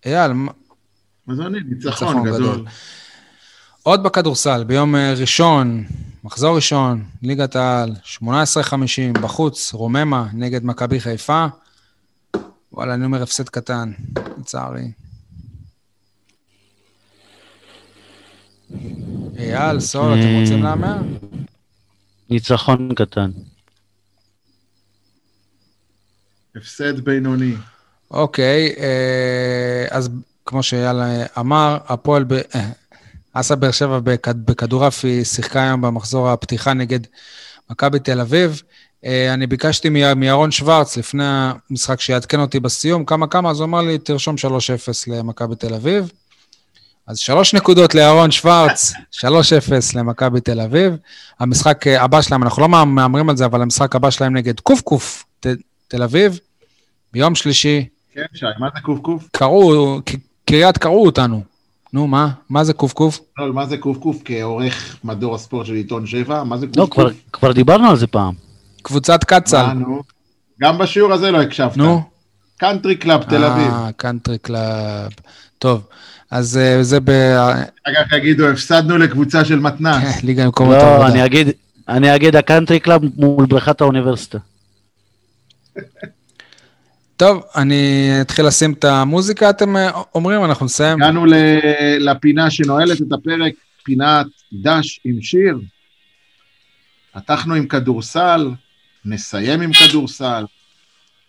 S1: אייל, מה-
S3: אז אני, ניצחון. גדול.
S1: עוד בכדורסל, ביום אה, ראשון, מחזור ראשון, ליגת העל, 18-50, בחוץ, רוממה נגד מכבי חיפה. וואלה, אני אומר הפסד קטן, לצערי. אייל, סול, אתם רוצים להמר?
S2: ניצחון קטן.
S3: הפסד בינוני.
S1: אוקיי, אה, אז כמו שאייל אה, אמר, הפועל, ב- אה, אסה באר שבע בכד- בכדורעף היא שיחקה היום במחזור הפתיחה נגד מכבי תל אביב. אה, אני ביקשתי מ- מירון שוורץ לפני המשחק שיעדכן אותי בסיום, כמה כמה, אז הוא אמר לי, תרשום 3-0 למכבי תל אביב. אז שלוש נקודות לירון שוורץ, 3-0 למכבי תל אביב. המשחק אה, הבא שלהם, אנחנו לא מהמרים על זה, אבל המשחק הבא שלהם נגד קוף ת- תל אביב, ביום שלישי,
S3: כן, שי, מה זה קוף?
S1: קראו, ק- קריית קראו אותנו. נו, מה? מה זה קוף?
S3: לא, מה זה קוף? כעורך מדור הספורט של עיתון שבע? מה זה
S2: לא,
S3: קוף?
S2: כבר- כבר דיברנו על זה פעם.
S1: קבוצת קצ"ל.
S3: מה, נו? גם בשיעור הזה לא הקשבת.
S1: נו.
S3: קאנטרי קלאב תל אביב.
S1: אה, קאנטרי קלאב. טוב, אז אה, זה
S3: אחר כך יגידו, הפסדנו לקבוצה של מתנ"ס.
S1: בליגה למקומות
S2: לא,
S1: העבודה.
S2: אני אגיד, אני אגיד הקאנטרי קלאב מול בריכת האוניברסיטה.
S1: טוב, אני אתחיל לשים את המוזיקה, אתם אה, אומרים, אנחנו נסיים.
S3: הגענו לפינה שנועלת את הפרק, פינת דש עם שיר. פתחנו עם כדורסל, נסיים עם כדורסל.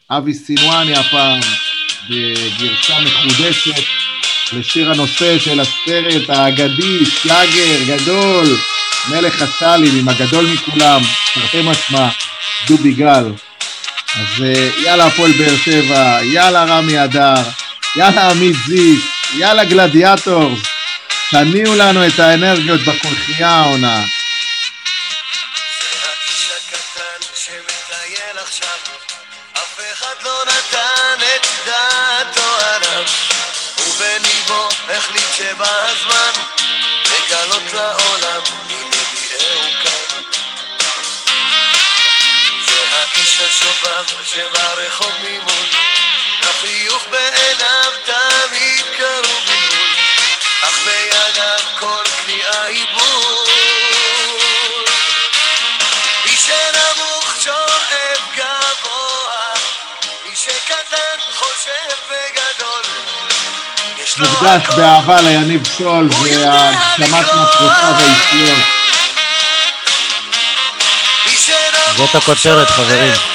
S3: אבי סינואני הפעם, בגרסה מחודשת לשיר הנושא של הסרט האגדי, שלאגר גדול, מלך הסטלים עם הגדול מכולם, תרתי משמע, דובי גל. אז אה, יאללה הפועל באר שבע, יאללה רמי אדר, יאללה עמית זיף, יאללה גלדיאטורס, תניעו לנו את האנרגיות בקונכייה העונה.
S7: החליט שבא הזמן לגלות לעולם הנה תראהו כאן. זה האיש השובב שברחוב ממול, החיוך בעיניו תמיד קרוב
S3: מוקדש באהבה ליניב סול והגשמת מטרותיו האישיות.
S7: שנמוך
S2: זאת הכותרת, חברים.